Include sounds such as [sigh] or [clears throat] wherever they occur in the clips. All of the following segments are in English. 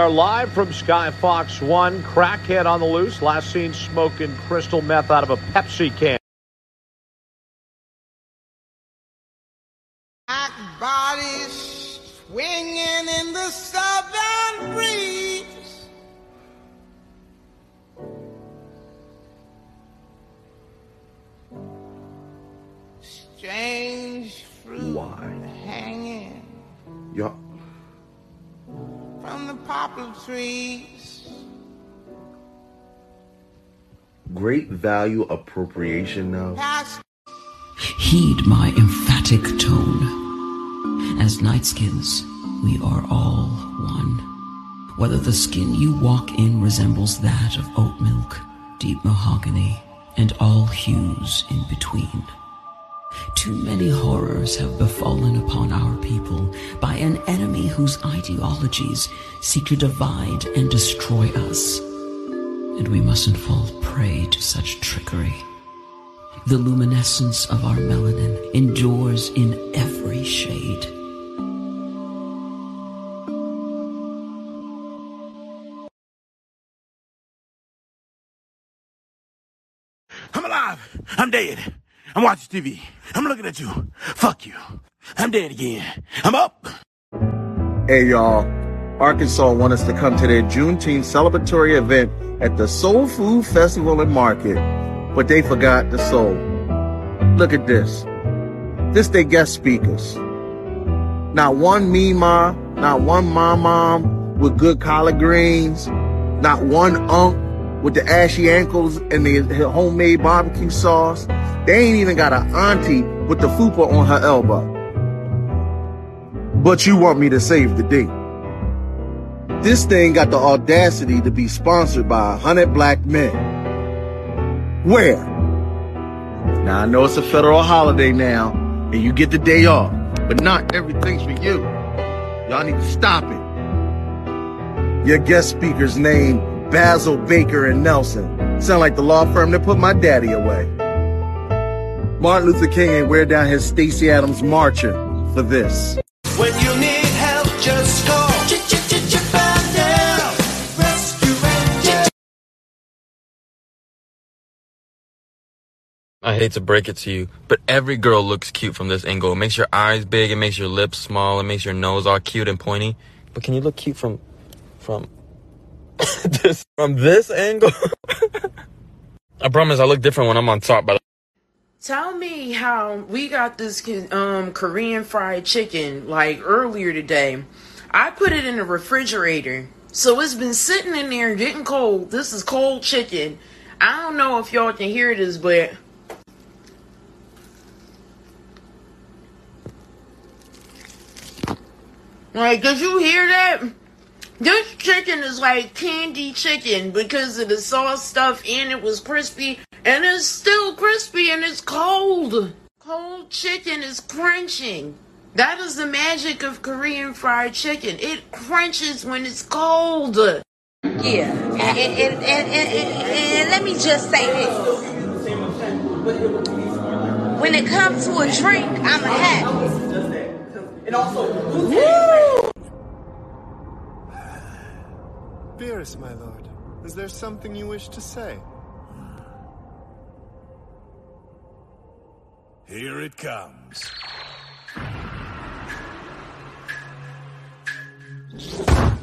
are live from Sky Fox 1. Crackhead on the loose. Last seen smoking crystal meth out of a Pepsi can. Value appropriation now. Heed my emphatic tone. As nightskins, we are all one. Whether the skin you walk in resembles that of oat milk, deep mahogany, and all hues in between. Too many horrors have befallen upon our people by an enemy whose ideologies seek to divide and destroy us. And we mustn't fall prey to such trickery. The luminescence of our melanin endures in every shade. I'm alive. I'm dead. I'm watching TV. I'm looking at you. Fuck you. I'm dead again. I'm up. Hey y'all, Arkansas want us to come to their Juneteenth celebratory event at the Soul Food Festival and Market, but they forgot the soul. Look at this. This they guest speakers. Not one Mima, not one mom mom with good collard greens, not one unk with the ashy ankles and the homemade barbecue sauce. They ain't even got an auntie with the fupa on her elbow. But you want me to save the day. This thing got the audacity to be sponsored by a hundred black men. Where? Now I know it's a federal holiday now, and you get the day off, but not everything's for you. Y'all need to stop it. Your guest speaker's name, Basil Baker and Nelson. Sound like the law firm that put my daddy away. Martin Luther King ain't wear down his Stacy Adams marcher for this. When you need I hate to break it to you, but every girl looks cute from this angle. It makes your eyes big, it makes your lips small, it makes your nose all cute and pointy. But can you look cute from from [laughs] this from this angle? [laughs] I promise I look different when I'm on top, by but Tell me how we got this um Korean fried chicken like earlier today. I put it in the refrigerator. So it's been sitting in there getting cold. This is cold chicken. I don't know if y'all can hear this, but like did you hear that? This chicken is like candy chicken because of the sauce stuff and it was crispy and it's still crispy and it's cold. Cold chicken is crunching. That is the magic of Korean fried chicken. It crunches when it's cold. Yeah, and, and, and, and, and, let me just say this. When it comes to a drink, I'm a hat. Beerus, my lord, is there something you wish to say? Here it comes. [laughs]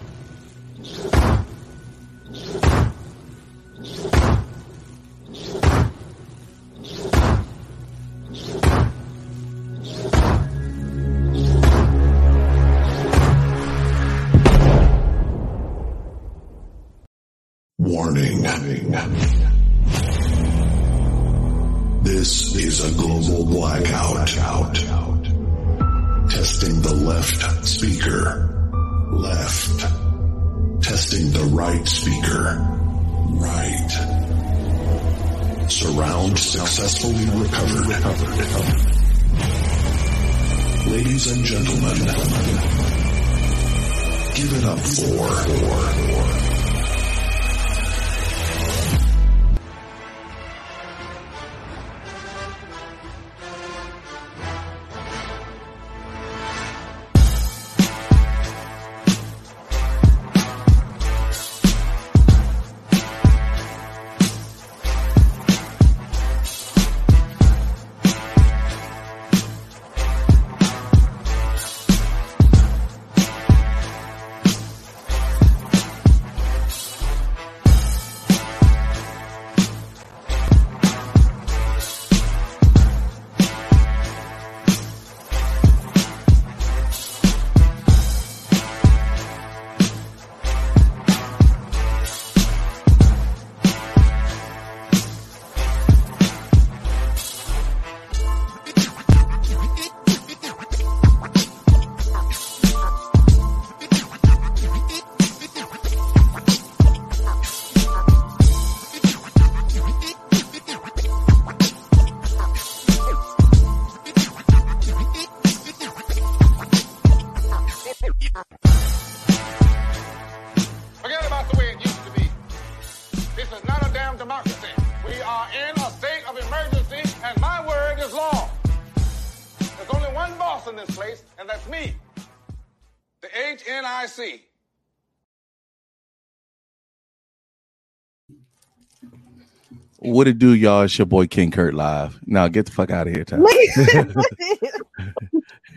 give it HNIC. What it do, y'all? It's your boy King Kurt live. Now get the fuck out of here, Tom. [laughs]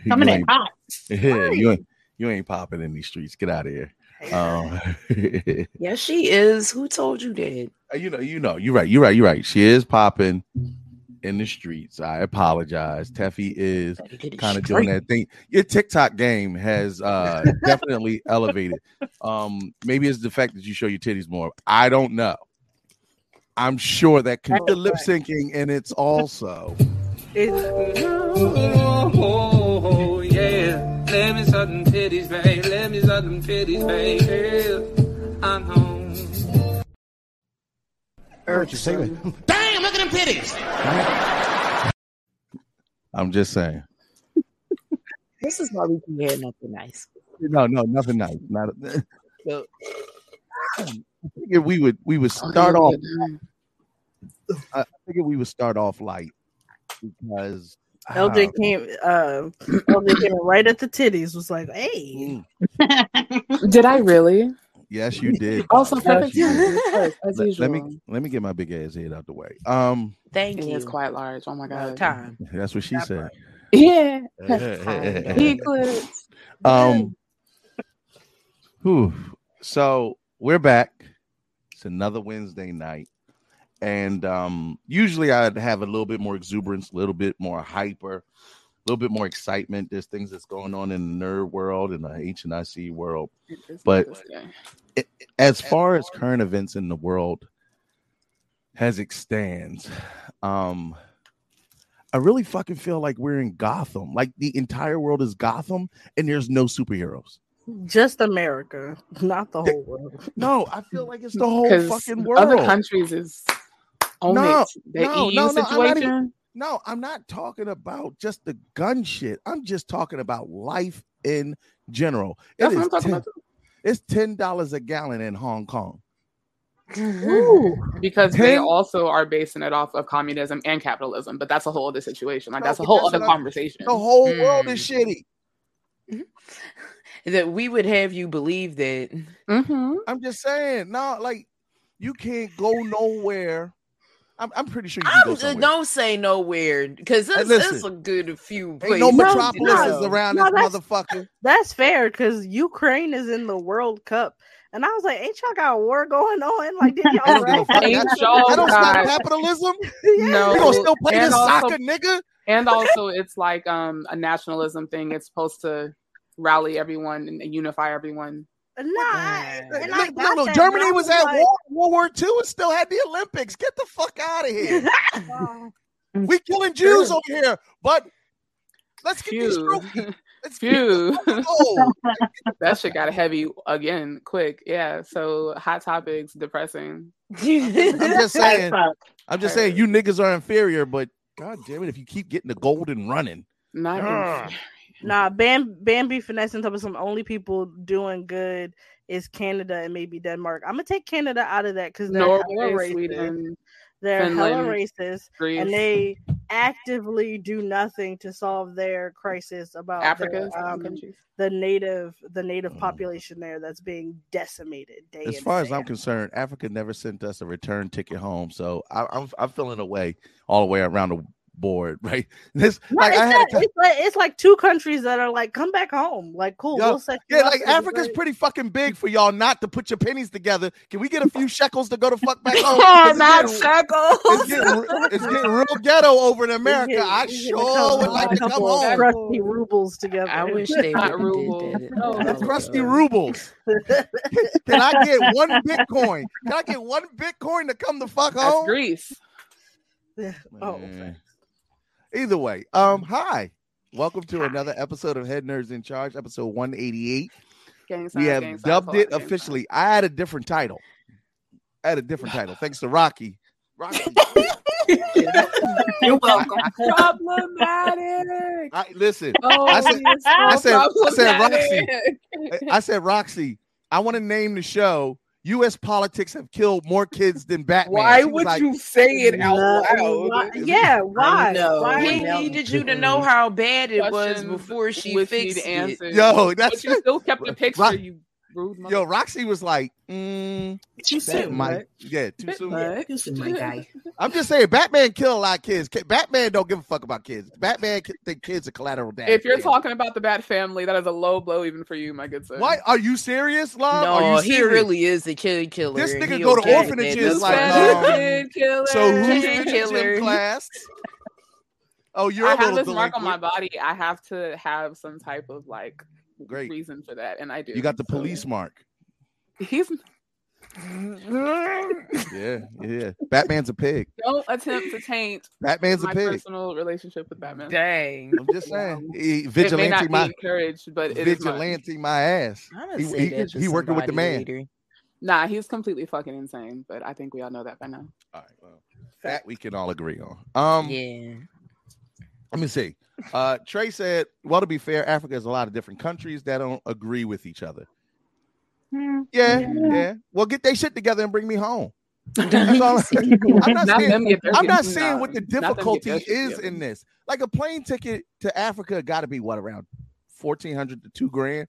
Coming You in ain't- hot. Yeah, you ain't you ain't popping in these streets. Get out of here. Um, [laughs] Yes, she is. Who told you that? you know, you know, you're right. You're right. You're right. She is popping in the streets. I apologize. Teffy is kind of doing that thing. Your TikTok game has uh [laughs] definitely elevated. Um, maybe it's the fact that you show your titties more. I don't know. I'm sure that can the lip syncing, and it's also Oh, yeah. Let me suck them titties, babe. Let me suck them titties, babe. I'm home. What you say? [laughs] Damn, look at them titties. [laughs] I'm just saying. This is why we can hear nothing nice. No, no, nothing nice. Not. [laughs] So, I figured we would we would start off. I figured we would start off light because LJ uh, came uh LJ came right at the titties, was like, hey. Did I really? Yes, you did. [laughs] Also, Yes, you did. as- as let, usual. let me let me get my big ass head out the way. Um, Thank It you. It's quite large. Oh my god. time. that's what she said. [laughs] Yeah. Yeah. Eclipse. Um, whew. so we're back. It's another Wednesday night, and um, usually I'd have a little bit more exuberance, a little bit more hyper, a little bit more excitement. There's things that's going on in the nerd world and the H and IC world, but it- as far as current events in the world as it stands, um, I really fucking feel like we're in Gotham. Like the entire world is Gotham, and there's no superheroes. Just America, not the whole world. No, I feel like it's the whole [laughs] fucking world. Other countries is on no, it. The no, EU no, no, situation. Even- no, I'm not talking about just the gun shit. I'm just talking about life in general. It That's what is I'm talking 10 about. It's ten dollars a gallon in Hong Kong. Mm-hmm. because they also are basing it off of communism and capitalism, but that's a whole other situation. Like No, that's a whole that's other conversation. The whole world is mm. shitty. Mm-hmm. [laughs] That we would have you believe that. Mm-hmm. I'm just saying, no, like you can't go nowhere. I'm, I'm pretty sure you can go I'm, somewhere. don't say nowhere because Hey, it's, listen. it's a good few places. no to metropolises go. around No, this that's- motherfucker. That's fair because Ukraine is in the World Cup. And I was like, ain't y'all got a war going on? Like, did I y'all don't give a write fuck. that? Ain't That, y'all that don't stop got- capitalism. [laughs] No, You gonna still play and this also- soccer, nigga? and also it's like um a nationalism thing. It's supposed to rally everyone and unify everyone. Nah, I- Look, no, no, Germany but I was at like- war, World War II and still had the Olympics. Get the fuck out of here. [laughs] we killing Jews over here, but let's get these Phew. trophies. [laughs] Let's Phew. Oh, [laughs] that shit got heavy again, quick. Yeah. So hot topics, depressing. I'm just saying. I'm just saying you niggas are inferior, but god damn it, if you keep getting the gold and running. Not Ugh. Nah, Bam Bambi finessing top of some only people doing good is Canada and maybe Denmark. I'm gonna take Canada out of that because they're hella Norway, racist. Sweden, They're hella racist, Greece. and they actively do nothing to solve their crisis about Africa, the, um, the native the native population there that's being decimated day As far and as I'm concerned, Africa never sent us a return ticket home, so I, I'm I'm feeling away all the way around the board. [laughs] Right? This No, like it's, I had not, a, it's like it's like two countries that are like, come back home. Like, cool, Yo, we'll set yeah, like Africa's great- pretty fucking big for y'all not to put your pennies together. Can we get a few shekels to go to fuck back [laughs] home? Oh, 'Cause [laughs] it's not getting- shekels. It's getting, it's getting real ghetto over in America. getting- I we getting sure would like to come couple of home. Crusty rubles together. I wish they Not wouldn't did that. No, The crusty rubles. Can I get one Bitcoin? Can I get one Bitcoin to come the fuck That's home? Greece. oh, Man. Either way, um, hi. Welcome to another episode of Head Nerds in Charge, episode 188. Gang We signs, have gang dubbed hold it gang officially. I had a different title. I had a different title. Thanks to Rocky. Rocky. You're welcome. Problematic. I, listen, Oh, I said, you're I said, I said, Roxy. I said, Roxy, I want to name the show U.S. politics have killed more kids than Batman. Why would like, you say it out loud? why- yeah, why? Why? he needed you to know how bad it was before she fixed need it. Yo, that's but you still kept the [laughs] picture. Rock- you rude mother. Yo, Roxy was like, mm, Too that soon, might- right? yeah, too soon. much. Too soon, my guy. I'm just saying, Batman killed a lot of kids. Batman don't give a fuck about kids. Batman think kids are collateral damage. If you're talking about the Bat family, that is a low blow even for you, my good sir. Why are you serious, love? are No, you he really is a kid killer. This and nigga he go to orphanages like, That's um. Kid killer. So who's Kid in the killer. gym [laughs] class? Oh, you're I a have little this mark on my body. I have to have some type of like Great. reason for that, and I do. You got the So, police mark. He's [laughs] Yeah, yeah. Batman's a pig. don't attempt to taint Batman's a pig. personal relationship with Batman. Dang. I'm just saying. He, It may vigilante not be my encouraged, but it is mine. vigilante my ass. I'ma He, he, he working with the man. later. Nah, he's completely fucking insane. But I think we all know that by now. All right, well, that we can all agree on. Um, Yeah. Let me see. Uh, Trey said, "Well, to be fair, Africa has a lot of different countries that don't agree with each other." Yeah, yeah. Well, get their shit together and bring me home. [laughs] That's all. [laughs] I'm not Not saying, them get their I'm not shit- saying what the not them get difficulty is in this. Like a plane ticket to Africa got to be what around fourteen hundred to two grand.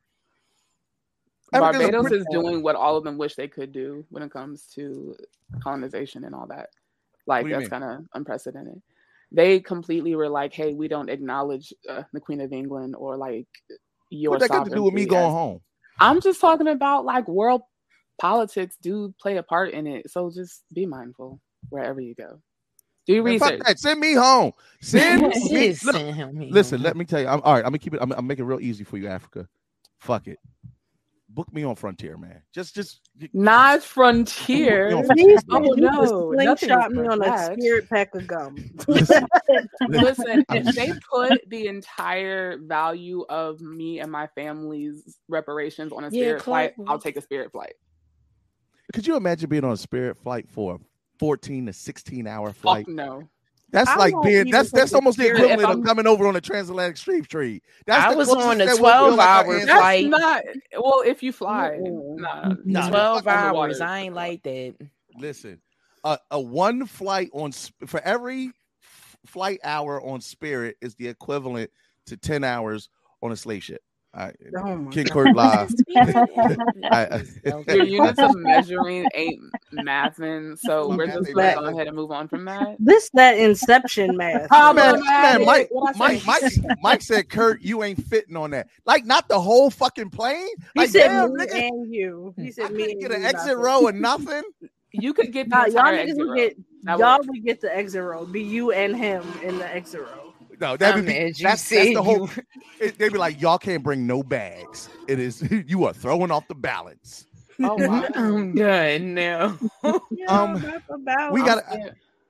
Africa's Barbados pretty- is doing what all of them wish they could do when it comes to colonization and all that. Like What do you that's kind of unprecedented. They completely were like, "Hey, we don't acknowledge uh, the Queen of England or like your." What that got to do with me going as-" home? I'm just talking about like world politics do play a part in it, so just be mindful wherever you go. Do your research. that. Send me home. Send [laughs] me. Just Look, send me listen, home. let me tell you. I'm all right. I'm gonna keep it. I'm, I'm making it real easy for you, Africa. Fuck it. Book me on Frontier, man. Just, just. Not frontier. You know, He said Oh no, was nothing slingshot me on a spirit pack of gum. [laughs] Listen, [laughs] if they put the entire value of me and my family's reparations on a Yeah, spirit flight, I'll take a spirit flight. Could you imagine being on a Spirit flight for a 14 to 16 hour Fuck flight? no. That's I like being. That's that's almost the equivalent of coming over on a transatlantic street tree. That's I the was on a that we'll 12 like our hour ancestors. That's flight. not well. If you fly, nah, Nah, nah, Twelve fuck hours. I ain't like that. Listen, a a one flight on for every flight hour on Spirit is the equivalent to ten hours on a slave ship. All right. Oh my King God. Kurt live. [laughs] [laughs] I- Your units of measuring ain't mathing, so Fuck we're just they gonna math. go ahead and move on from that. This that Inception math. Ah, man, man, Mike, Mike. Mike, Mike said, "Kurt, you ain't fitting on that. Like, not the whole fucking plane. He Like, said damn, me nigga, and you. He I said me and get you. an exit nothing. row and [laughs] nothing. You could get the Nah, y'all entire niggas exit would row. get y'all works. would get the exit row. Be you and him in the exit row. No, that would I'm be mad you that's, that's the whole. [laughs] It, they'd be like, y'all can't bring no bags. It is [laughs] you are throwing off the balance. Oh [laughs] wow. I'm done now. Um, We I'm got.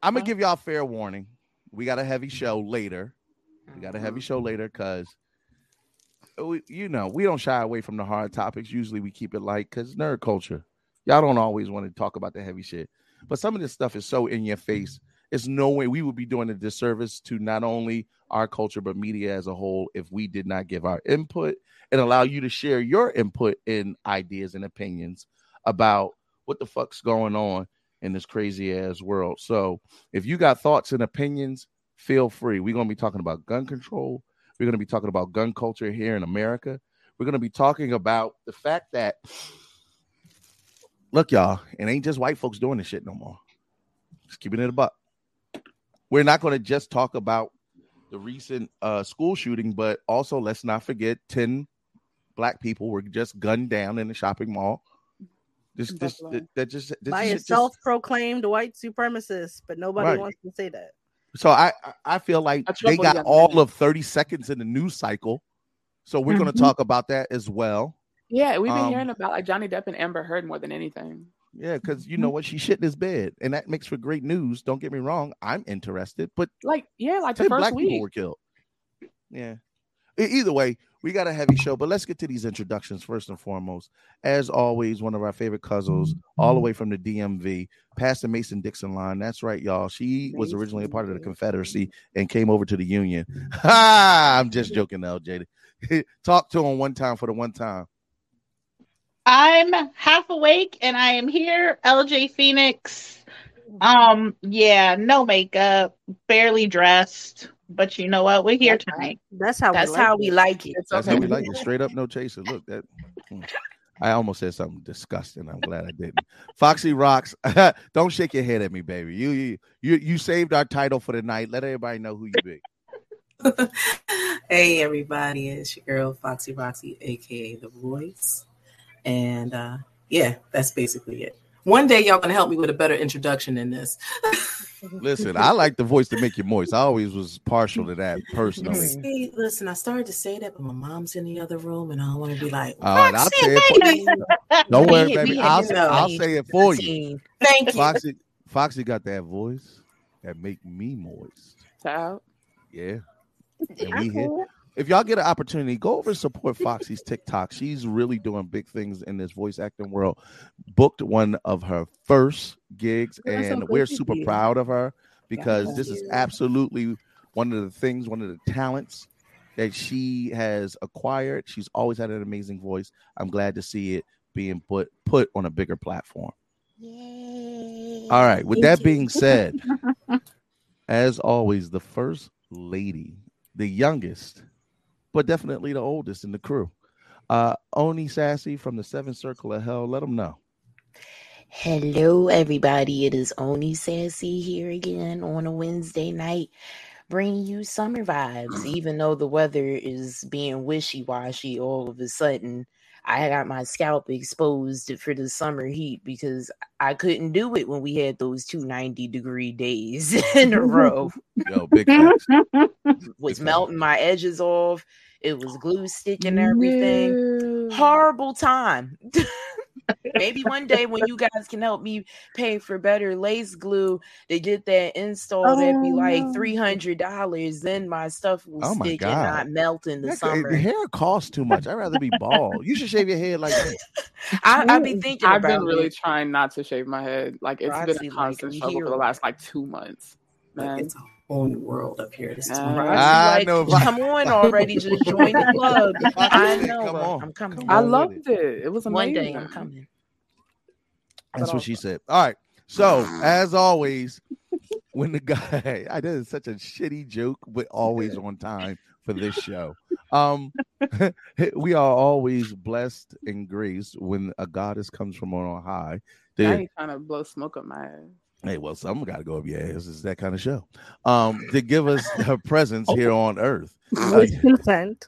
I'm gonna give y'all fair warning. We got a heavy show later. We got a heavy show later because we, you know, we don't shy away from the hard topics. Usually, we keep it light because nerd culture. Y'all don't always want to talk about the heavy shit, but some of this stuff is so in your face. It's no way we would be doing a disservice to not only our culture but media as a whole if we did not give our input and allow you to share your input and ideas and opinions about what the fuck's going on in this crazy ass world. So if you got thoughts and opinions, feel free. We're going to be talking about gun control. We're going to be talking about gun culture here in America. We're going to be talking about the fact that, look, y'all, it ain't just white folks doing this shit no more. Just keeping it a buck. We're not going to just talk about the recent uh, school shooting, but also let's not forget 10 black people were just gunned down in a shopping mall. This, this, that, that just, this by shit a just- self-proclaimed white supremacist, but nobody Right. wants to say that. So I I- I feel like A they got all man. of 30 seconds in the news cycle. So we're going to talk about that as well. Yeah, we've been Um, hearing about like Johnny Depp and Amber Heard more than anything. Yeah, because you know mm-hmm. what? She shit in his bed. And that makes for great news. Don't get me wrong. I'm interested. But Like, yeah, like the 10 first black people were killed. Yeah. Either way, we got a heavy show, but let's get to these introductions first and foremost. As always, one of our favorite cousins, all the mm-hmm. way from the DMV, Pastor Mason Dixon line. That's right, y'all. She was originally a part of the Confederacy and came over to the Union. [laughs] I'm just joking, LJ. [laughs] Talk to him one time for the one time. I'm half awake and I am here. LJ Phoenix. Um, yeah, no makeup, barely dressed, but you know what? We're here tonight. That's how That's how we like it. That's how we like it. Straight up, no chaser. Look, that mm. I almost said something disgusting. I'm glad I didn't. Foxy rocks. [laughs] Don't shake your head at me, baby. You you you you saved our title for the night. Let everybody know who you be. [laughs] Hey everybody, it's your girl Foxy Roxy, aka The Voice. And uh yeah, that's basically it. One day y'all gonna help me with a better introduction than this. Listen, I like the voice to make you moist. I always was partial to that personally. [laughs] See, listen, I started to say that, but my mom's in the other room and I don't want to be like, All right, I'll say it for you. Don't worry, baby. I'll, you know, I'll me- say it for you. Thank you. Foxy, Foxy got that voice that make me moist. Child. Yeah. [laughs] And we hit. If y'all get an opportunity, go over and support Foxy's TikTok. She's really doing big things in this voice acting world. Booked one of her first gigs, That's and good we're super hear. proud of her because Yes. this is absolutely one of the things, one of the talents that she has acquired. She's always had an amazing voice. I'm glad to see it being put put on a bigger platform. All right. With that being said, [laughs] as always, the first lady, the youngest, but definitely the oldest in the crew. Uh Oni Sassy from the Seven Circle of Hell. Let them know. Hello, everybody. It is Oni Sassy here again on a Wednesday night, bringing you summer vibes. Even though the weather is being wishy washy all of a sudden, I got my scalp exposed for the summer heat because I couldn't do it when we had those two 90 degree days [laughs] in a [laughs] row. Yo, big facts. [laughs] was melting my edges off. It was glue sticking everything. Horrible time. Maybe one day when you guys can help me pay for better lace glue to get that install, that'd be like Oh. three hundred dollars. Then my stuff will Oh stick and not melt in the That- summer. The hair costs too much. I'd rather be bald. You should shave your head like me. [laughs] I, I be mm, thinking I've about been really it. trying not to shave my head. Like it's been Roxy, a constant we struggle for the last like two months. Like, Man. it's a whole new world up here. This is Uh, I like, know come on already, just join the club. [laughs] I know. come on. I'm coming. I on loved it. It was One amazing. day I'm coming. That's what she said. All right. So as always, when the guy [laughs] I did such a shitty joke, but always on time for this show. Um [laughs] we are always blessed and graced when a goddess comes from on high. Now to- you trying to blow smoke up my ass. Hey, well, some got to go up your ass. It's that kind of show. Um, to give us her presence here on Earth. [laughs] Uh, consent.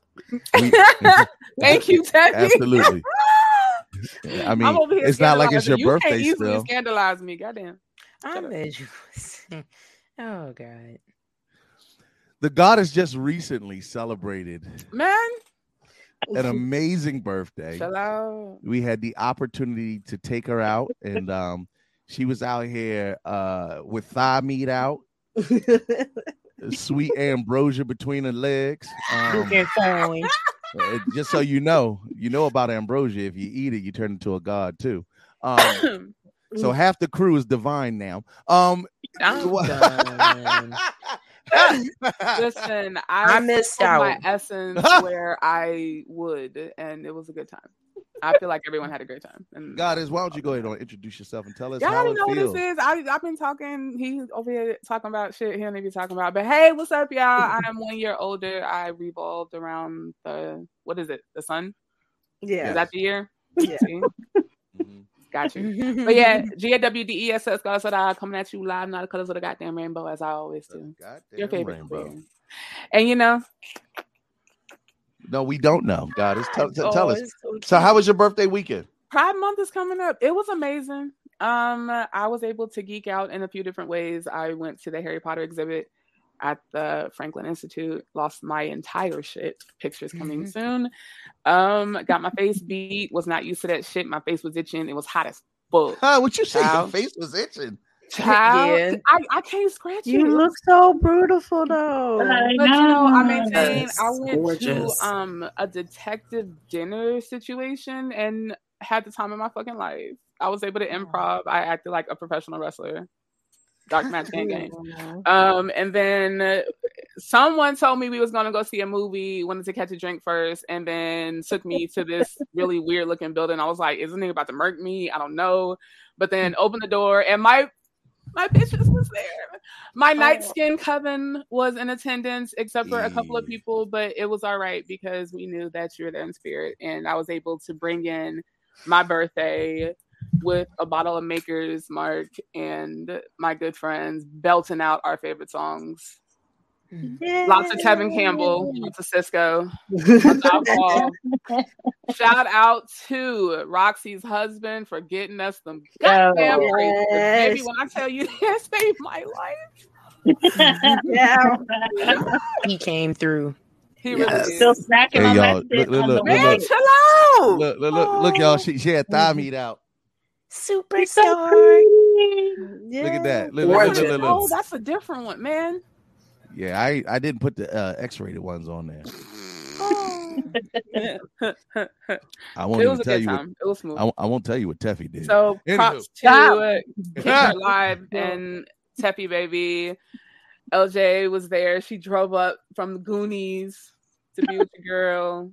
we- [laughs] Thank you, Teddy. Absolutely. [laughs] I mean, it's not like it's your you Can't birthday easily still. scandalize me. Goddamn. I'm glad you. Oh God. The goddess just recently celebrated Man, an amazing birthday. chill out. We had the opportunity to take her out, and um, she was out here uh, with thigh meat out, [laughs] sweet ambrosia between her legs. Um, Looking fine. just so you know, you know about ambrosia. If you eat it, you turn into a god too. Um, [coughs] so half the crew is divine now. Um, I'm. [laughs] [laughs] Listen, I, I missed out my essence where I would, and it was a good time. I feel like everyone had a great time. And Goddess, why don't you go ahead and introduce yourself and tell us Y'all how already it know what this is. I, I've been talking. He's over here talking about shit he don't need to be talking about. But hey, what's up, y'all? [laughs] I'm one year older. I revolved around the what is it? The sun? Yeah. Is that the year? Yeah. [laughs] See? Mm-hmm. Got you. [laughs] But yeah, G A W D E S S God said I coming at you live, not the colors of the goddamn rainbow, as I always do. Your favorite rainbow. And you know, No, we don't know. Goddess, tell, tell, Oh, tell us. so So, how was your birthday weekend? Pride Month is coming up. It was amazing. Um, I was able to geek out in a few different ways. I went to the Harry Potter exhibit at the Franklin Institute, lost my entire shit. Pictures coming Mhm. soon. Um, got my face beat, was not used to that shit. My face was itching. It was hot as fuck. Huh, what you say? Your face was itching. Child, Yeah. I, I can't scratch You You look so beautiful though. I But you know, I know. maintain I went gorgeous. to um a detective dinner situation and had the time of my fucking life. I was able to improv. I acted like a professional wrestler. Dark Match Gang Gang. Um, and then uh, someone told me we was gonna go see a movie, wanted to catch a drink first, and then took me to this really weird looking building. I was like, "Is this nigga about to murk me?" I don't know. But then opened the door, and my my bitches was there. My oh. night skin coven was in attendance, except for a couple of people, but it was all right because we knew that you were there in spirit, and I was able to bring in my birthday with a bottle of Maker's Mark and my good friends belting out our favorite songs. Lots of Tevin Campbell, lots of Sisqó, lots [laughs] of. Shout out to Roxy's husband for getting us some goddamn Oh, yes. Baby, when I tell you [laughs] that saved my life. yeah. [laughs] He came through. He really Yes. did. Still snacking Hey, on y'all, that shit look, look, on the look, way. Man, look. chill out. Look, look, look, look, y'all. She, she had thigh meat out. Superstar. Look at that. Look, look, look, look, look, Oh, that's a different one, man. Yeah, I I didn't put the uh, X-rated ones on there. I won't it even was a tell good you. What, time. It was smooth. I, won't- I won't tell you what Teffy did. So Anywho. props to Stop. uh, Kicker Live and Teppy Baby. LJ was there. She drove up from the Goonies to be with the girl.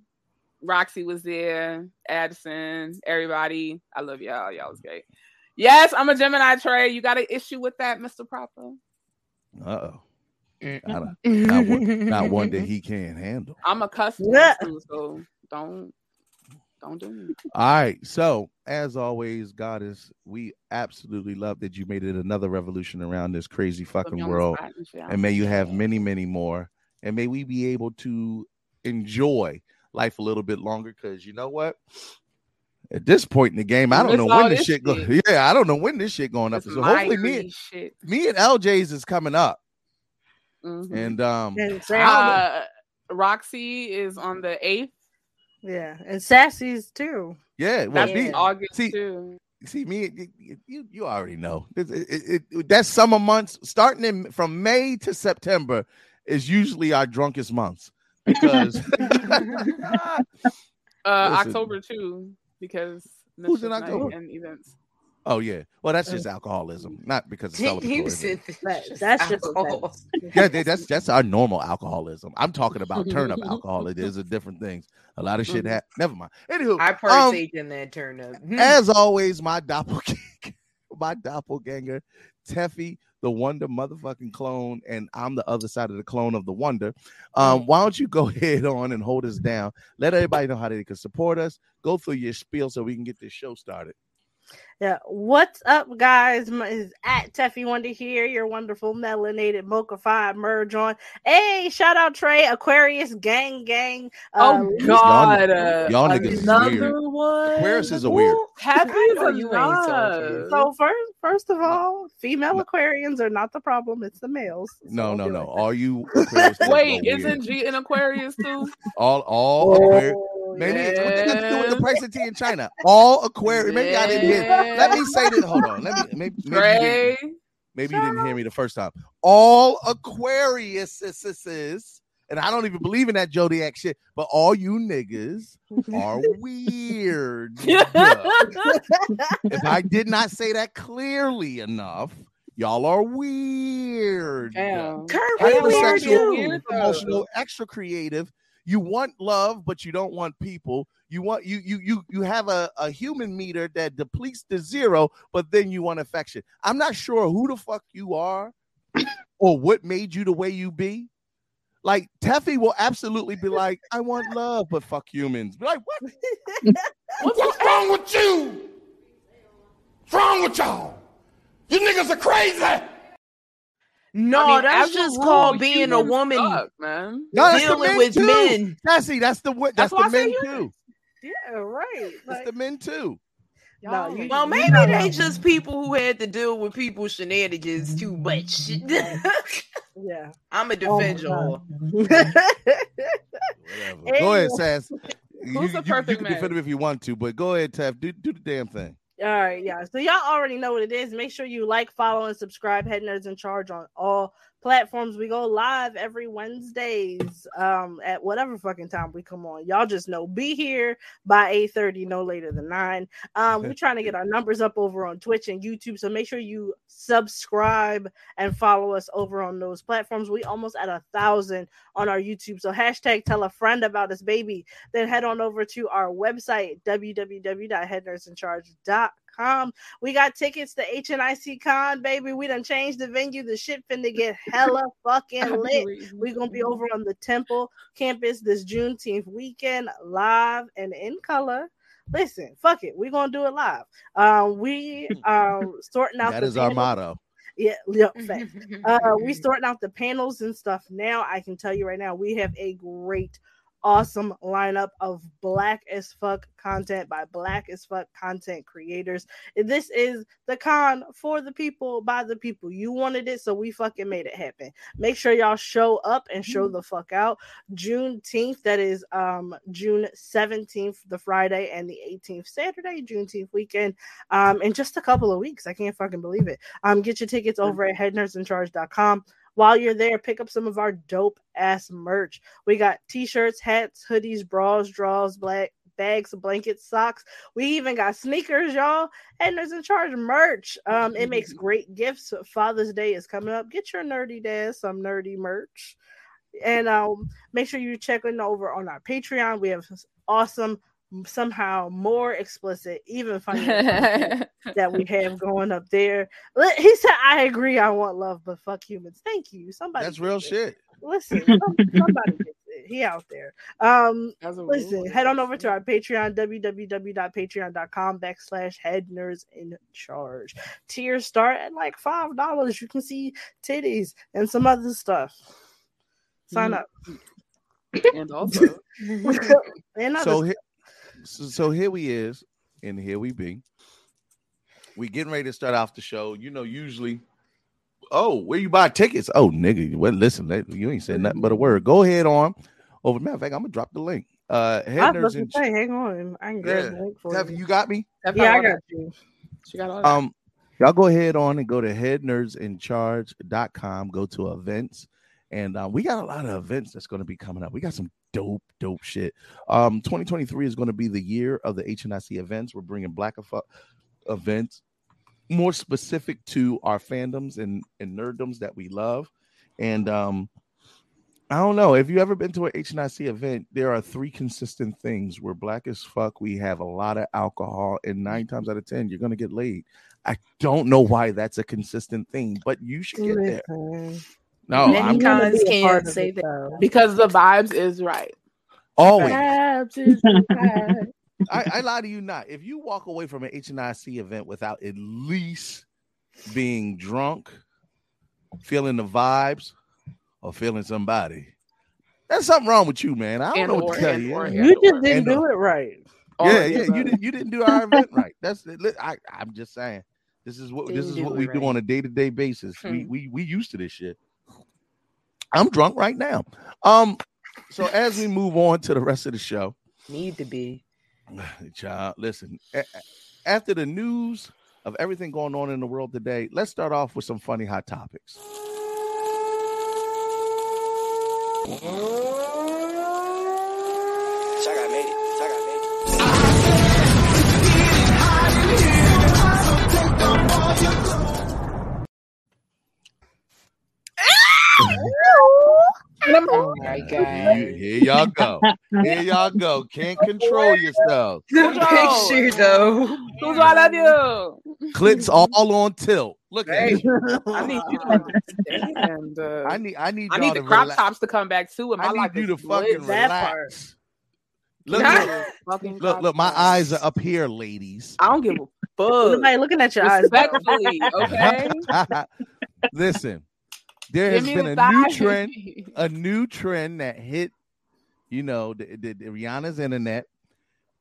Roxy was there. Addison, everybody. I love y'all. Y'all was great. Yes, I'm a Gemini Trey. You got an issue with that, Mr. Proper? Uh oh. Not, a- not, one, not one that [laughs] he can't handle. I'm a customer Yeah. too, so don't don't do me. All right. So, as always, Goddess, we absolutely love that you made it another revolution around this crazy fucking me on the world. and may you have many, many more. And may we be able to enjoy life a little bit longer. Because you know what? At this point in the game, I don't know when this this shit go. [laughs] Yeah, I don't know when this shit going up. This So hopefully, me, migrate shit. me and LJ's is coming up. Mhm. And um, And Uh, Roxy is on the eighth. Yeah, and Sassy's too. yeah, well, That's me, August see, too. see me you, you you already know it, it, it, that's summer months starting in from may to september is usually our drunkest months because [laughs] Uh, October too, because Who's in October? and events. Oh yeah well that's just alcoholism not because of He, celebratory he was That- that's just alcohol. [laughs] yeah that's that's our normal alcoholism i'm talking about turn up [laughs] alcohol it is a different things a lot of shit ha- never mind anywho I um, partake in that turn up. as always, my doppelganger, [laughs] my doppelganger, Teffy, the Wonder motherfucking clone, and I'm the other side of the clone of the Wonder. Um, why don't you go ahead on and hold us down? Let everybody know how they can support us. Go through your spiel so we can get this show started. Yeah. What's up, guys? My is at Teffy Wonder here, your wonderful melanated mocha five merge on. Hey, shout out Trey, Aquarius gang gang. Uh, Oh God! Y'all- uh, y'all niggas is another weird. one. Aquarius is a weird. Happy I is know you ain't enough. So first, first of all, female Aquarians are not the problem; it's the males. So No, no, no. with that. All you [laughs] Wait, isn't weird. G in Aquarius too? [laughs] all all Aquarius? Oh, Maybe yeah. what they got to do with the price of tea in China? All Aquarius. Maybe I didn't hear. [laughs] Let me say this. Hold on. Let me. Maybe, maybe you didn't- Maybe you didn't hear me the first time. All Aquarius and I don't even believe in that zodiac shit, but all you niggas are [laughs] weird. [laughs] if I did not say that clearly enough, y'all are weird. Damn. Kurt, we weird Hypersexual. Weird, emotional, extra creative. You want love, but you don't want people. You want you you you you have a, a human meter that depletes to zero, but then you want affection. I'm not sure who the fuck you are or what made you the way you be. Like Teffy will absolutely be like, I want love, but fuck humans. Be like, what? [laughs] What's wrong with you? What's wrong with y'all? You niggas are crazy. No, I mean, that's just rule, called being a woman suck, man. No, that's the dealing men with too. men. Tessie, that's the what That's that's, the men too. Yeah, right. That's the men too. no, you, Well, you maybe know they that. just people who had to deal with people's shenanigans too much. [laughs] yeah. I'm a Oh y'all. Whatever. Go ahead, Sass. You, Who's the you- you can man? defend him if you want to, but go ahead, Teff. Do do the damn thing. All right, yeah. So y'all already know what it is. Make sure you like, follow, and subscribe. Head Nerds in Charge on all platforms. We go live every Wednesdays um, at whatever fucking time we come on. Y'all just know be here by 8:30, no later than 9. Um, we're trying to get our numbers up over on Twitch and YouTube. So make sure you subscribe and follow us over on those platforms. We almost at a thousand on our YouTube. So hashtag tell a friend about us, baby. Then head on over to our website, www.headnerdsincharge.com. We got tickets to HNIC Con, baby. We done changed the venue. The shit finna get hella [laughs] fucking lit. we gonna be over on the Temple campus this Juneteenth weekend, live and in color. Listen, fuck it. We're gonna do it live. Um, we are [laughs] sorting out That the is our motto. Yeah, yeah, [laughs] fact. uh, we sorting out the panels and stuff now. I can tell you right now, we have a great, awesome lineup of black as fuck content by black as fuck content creators. This is the con for the people by the people. You wanted it, so we fucking made it happen. Make sure y'all show up and show the fuck out. Juneteenth, that is um June 17th, the Friday, and the 18th, Saturday, Juneteenth weekend. Um, in just a couple of weeks. I can't fucking believe it. Um, get your tickets over at headnerdsincharge.com. While you're there, pick up some of our dope ass merch. We got t-shirts, hats, hoodies, bras, draws, black bags, blankets, socks. We even got sneakers, y'all. And there's in Charge merch. Um, it makes [laughs] great gifts. Father's Day is coming up. Get your nerdy dad some nerdy merch. And um, make sure you check in over on our Patreon. We have awesome, somehow more explicit, even funnier [laughs] that we have going up there. He said, "I agree. I want love, but fuck humans." Thank you. Somebody. That's real it. shit. Listen, somebody gets it. He out there. Um, listen, rule. head on over to our Patreon, www.patreon.com backslash head nerds in charge. Tiers start at like five dollars. You can see titties and some other stuff. Sign up. and also [laughs] and other So, he- so so here we is, and here we be. We getting ready to start off the show. You know, usually, oh, where you buy tickets? Oh, nigga, well, listen, you ain't said nothing but a word. Go ahead on. Over matter of fact, I'm gonna drop the link. Uh, I was nerds about to say, hang on. I can grab Yeah. the link for Tevin, you. you got me. Yeah, I got you. She got all that. Um, y'all go ahead on and go to headnerdsincharge.com, go to events, and uh, we got a lot of events that's going to be coming up. We got some dope, dope shit. Um, 2023 is going to be the year of the HNIC events. We're bringing black of- events more specific to our fandoms and, and nerddoms that we love. And um, I don't know if you ever been to an HNIC event, there are three consistent things. We're black as fuck. We have a lot of alcohol, and nine times out of ten, you're gonna get laid. I don't know why that's a consistent thing, but you should get there. No, Many I'm cons part can't of say it, that. though. because the vibes is right. always. Vibes [laughs] is right. I, I lie to you not. If you walk away from an HNIC event without at least being drunk, feeling the vibes, or feeling somebody, there's something wrong with you, man. I don't And know what or, to tell and you. or, Yeah. You just And didn't do or. it right. All yeah, yeah, you didn't you didn't do our event [laughs] right. That's I I'm just saying. This is what this Didn't is what it we do on a day to day basis. We Hmm. we we used to this shit. I'm drunk right now. Um, so as we move on to the rest of the show, Need to be. [sighs] child, listen. a- a- After the news of everything going on in the world today, let's start off with some funny hot topics. Saga made it. Made it. Oh my You- god. here y'all go. Here y'all go. Can't control yourself. [laughs] Good picture though. Who's I love you? Clips all on tilt. Look at Hey. I need you to understand. Uh, I need I need I need the to crop relax. tops to come back too. And my I need life you to is fucking lit. That part. relax. Look, Nah. look, look, look, my eyes are up here, ladies. I don't give a fuck. Nobody looking at your eyes. though. Respectfully, okay. [laughs] Listen, there has been the a new trend, [laughs] a new trend that hit, you know, the, the, the Rihanna's internet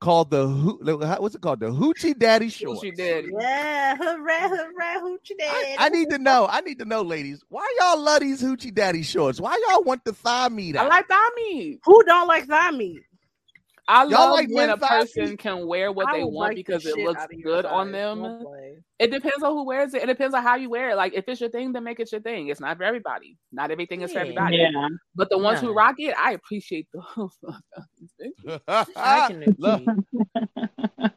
called the who, what's it called? The Hoochie Daddy Shorts. She did. Yeah, hooray, hooray, hoochie daddy. I need to know. I need to know, ladies. Why y'all love these Hoochie Daddy shorts? Why y'all want the thigh meat I like thigh meat. Who don't like thigh meat? I Y'all love like when a person feet? can wear what I they want like the because it looks out of your good on them. It depends on who wears it. It depends on how you wear it. Like if it's your thing, then make it your thing. It's not for everybody. Not everything is for everybody. Yeah. But the ones who rock it, I appreciate those. [laughs] [laughs] I can Look, agree.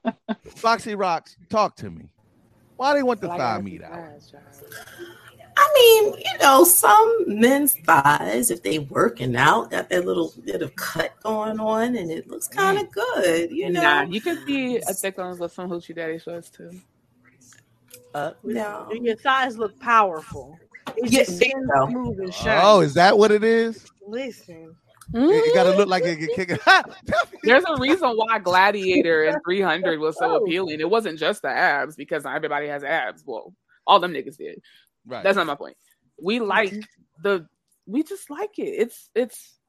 Foxy Rocks, talk to me. Why do they want the But I thigh gotta meat see out? Thighs, child. I mean, you know, some men's thighs, if they working out, got that little bit of cut going on, and it looks kind of good. You know, Nah, you can see a thick ones with some hoochie daddy shorts too. Up. no. Do your thighs look powerful? Is Yeah, your there skin smooth and shiny? Oh, is that what it is? Listen, It, it gotta look like it get kicked. [laughs] [laughs] There's a reason why Gladiator and [laughs] 300 was so Oh. appealing. It wasn't just the abs because everybody has abs. Well, all them niggas did. Right. That's not my point. We like the. We just like it. It's it's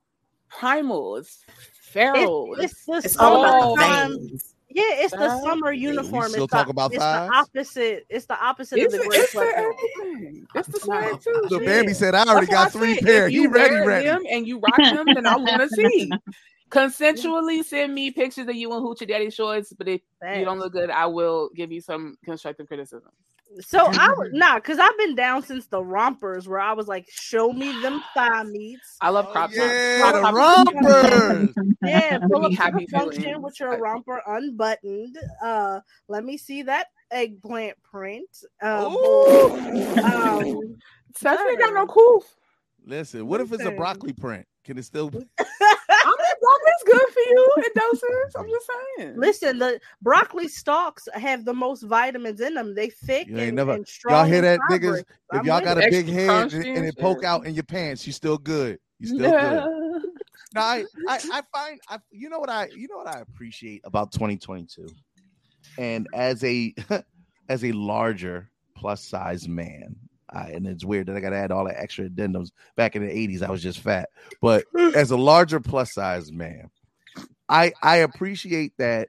primal. It's feral. it's, it's the It's all about the summertime. veins. Yeah, it's the Thighs? summer we uniform. still it's talk the, about it's thighs? the opposite. It's the opposite It's, of the a, great it's sweatpants. everything. It's the swag too. Look, shit. Bambi said I already That's got I three pairs. pair. He you ready, wear ready. them and you rock them, then I want to [laughs] see. Consensually send me pictures of you in hoochie daddy shorts, but if you don't look good, I will give you some constructive criticism. So I [laughs] would nah, cause I've been down since the rompers where I was like, show me them [gasps] thigh meats. I love crop tops. Yeah, Crop the rompers. Yeah, pull up to happy function feelings. with your romper unbuttoned. Uh, let me see that eggplant print. Uh, um, Stephanie [laughs] got no cool. Listen, what if it's a broccoli print? Can it still? [laughs] I mean, broccoli's good for you in doses. I'm just saying. listen, the broccoli stalks have the most vitamins in them. They thick You and, never. and strong. Y'all hear and that, niggas? If I'm y'all got a big Extra head and, and and it poke out in your pants, you still good. You still good. [laughs] Yeah. No, I, I, I find, I, you know what I, you know what I appreciate about 2022, and as a, [laughs] as a larger plus size man, I, and it's weird that I got to add all the extra addendums. Back in the 80s, I was just fat, but as a larger plus size man, I, I appreciate that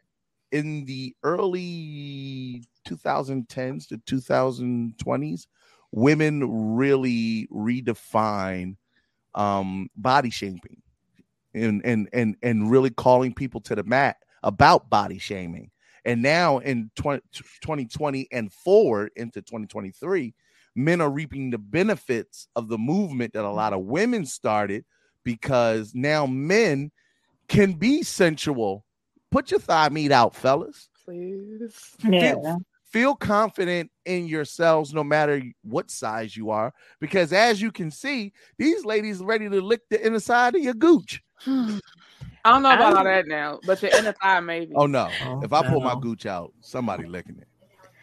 in the early 2010s to 2020s, women really redefine um, body shaming and and and and really calling people to the mat about body shaming. And now in 20, 2020 and forward into 2023, men are reaping the benefits of the movement that a lot of women started because now men can be sensual. Put your thigh meat out, fellas. Please. Yeah. Feel confident in yourselves no matter what size you are, because as you can see, these ladies ready to lick the inner side of your gooch. [sighs] I don't know about I- all that now, but your inner thigh maybe. Oh no! Oh, if I pull my gooch out, somebody licking it.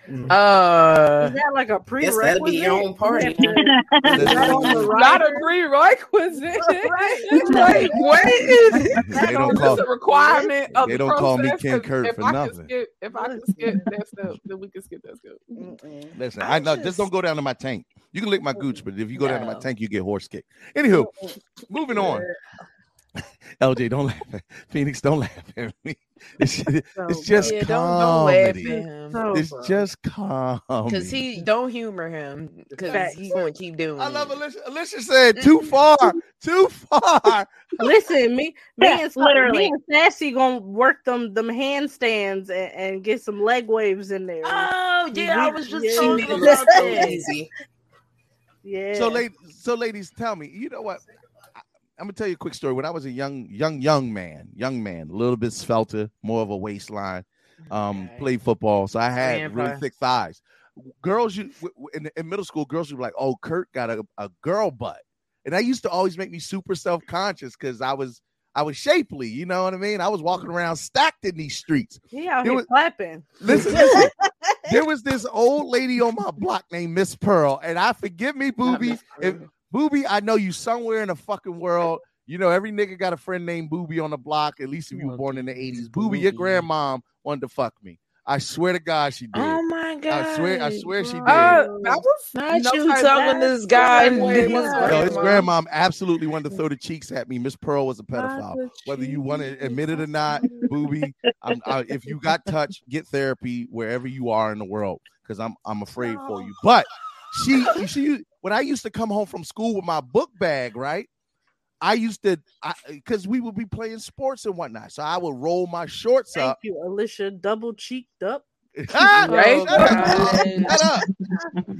Uh, Is that like a prerequisite? that'd be your own party. [laughs] Is that on the Not a prerequisite. [laughs] Right. [laughs] Wait, wait. They don't call a requirement of they the don't call me Ken Ken 'cause Kurt if for I nothing. Can skip, if I can skip that step, then we can skip that step. Mm-mm. Listen, I I know. Just just- don't go down to my tank. You can lick my gooch, but if you go down to my tank, you get horse kicked. Anywho, moving on. [laughs] LJ, don't laugh. At, Phoenix, don't laugh at me. It's, it's [laughs] just yeah, don't don't laugh at comedy. him It's funny. just comedy. because he don't humor him because he's going to keep doing. I love it. Alicia. Alicia said too far, too far. [laughs] Listen, me, me Yeah, and literally. me and Sassy gonna work them them handstands and, and get some leg waves in there. Oh yeah, I was just yeah. Talking about so that. easy. yeah. So, ladies, so ladies, tell me. You know what? I'm gonna tell you a quick story. When I was a young, young, young man, young man, a little bit svelter, more of a waistline. Um, Okay. played football, so I had Grandpa. really thick thighs. Girls, you in, in middle school, girls would be like, "Oh, Kurt got a, a girl butt," and that used to always make me super self conscious because I was I was shapely. You know what I mean? I was walking around stacked in these streets. he out It was- clapping. Listen, listen. [laughs] there was this old lady on my block named Miss Pearl, and I forgive me, Booby. If Booby, I know you somewhere in the fucking world. You know, every nigga got a friend named Booby on the block, at least if you were born in the 80s. Booby, your Booby. grandmom wanted to fuck me. I swear to God, she did. Oh my god! I swear, I swear she did. Uh, that was Not no you type- telling that- this guy that way his No, his grandma. grandmom absolutely wanted to [laughs] throw the cheeks at me. Miss Pearl was a pedophile. Whether you want to admit it or not, Booby, I'm, I, if you got touched, get therapy wherever you are in the world because I'm I'm afraid for you. But she she when I used to come home from school with my book bag, right? I used to, because we would be playing sports and whatnot. So I would roll my shorts Thank up. you, Alicia. Double cheeked up. Ah, [laughs] [laughs] Right? shut up.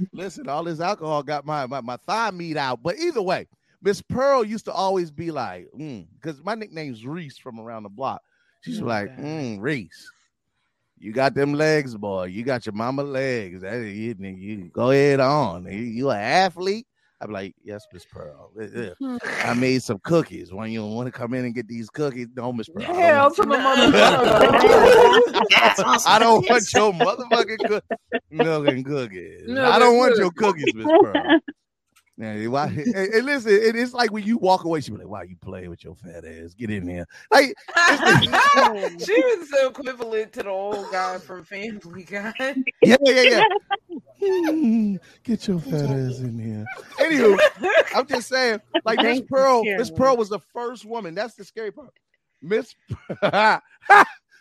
[laughs] Listen, all this alcohol got my, my, my thigh meat out. But either way, Miss Pearl used to always be like, because my nickname's Reese from around the block. She's Oh, like, mm, Reese, you got them legs, boy. You got your mama legs. That, you, you go ahead on. You, you an athlete? I'm like, yes, Miss Pearl. Uh, uh, I made some cookies. When you want to come in and get these cookies, no, Miss Pearl. I don't Hell want to [laughs] the I don't want your motherfucking cook- milk and cookies. Milk I don't and want your cookies. cookies, Miss Pearl. [laughs] Yeah, why, and, and listen, it, it's like when you walk away, she be like, "Why you playing with your fat ass? Get in there!" Like, [laughs] [laughs] she was so equivalent to the old guy from Family Guy. yeah, yeah, yeah. [laughs] Get your fat ass in here. Anywho, I'm just saying, like Miss Pearl, Karen. Miss Pearl was the first woman. That's the scary part. Miss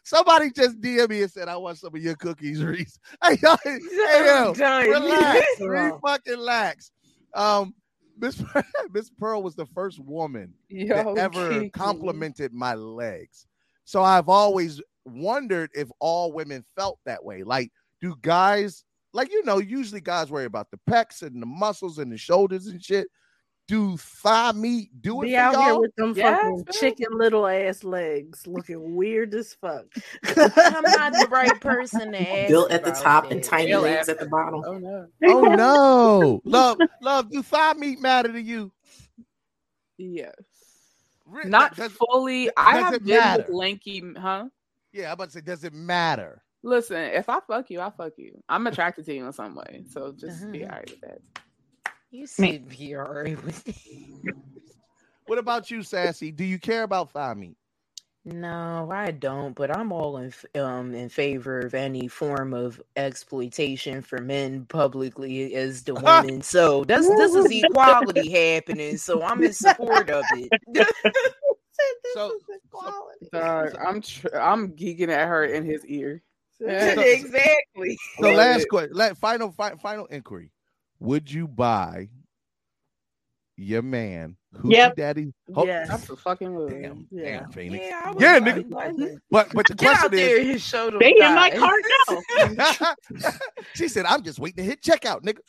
Somebody just DM me and said, I want some of your cookies, Reese. Hey, yo, hey, yo, done. relax. Wow. Re fucking relax. Um, Miss [laughs] Miss Pearl was the first woman Yo, that ever Kiki. complimented my legs. So I've always wondered if all women felt that way. Like, do guys like you know, usually guys worry about the pecs and the muscles and the shoulders and shit. Do thigh meat do it Be for out here y'all? with them Yes, fucking man. chicken little ass legs, looking weird as fuck. [laughs] I'm not the [laughs] right person to ask. Built at the top and tiny They'll legs ask at the bottom. Oh no. [laughs] oh no, love, love. Do thigh meat matter to you? Yes. Re- Not does- fully. does I have been matter? with lanky, huh? Yeah, I'm about to say, does it matter? Listen, if I fuck you, I fuck you. I'm attracted to you in some way, so just be Uh-huh. alright with that. You said be alright with it. What about you, Sassy? Do you care about thigh meat? No, I don't. But I'm all in um in favor of any form of exploitation for men publicly as the [laughs] women. So that's this is equality [laughs] happening. So I'm in support of it. [laughs] So, Dog, I'm tr- I'm geeking at her in his ear. exactly. So last question, final, fi- final inquiry: Would you buy your man who Yep. daddy? Ho- Yes. That's a fucking wood. Damn, Yeah. damn, Phoenix. Yeah, Yeah, nigga. like. But but the Get out question there is, and show them. They in my thighs. cart now. [laughs] [laughs] she said, "I'm just waiting to hit checkout, nigga."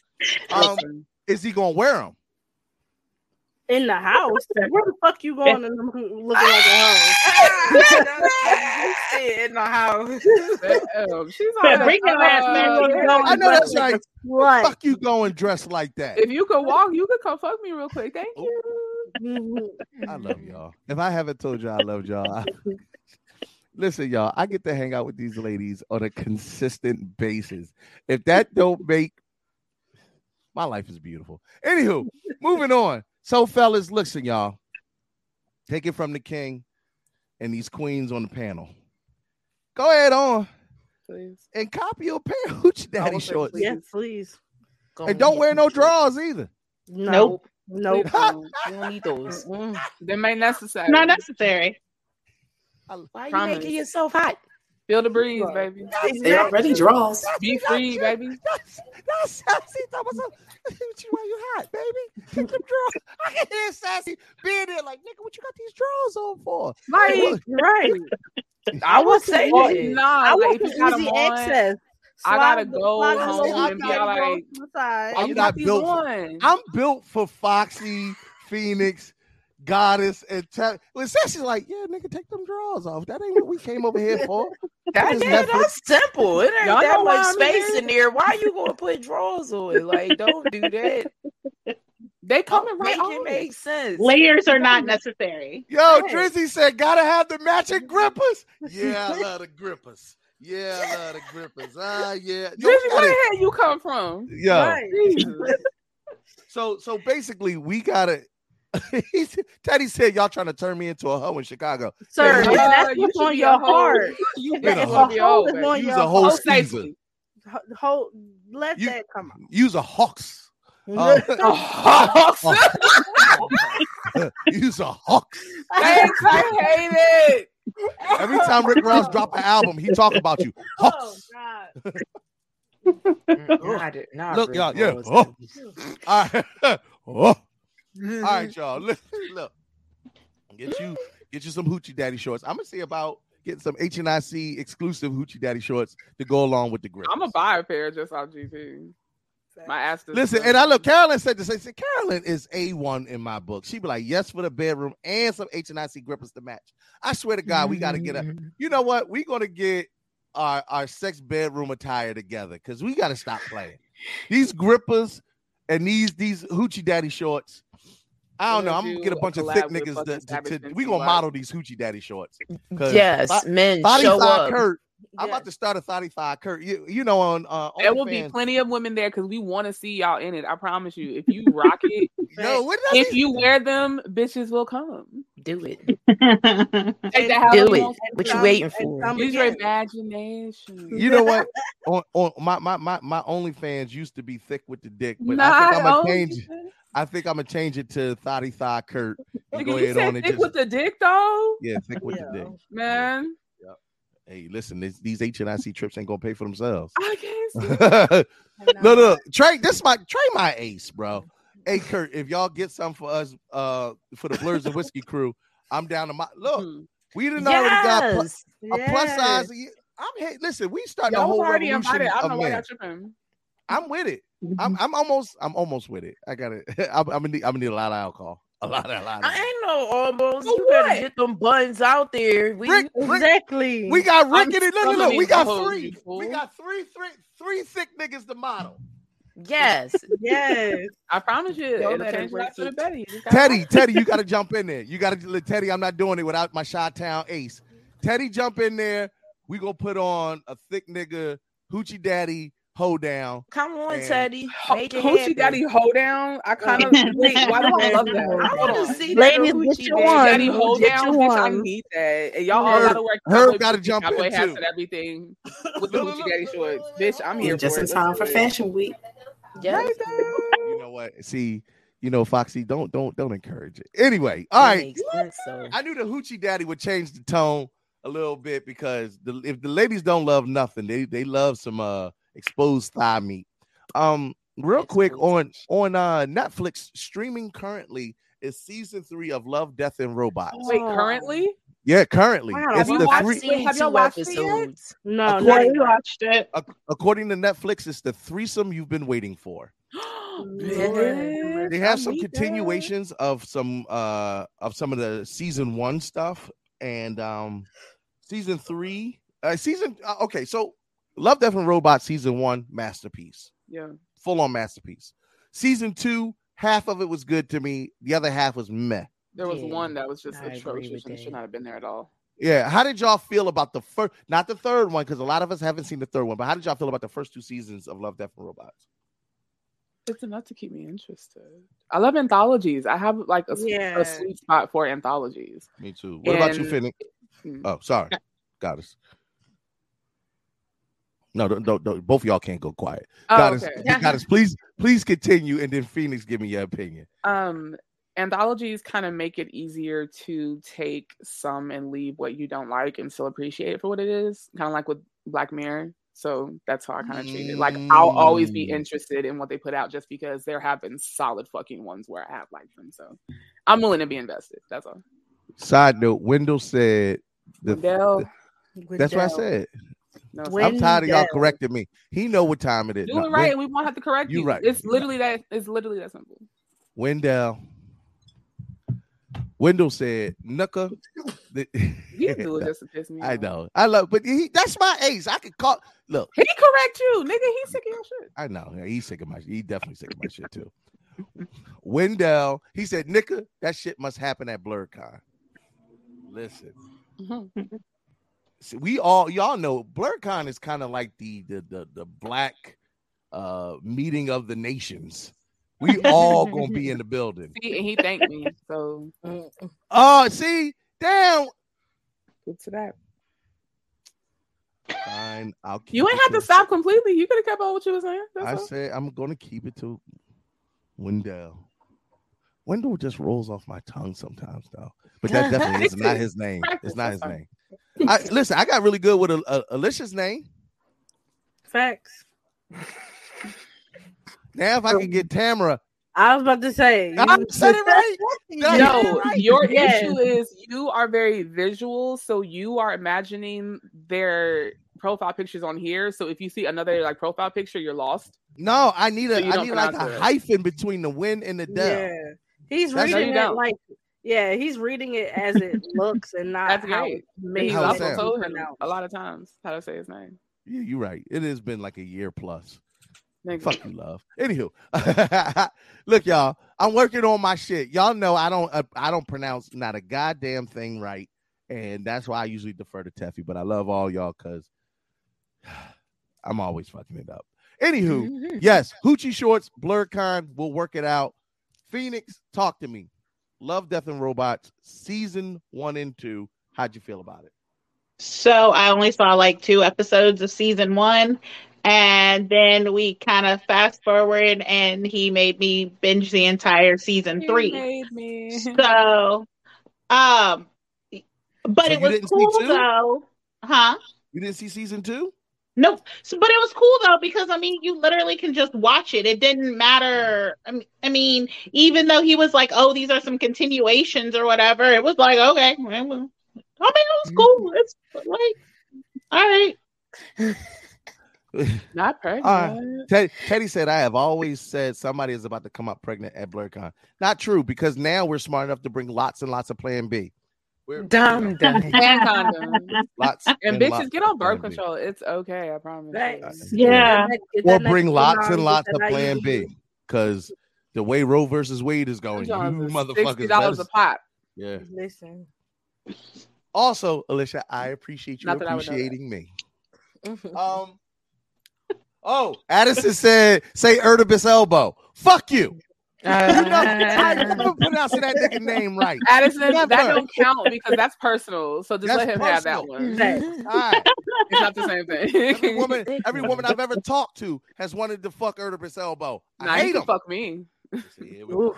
Um, is he gonna wear them? In the house? [laughs] Where the fuck you going and looking like a hoe? [laughs] in the house. [laughs] Damn, she's Better on bring your ass back when you go. I know that's right. What? Fuck you going dressed like that? If you could walk, you could come fuck me real quick. Thank you. Mhm. I love y'all. If I haven't told y'all I love y'all, I- listen, y'all. I get to hang out with these ladies on a consistent basis. If that don't make my life is beautiful. Anywho, moving on. So, fellas, listen, y'all. Take it from the king and these queens on the panel. Go ahead on Please. and copy your pair [laughs] of hoochie daddy will say shorts. please. Yeah, please. Go And don't wear no drawers either. No. Nope. Nope. Please don't. [laughs] You don't need those. Them ain't necessary. Not necessary. Why are you Promise. making yourself hot? Feel the breeze, baby. They already draws. Be free, baby. That's, that's sassy. That was a, what [laughs] you why you hot, baby? Take them drawers. I can hear sassy being there like, nigga, what you got these drawers on for? Like, [laughs] Right. I would say or that. nah, I like want if you got easy them on, access. I gotta go home and be like, to the I'm not built for- I'm built for Foxy, Phoenix, Goddess, and Ta- when Sassy's like, yeah, nigga, take them drawers off. That ain't what we came over here for. [laughs] That, Just yeah, Netflix. that's simple. It ain't Y'all that know why much I'm space here. in there. Why you gonna put drawers on? Like, don't do that. [laughs] They coming Make right it on. make sense. Layers are not necessary. Yo, Drizzy said, gotta have the matching grippers. Yeah, I love the [laughs] grippers. Yeah, I love the grippers. Ah, yeah. Yo, Drizzy, where the hell you come from? Yeah. Jesus. so so basically, we gotta. [laughs] he's- Teddy said, y'all trying to turn me into a hoe in Chicago. Sir, Hey, if Uh, that's what's should on your heart, You [laughs] You if a wanna be a hoe, hoe is on Use your a whole heart, Hoe Caesar. ho- ho- let You- that come out. Use a hawks. Um, use a [laughs] hawks. Thanks, I hate it. Every time Rick Ross drop an album, he talk about you. Oh Hawks. God. Not, it- not Look, Rick y'all, yeah. Oh. All right. Oh. All right, [laughs] y'all. [laughs] Look, look. Get you get you some hoochie daddy shorts. I'm gonna see about getting some HNIC exclusive hoochie daddy shorts to go along with the grip. I'm gonna buy a pair just off GP. My ass. Listen, and I look, Carolyn said this. I said, Carolyn is A1 in my book. She'd be like, yes, for the bedroom and some HNIC grippers to match. I swear to God, we got to get a, [laughs] you know what? We're going to get our, our sex bedroom attire together because we got to stop playing. These grippers and these these hoochie daddy shorts. I don't We're know. I'm gonna get a a bunch of thick niggas. fucking To, to, to- we gonna model these hoochie daddy shorts. Yes, Thought- men, Thotty show Thigh up. Kurt. I'm about to start a thotty thigh Kurt. You, you know on uh, There will be plenty of women there because we want to see y'all in it. I promise you. If you rock it, [laughs] Yo, what did I if be- you wear them, bitches will come. Do it. [laughs] Take Do you it. want. What you Some- waiting and for? Use your imagination. You know what? [laughs] on, on my, my my my OnlyFans used to be thick with the dick, but I think I'm gonna only- change. I think I'm gonna change it to thotty thigh Kurt. and Nigga, go you ahead said on thick just with the dick though, yeah, thick with the dick. man. Hey, listen, this, these HNIC trips ain't gonna pay for themselves. [laughs] See no, no, Trey, this my Trey, my ace, bro. Hey, Kurt, if y'all get some for us, uh, for the Blurs and Whiskey crew, I'm down to my look. We didn't already got Yes. a plus size. I'm hey, listen, we starting a whole already revolution invited. I don't of know why men. y'all tripping. I'm with it. I'm I'm almost I'm almost with it. I got it. [laughs] I'm, I'm gonna need I'm gonna need a lot of alcohol. [laughs] A lot a lot. Of I ain't no almost. For You better get them buns out there. We, Rick, Rick, Exactly. we got I'm Rickety. Look, look, look. We got three. you fool. We got three, three, three thick niggas to model. yes. [laughs] yes. I promise you, Y'all it'll better change work life for the You just Teddy, Teddy, you [laughs] got to jump in there. You got to Teddy. I'm not doing it without my Chi Town ace. Teddy, jump in there. We gonna put on a thick nigga hoochie daddy hold down. Come on, And- Teddy. Ho- Make Hoochie happen. Daddy hold down. I kind of wait. Why do I love that? I Hold want to see Ladies, that get Hoochie your Daddy. Daddy hold Get down, your bitch. I need that. And y'all all gotta wear Herb gotta boots, jump cowboy in, hats too. and everything with the Look, look, Hoochie Daddy shorts. Bitch, I'm here just in time for Fashion Week. Yes. You know what? See, you know, Foxy, don't don't don't encourage it. Anyway, all That right. sense. I knew the hoochie daddy would change the tone a little bit because the, if the ladies don't love nothing, they they love some uh exposed thigh meat. Um, real quick on on uh Netflix streaming currently is season three of Love, Death, and Robots. Wait, currently? Yeah, currently Wow. it's Have you the watched three. it? Seen Have y'all two watched it yet? episodes. No, Yeah, According- we watched it. ac- According to Netflix, it's the threesome you've been waiting for. [gasps] Bitch, They have some need that. continuations of some uh of some of the season one stuff and um season three uh season uh, okay so love death and robot season one masterpiece Yeah. full on masterpiece season two half of it was good to me the other half was meh There was Yeah, one that was just I agree atrocious with and should not have been there at all. yeah how did y'all feel about the first not the third one because a lot of us haven't seen the third one but how did y'all feel about the first two seasons of love death and robots It's enough to keep me interested. I love anthologies. I have like a, s- Yeah. a sweet spot for anthologies. me too what about you And- Finnick? Hmm. oh sorry got us no, don't, don't, don't, both of y'all can't go quiet. Oh, Goddess, okay. [laughs] Goddess, please, please continue, and then Phoenix, give me your opinion. um anthologies kind of make it easier to take some and leave what you don't like and still appreciate it for what it is kind of like with black mirror so that's how i kind of treat it like i'll always be Mm. interested in what they put out just because there have been solid fucking ones where i have liked them so i'm willing to be invested that's all Side note: Wendell said the, Wendell. That's what I said. No it's I'm tired of y'all correcting me. He know what time it is. do No, it right Wen- and we won't have to correct You you, right. it's You literally that it's literally that simple Wendell. Wendell said, "Nuka." the- [laughs] you do it just to piss me [laughs] I off. know. I love, but he, that's my ace. I could call. Look, he correct you nigga he's sick of your shit I know. Yeah, he's sick of my. Shit. He definitely sick of my shit too. [laughs] Wendell, he said, "Nika, that shit must happen at BlerdCon." Listen. See, we all y'all know BlerdCon is kind of like the the the the black uh meeting of the nations. We all gonna be in the building. [laughs] See, and he thanked me so [laughs] Oh, see, damn. good to that Fine, I'll keep You ain't have to stop completely. You could have kept on what you were saying. That's I all. said I'm gonna keep it to Wendell. Wendell just rolls off my tongue sometimes, though. But that definitely is not his [laughs] name. It's not his name. I, listen, I got really good with a, a, Alicia's name. Facts. Now, if I can get Tamara I was about to say. I said it right. Did I No, right? your Yes. issue is you are very visual, so you are imagining their profile pictures on here. So if you see another like profile picture, you're lost. No, I need a So I need like a it. hyphen between the win and the del. Yeah, he's That's- reading you it like yeah, he's reading it as it [laughs] looks and not That's how great. it's And made. he's How also told him a lot of times how to say his name. Yeah, you're right. It has been like a year plus. Nigga. Fuck you, love. Anywho, [laughs] look, y'all. I'm working on my shit. Y'all know I don't. Uh, I don't pronounce not a goddamn thing right, and that's why I usually defer to Teffy. But I love all y'all because [sighs] I'm always fucking it up. Anywho, [laughs] yes, Hoochie Shorts, BlerdCon, we'll work it out. Phoenix, talk to me. Love, Death, and Robots, season one and two. How'd you feel about it? So I only saw like two episodes of season one, and then we kind of fast forward, and he made me binge the entire season You three. made me. So, um, but So it was cool two? though, huh? You didn't see season two? Nope. So, but it was cool though because I mean, you literally can just watch it. It didn't matter. I mean, I mean, even though he was like, "Oh, these are some continuations or whatever," it was like, okay, well, well, I mean, it was mm-hmm. cool. It's like, all right. [laughs] Not pregnant. Uh, all right. Ted, Teddy said, I have always said somebody is about to come up pregnant at BlerdCon. Not true, because now we're smart enough to bring lots and lots of plan B. We're Dumb, dumb. [laughs] and condoms. lots And and bitches lots get on birth Plan B. control. It's okay, I promise. you. Thanks. Yeah. Or bring lots and lots of plan B. Because the way Roe versus Wade is going, you motherfuckers. Sixty dollars a pop. Yeah. Listen. Also, Alicia, I appreciate you Not that I would know that. appreciating me. [laughs] Um. Oh, Addison said, "Say Erdibus elbow." Fuck you. Uh, you know, I [laughs] never pronouncing that nigga name right. Addison, that don't count because that's personal. So just That's let him have that personal. one. Thanks. All right. It's not the same thing. Every woman, every [laughs] woman I've ever talked to has wanted to fuck Erdibus elbow. I Nah, hate you can him. fuck me. See, here we go.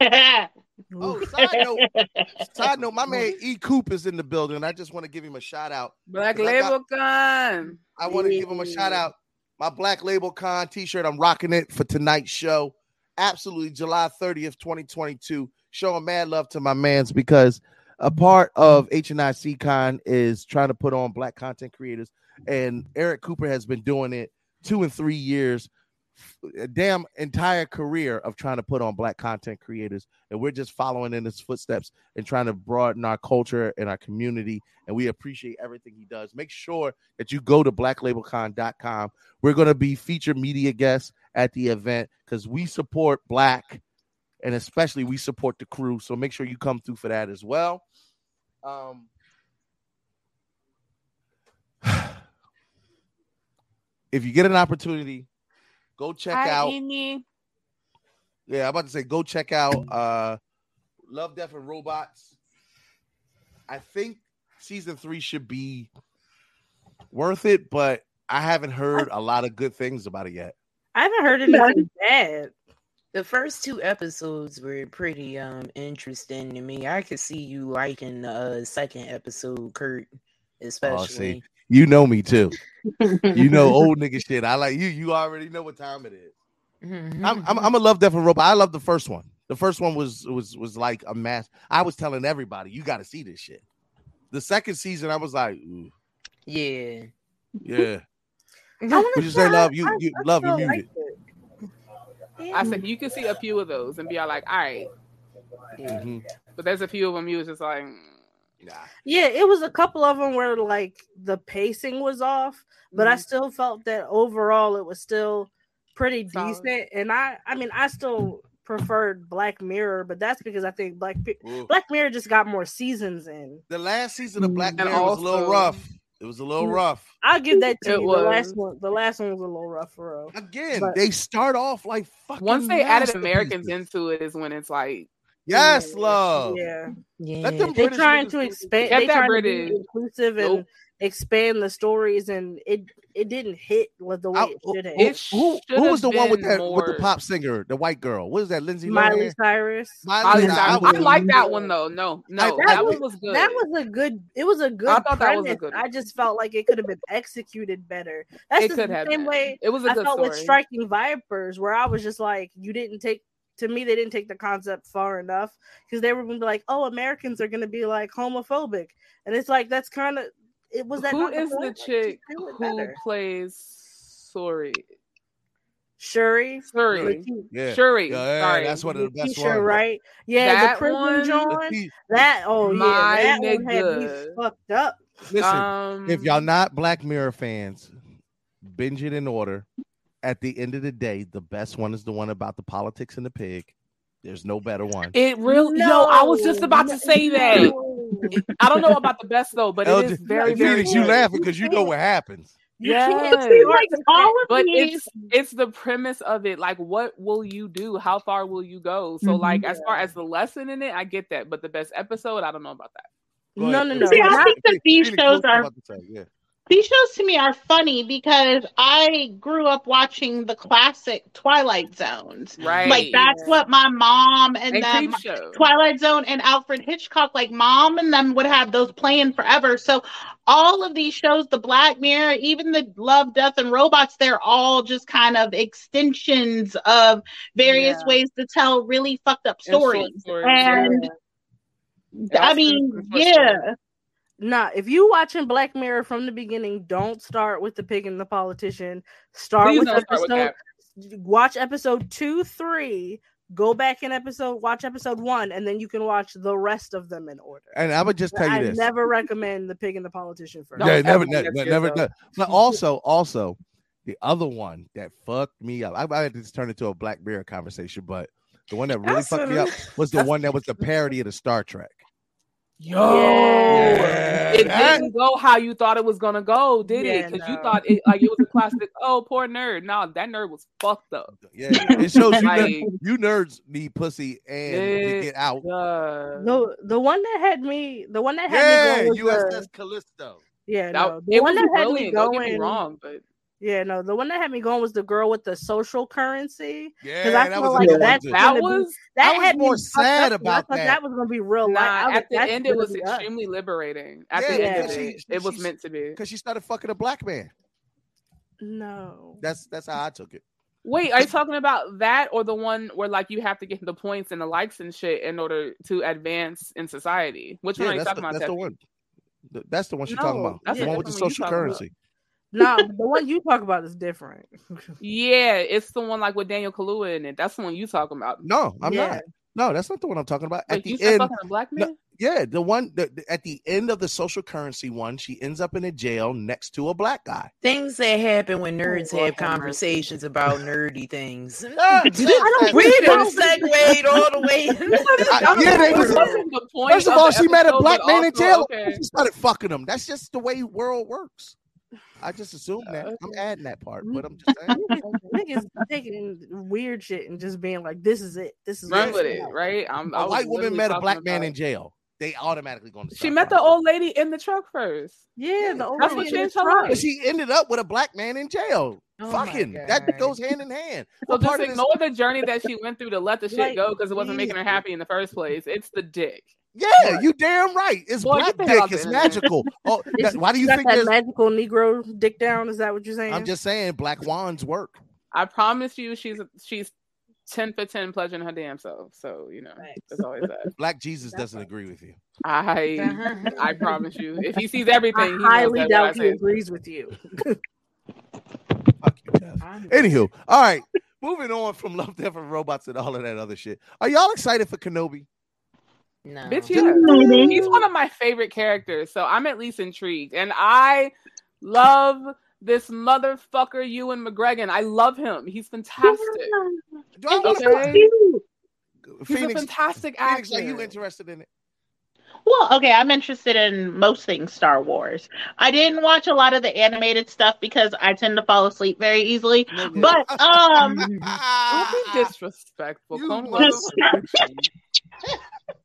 yeah. Oh, side note, [laughs] side note, my man E. Coop is in the building. I just want to give him a shout out. Black 'Cause I got- label gun. I want to give him a shout out. My Black Label Con t-shirt. I'm rocking it for tonight's show. Absolutely, July 30th, 2022. Showing mad love to my mans because a part of HNIC Con is trying to put on black content creators, and Eric Cooper has been doing it two and three years, a damn entire career of trying to put on black content creators, and we're just following in his footsteps and trying to broaden our culture and our community. And we appreciate everything he does. Make sure that you go to blacklabelcon.com. We're going to be featured media guests at the event because we support black and especially we support the crew. So make sure you come through for that as well. Um, [sighs] if you get an opportunity, go check Hi, out. Amy. Yeah, I'm about to say go check out uh Love, Death, and Robots. I think season three should be worth it, but I haven't heard a lot of good things about it yet. I haven't heard anything bad. The first two episodes were pretty um interesting to me. I could see you liking the uh, second episode, Kurt, Oh, especially. see, you know me too. You know [laughs] old nigga shit. I like you. You already know what time it is. Mm-hmm. I'm, I'm, I'm a love, Death, and Robot. I love the first one. The first one was was was like a mass. I was telling everybody, you got to see this shit. The second season, I was like, Ooh, yeah. yeah. [laughs] I Would you say love? You you I love you still muted. like it. I said you can see a few of those and be all like, all right. Mhm. But there's a few of them you was just like, mm, Yeah, it was a couple of them where like the pacing was off, but I Mhm. still felt that overall it was still pretty Solid. decent. And I, I mean, I still preferred Black Mirror, but that's because I think Black Ooh. Black Mirror just got more seasons in. The last season of Black And Mirror was a little rough. It was a little rough. I'll give that to It you. The last one, the last one was a little rough for real. Again, But- they start off like fucking. once they added Americans into it is when it's like, Yes, Yeah, love. Yeah, Yeah. Let them they British trying niggas to expand. They that trying to be inclusive and expand the stories, and it it didn't hit with the way I- it who, should have. It who, who was the one with been that with the pop singer, the white girl? What is that? Lindsay Miley Lohan. Cyrus. Miley Nah, Cyrus. was- I like that one though. No, no, I- that one was good. That was a good. It was a good. I thought that was a premise. good I just felt like it could have been executed better. That's It could the have same been. way It was a I good felt with. Striking Vipers, where I was just like, you didn't take to me they didn't take the concept far enough because they were going to be like, oh, Americans are going to be like homophobic, and it's like that's kind of it was that. Who not the is the? Like, chick just do it who better. plays Sorry? Shuri, Shuri. Lakeisha- Yeah. Shuri. Yeah, yeah, sorry. that's one of the best Lakeisha ones. right? Yeah, That the prison one- John. The- That oh My yeah, that one had me nigga. fucked up. Listen, Um, if y'all not Black Mirror fans, binge it in order. At the end of the day, the best one is the one about the politics and the pig. There's no better one. It really, yo, I was just about to say that. I don't know about the best though, but it LJ is very, very Phoenix, you good. laughing because you know what happens. Yes. like but these it's it's the premise of it. Like, what will you do? How far will you go? So, Mhm. like, as far as the lesson in it, I get that. But the best episode, I don't know about that. Go No, ahead. no, no. See, I think that these Phoenix, shows are say? Yeah. These shows to me are funny because I grew up watching the classic Twilight Zones. Right. Like that's what my mom and, And them Twilight Zone and Alfred Hitchcock, like mom and them would have those playing forever. So all of these shows, the Black Mirror, even the Love, Death, and Robots, they're all just kind of extensions of various Yeah. ways to tell really fucked up And stories. stories, And yeah. I mean, yeah. Nah, if you watching Black Mirror from the beginning, don't start with the pig and the politician. Start Please with don't start with episode. watch episode two, three. Go back in episode. Watch episode one, and then you can watch the rest of them in order. And I would just tell you I this. never recommend the pig and the politician first. yeah, never, ever never, never, never. But also, also, the other one that fucked me up. I might have to turn into a Black Mirror conversation, but the one that really That's fucked me up was the one that was the parody of the Star Trek. Yo, Yeah. it That- didn't go how you thought it was gonna go, did Yeah, it? Because you thought it like it was a classic. [laughs] Oh, poor nerd. No, that nerd was fucked up. Yeah, it shows you, Like- ner- you nerds need pussy and to Yeah, get out. uh, The the one that had me, the one that had Yeah, me going was USS the, Callister. yeah, that, no, the it one was that had me brilliant. Don't get me going. wrong, but Yeah, no, the one that had me going was the girl with the social currency. Yeah, I that was like good one that's that gonna be- was that I was had more fucked sad up 'cause I about that. that was gonna be real life. Nah. was At the end, it was be us. extremely liberating. At Yeah, the end of it, she- it was meant to be. Because she started fucking a black man. No. That's that's how I took it. Wait, are you talking about that or the one where like you have to get the points and the likes and shit in order to advance in society? Which one Yeah, are you that's talking the, about? that's the one. Th- That's the one she's talking about. that's the one with the different one you social talking about. currency. No, the one you talk about is different. [laughs] Yeah, it's the one like with Daniel Kaluuya in it. That's the one you talking about. No, I'm Yeah. not. No, that's not the one I'm talking about. At Wait, you the said end, fucking a black no, man? yeah, the one the, the- at the end of the social currency one, she ends up in a jail next to a black guy. Things that happen when nerds Lord have have mercy. conversations about nerdy things. [laughs] Ah, we done segued all the way. [laughs] I- yeah, they was- wasn't the point First of of all, the she met a black but man in jail. okay. She started fucking him. That's just the way world works. I just assumed that. I'm adding that part, but I'm just [laughs] saying. Niggas taking weird shit and just being like, "This is it. This is Run it." with it, right? I'm, I A was white woman met a black man about- in jail. They automatically going to. She met the old lady in the truck first. Yeah, the old That's lady what in changed the her truck. life. But she ended up with a black man in jail. Oh Fucking that goes hand in hand. So What just part of this- ignore the journey that she went through to let the shit Like, go because it wasn't making her happy in the first place. It's the dick. Yeah, you damn right. It's Boy, black get the hell dick. It's magical. [laughs] Oh, that- why do you think that there's? magical Negro dick down? Is that what you're saying? I'm just saying, black wands work. I promise you, she's she's ten for ten pledging her damn self. So you know, that's always that. Black Jesus doesn't agree with you. I I [laughs] promise you, if he sees everything, I he highly that doubt he agrees with you. Fuck you, Jeff. Anywho, all right. Moving on from Love, Death, and Robots and all of that other shit. Are y'all excited for Kenobi? No. Bitch, yeah. He's one of my favorite characters, so I'm at least intrigued. And I love this motherfucker, Ewan McGregor. I love him. He's fantastic. Do I wanna- Okay? He's a Phoenix, fantastic Phoenix, actor. are you interested in it? Well, okay, I'm interested in most things Star Wars. I didn't watch a lot of the animated stuff because I tend to fall asleep very easily. But [laughs] um Don't be disrespectful. You Come motherfucker.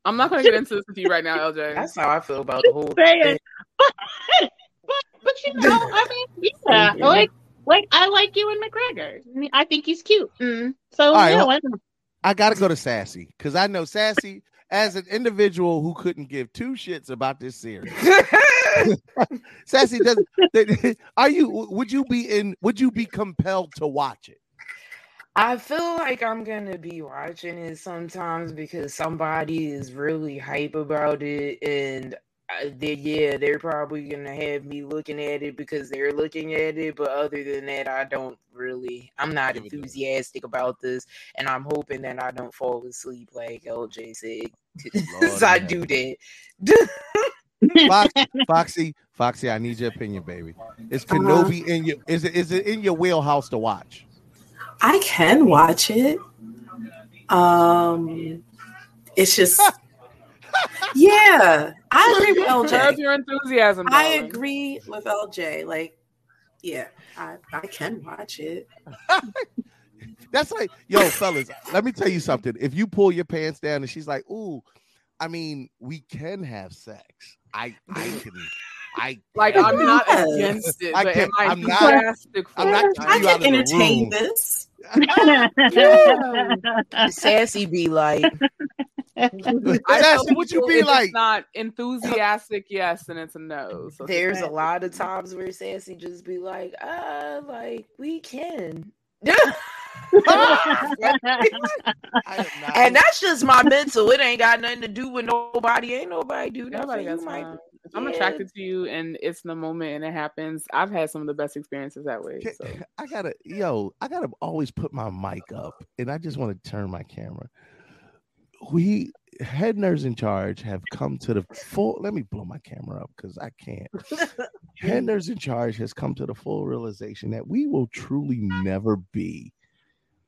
I'm not gonna get into this with you right now, LJ. That's how I feel about the whole saying, thing. [laughs] but, but but you know, I mean, yeah, like like I like Ewan McGregor. I, mean, I think he's cute. Mm. So All right, yeah, well- why? I got to go to Sassy because I know Sassy as an individual who couldn't give two shits about this series. [laughs] Sassy doesn't. [laughs] Are you? Would you be in? Would you be compelled to watch it? I feel like I'm gonna be watching it sometimes because somebody is really hype about it, and I, they, yeah, they're probably gonna have me looking at it because they're looking at it. But other than that, I don't really. I'm not enthusiastic about this, and I'm hoping that I don't fall asleep like LJ said. [laughs] Because I do that. Fox, [laughs] Foxy, Foxy, I need your opinion, baby. Is Kenobi in your is it is it in your wheelhouse to watch? I can watch it. Um, it's just, [laughs] yeah, I agree with Curb LJ. your enthusiasm. I darling. agree with LJ. Like, yeah, I, I can watch it. [laughs] That's like, yo, fellas, let me tell you something. If you pull your pants down and she's like, ooh, I mean, we can have sex. I I can I Like I'm not against it, I but can't- am I I'm not- enthusiastic I'm not I you out can of the entertain room. this. [laughs] Sassy be like, I Sassy, tell what you be if it's like? Not enthusiastic, yes, and it's a no. So there's a lot of times where Sassy just be like, uh, like we can. [laughs] and that's just my mental. It ain't got nothing to do with nobody. Ain't nobody do nothing. Nobody You got might- time. If I'm attracted to you and it's the moment and it happens, I've had some of the best experiences that way. So I gotta, yo, I gotta always put my mic up, and I just want to turn my camera. We head nerds in charge have come to the full. Let me blow my camera up because I can't. [laughs] head nerds in charge has come to the full realization that we will truly never be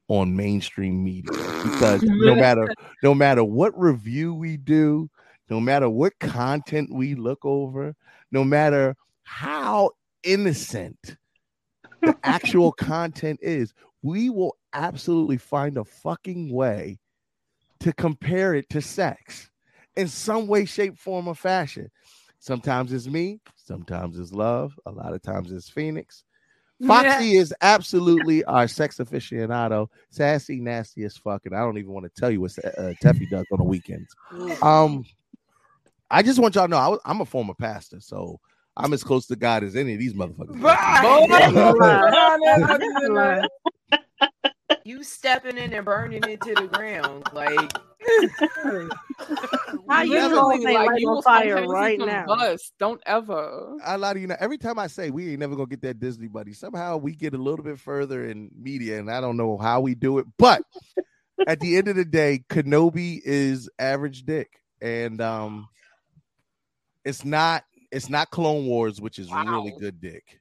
on mainstream media because no [laughs] matter no matter what review we do, no matter what content we look over, no matter how innocent the [laughs] actual content is, we will absolutely find a fucking way to compare it to sex in some way, shape, form, or fashion. Sometimes it's me, sometimes it's love, a lot of times it's Phoenix. Foxy is absolutely our sex aficionado, sassy, nasty as fuck, and I don't even want to tell you what uh, Teffy does on the weekends. Um, I just want y'all to know I was, I'm a former pastor, so I'm as close to God as any of these motherfuckers. you stepping in and burning it to the ground, like How you Literally, gonna say like, you on will fire right now? Bust. Don't ever. I lie to you now. Every time I say we ain't never gonna get that Disney buddy, somehow we get a little bit further in media, and I don't know how we do it. But at the end of the day, Kenobi is average dick, and um, it's not it's not Clone Wars, which is really good dick.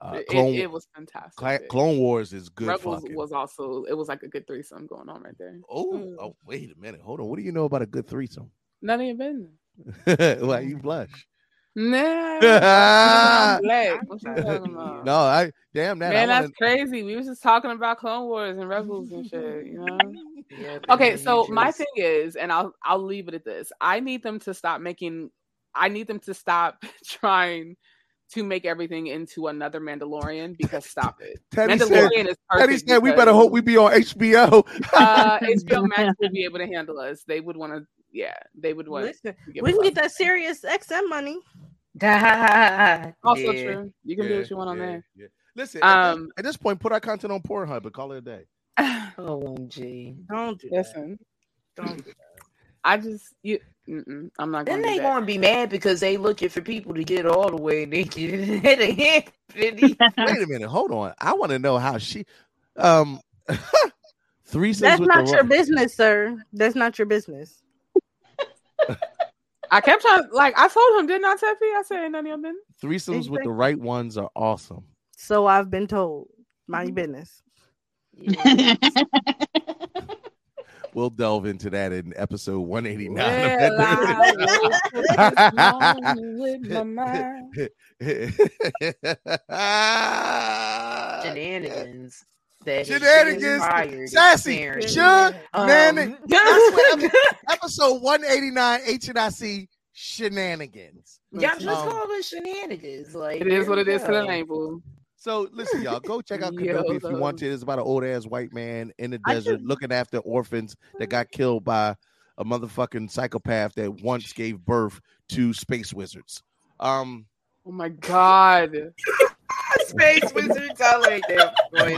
Uh, It- Clone, it, it was fantastic. Cla- Clone Wars is good. Rebels fucking. was also it was like a good threesome going on right there. Oh, oh, wait a minute. Hold on. What do you know about a good threesome? None of your business. [laughs] Why you blush? Nah. [laughs] Ah. Black. What you talking [laughs] about? No, I damn that. Man, that's wanna, crazy. We was just talking about Clone Wars and Rebels and shit, you know? yeah, Okay, so my thing is, and I'll I'll leave it at this. I need them to stop making I need them to stop [laughs] trying to make everything into another Mandalorian because [laughs] stop it. Teddy said, Mandalorian is perfect. Teddy said we better hope we be on HBO. uh [laughs] HBO Max will be able to handle us. They would want to yeah, they would want Listen, to we can get that serious XM money. Also Yeah. true. You can do what you want on there. yeah. Listen, at, Um, this, at this point, put our content on Pornhub and call it a day. OMG. Don't do Listen, that. Don't do that. I just you. Mm-mm, I'm not Then going to they gonna be mad because they looking for people to get all the way naked. [laughs] They [laughs] Wait a minute, hold on. I want to know how she um [laughs] threesomes That's with not the your right- business, sir. That's not your business. I kept trying, like I told him, didn't I, Teppy? I said, ain't none of your business. threesomes with the right ones are awesome. So I've been told. Mind your business. We'll delve into that in episode 189. Well, I was this morning with my mind. Shenanigans. That Shenanigans, sassy, apparently. sure, Um, man. [laughs] That's what epi- episode 189 HNIC shenanigans. Y'all just Um, call it shenanigans. Like It is what it is to the label. So listen, y'all, go check out Yo, Kenobi if you want to. It's about an old ass white man in the desert just- looking after orphans that got killed by a motherfucking psychopath that once gave birth to space wizards. Um, Oh my god. [laughs] Space Wizards. I like that. Boy.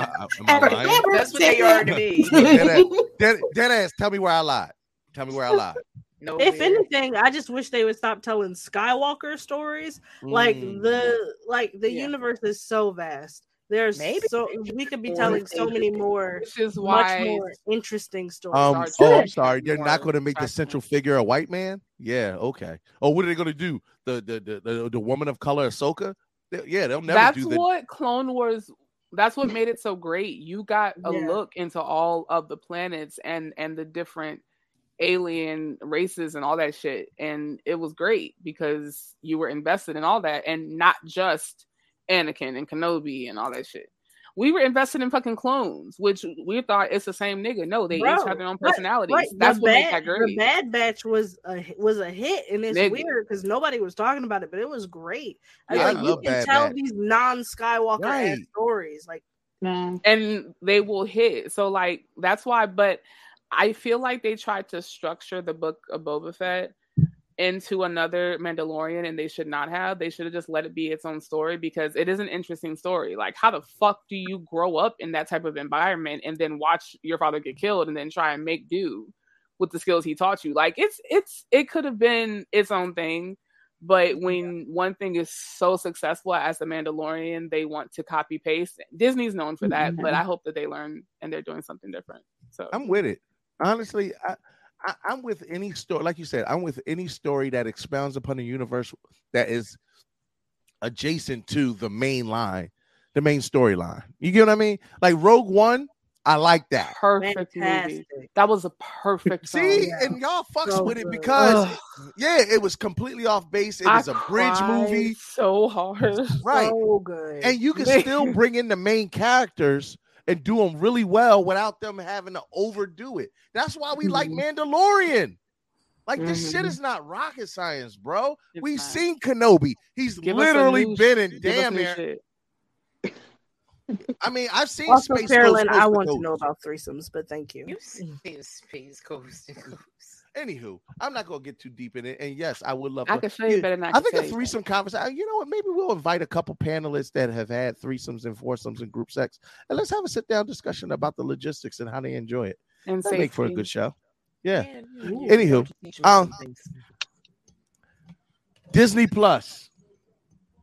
Am I lying? That's what they are to me. dead, ass, dead, dead [laughs] ass. Tell me where I lied. Tell me where I lied. No, if anything, I just wish they would stop telling Skywalker stories. Like Mm. the like the Yeah. universe is so vast. There's Maybe so we could be telling so many more, Which is much more interesting stories. Um. Oh, I'm sorry. They're not going to make the central figure a white man. Yeah. Okay. Oh, what are they going to do? The the the the, the woman of color, Ahsoka. They- yeah, they'll never that's do the. what Clone Wars. That's what made it so great. You got a Yeah. look into all of the planets and and the different alien races and all that shit, and it was great because you were invested in all that, and not just Anakin and Kenobi and all that shit. We were invested in fucking clones, which we thought it's the same nigga. No, they Bro, each have their own right, personalities. right. That's the what bad, makes that The. Bad Batch was a was a hit, and it's Nigga. weird because nobody was talking about it, but it was great. I Yeah, like I you can Bad tell Batch. these non Skywalker Right. stories. Like and they will hit. So like that's why. But I feel like they tried to structure the book of Boba Fett into another Mandalorian, and they should not have. They should have just let it be its own story because it is an interesting story. Like, how the fuck do you grow up in that type of environment and then watch your father get killed and then try and make do with the skills he taught you? Like, it's it's it could have been its own thing. But when one thing is so successful as the Mandalorian, they want to copy paste. Disney's known for that, but mm-hmm. I hope that they learn and they're doing something different. So I'm with it. Honestly, I, I I'm with any story. Like you said, I'm with any story that expounds upon a universe that is adjacent to the main line, the main storyline. You get what I mean? Like Rogue One, I like that. perfect movie. Fantastic. That was a perfect See, film. and y'all fucks So with it because Ugh. yeah, it was completely off base. It I was a bridge movie, so hard. right? So good. And you can [laughs] still bring in the main characters and do them really well without them having to overdo it. That's why we like Mm-hmm. Mandalorian. Like this shit Mhm. is not rocket science, bro. It's We've not. seen Kenobi. He's Give literally been sh- in damn near. shit. I mean, I've seen also, Space Carolyn, Ghost I Coast want to Coast. know about threesomes, but thank you. You see Space Coast Coast. Anywho, I'm not gonna get too deep in it. And yes, I would love. I to, can show you better than I I think tell a you. threesome conversation. You know what? Maybe we'll invite a couple panelists that have had threesomes and foursomes and group sex, and let's have a sit down discussion about the logistics and how they enjoy it. And That'd make for a good show. Yeah. Man, you- you Anywho, know, teach me um. Disney Plus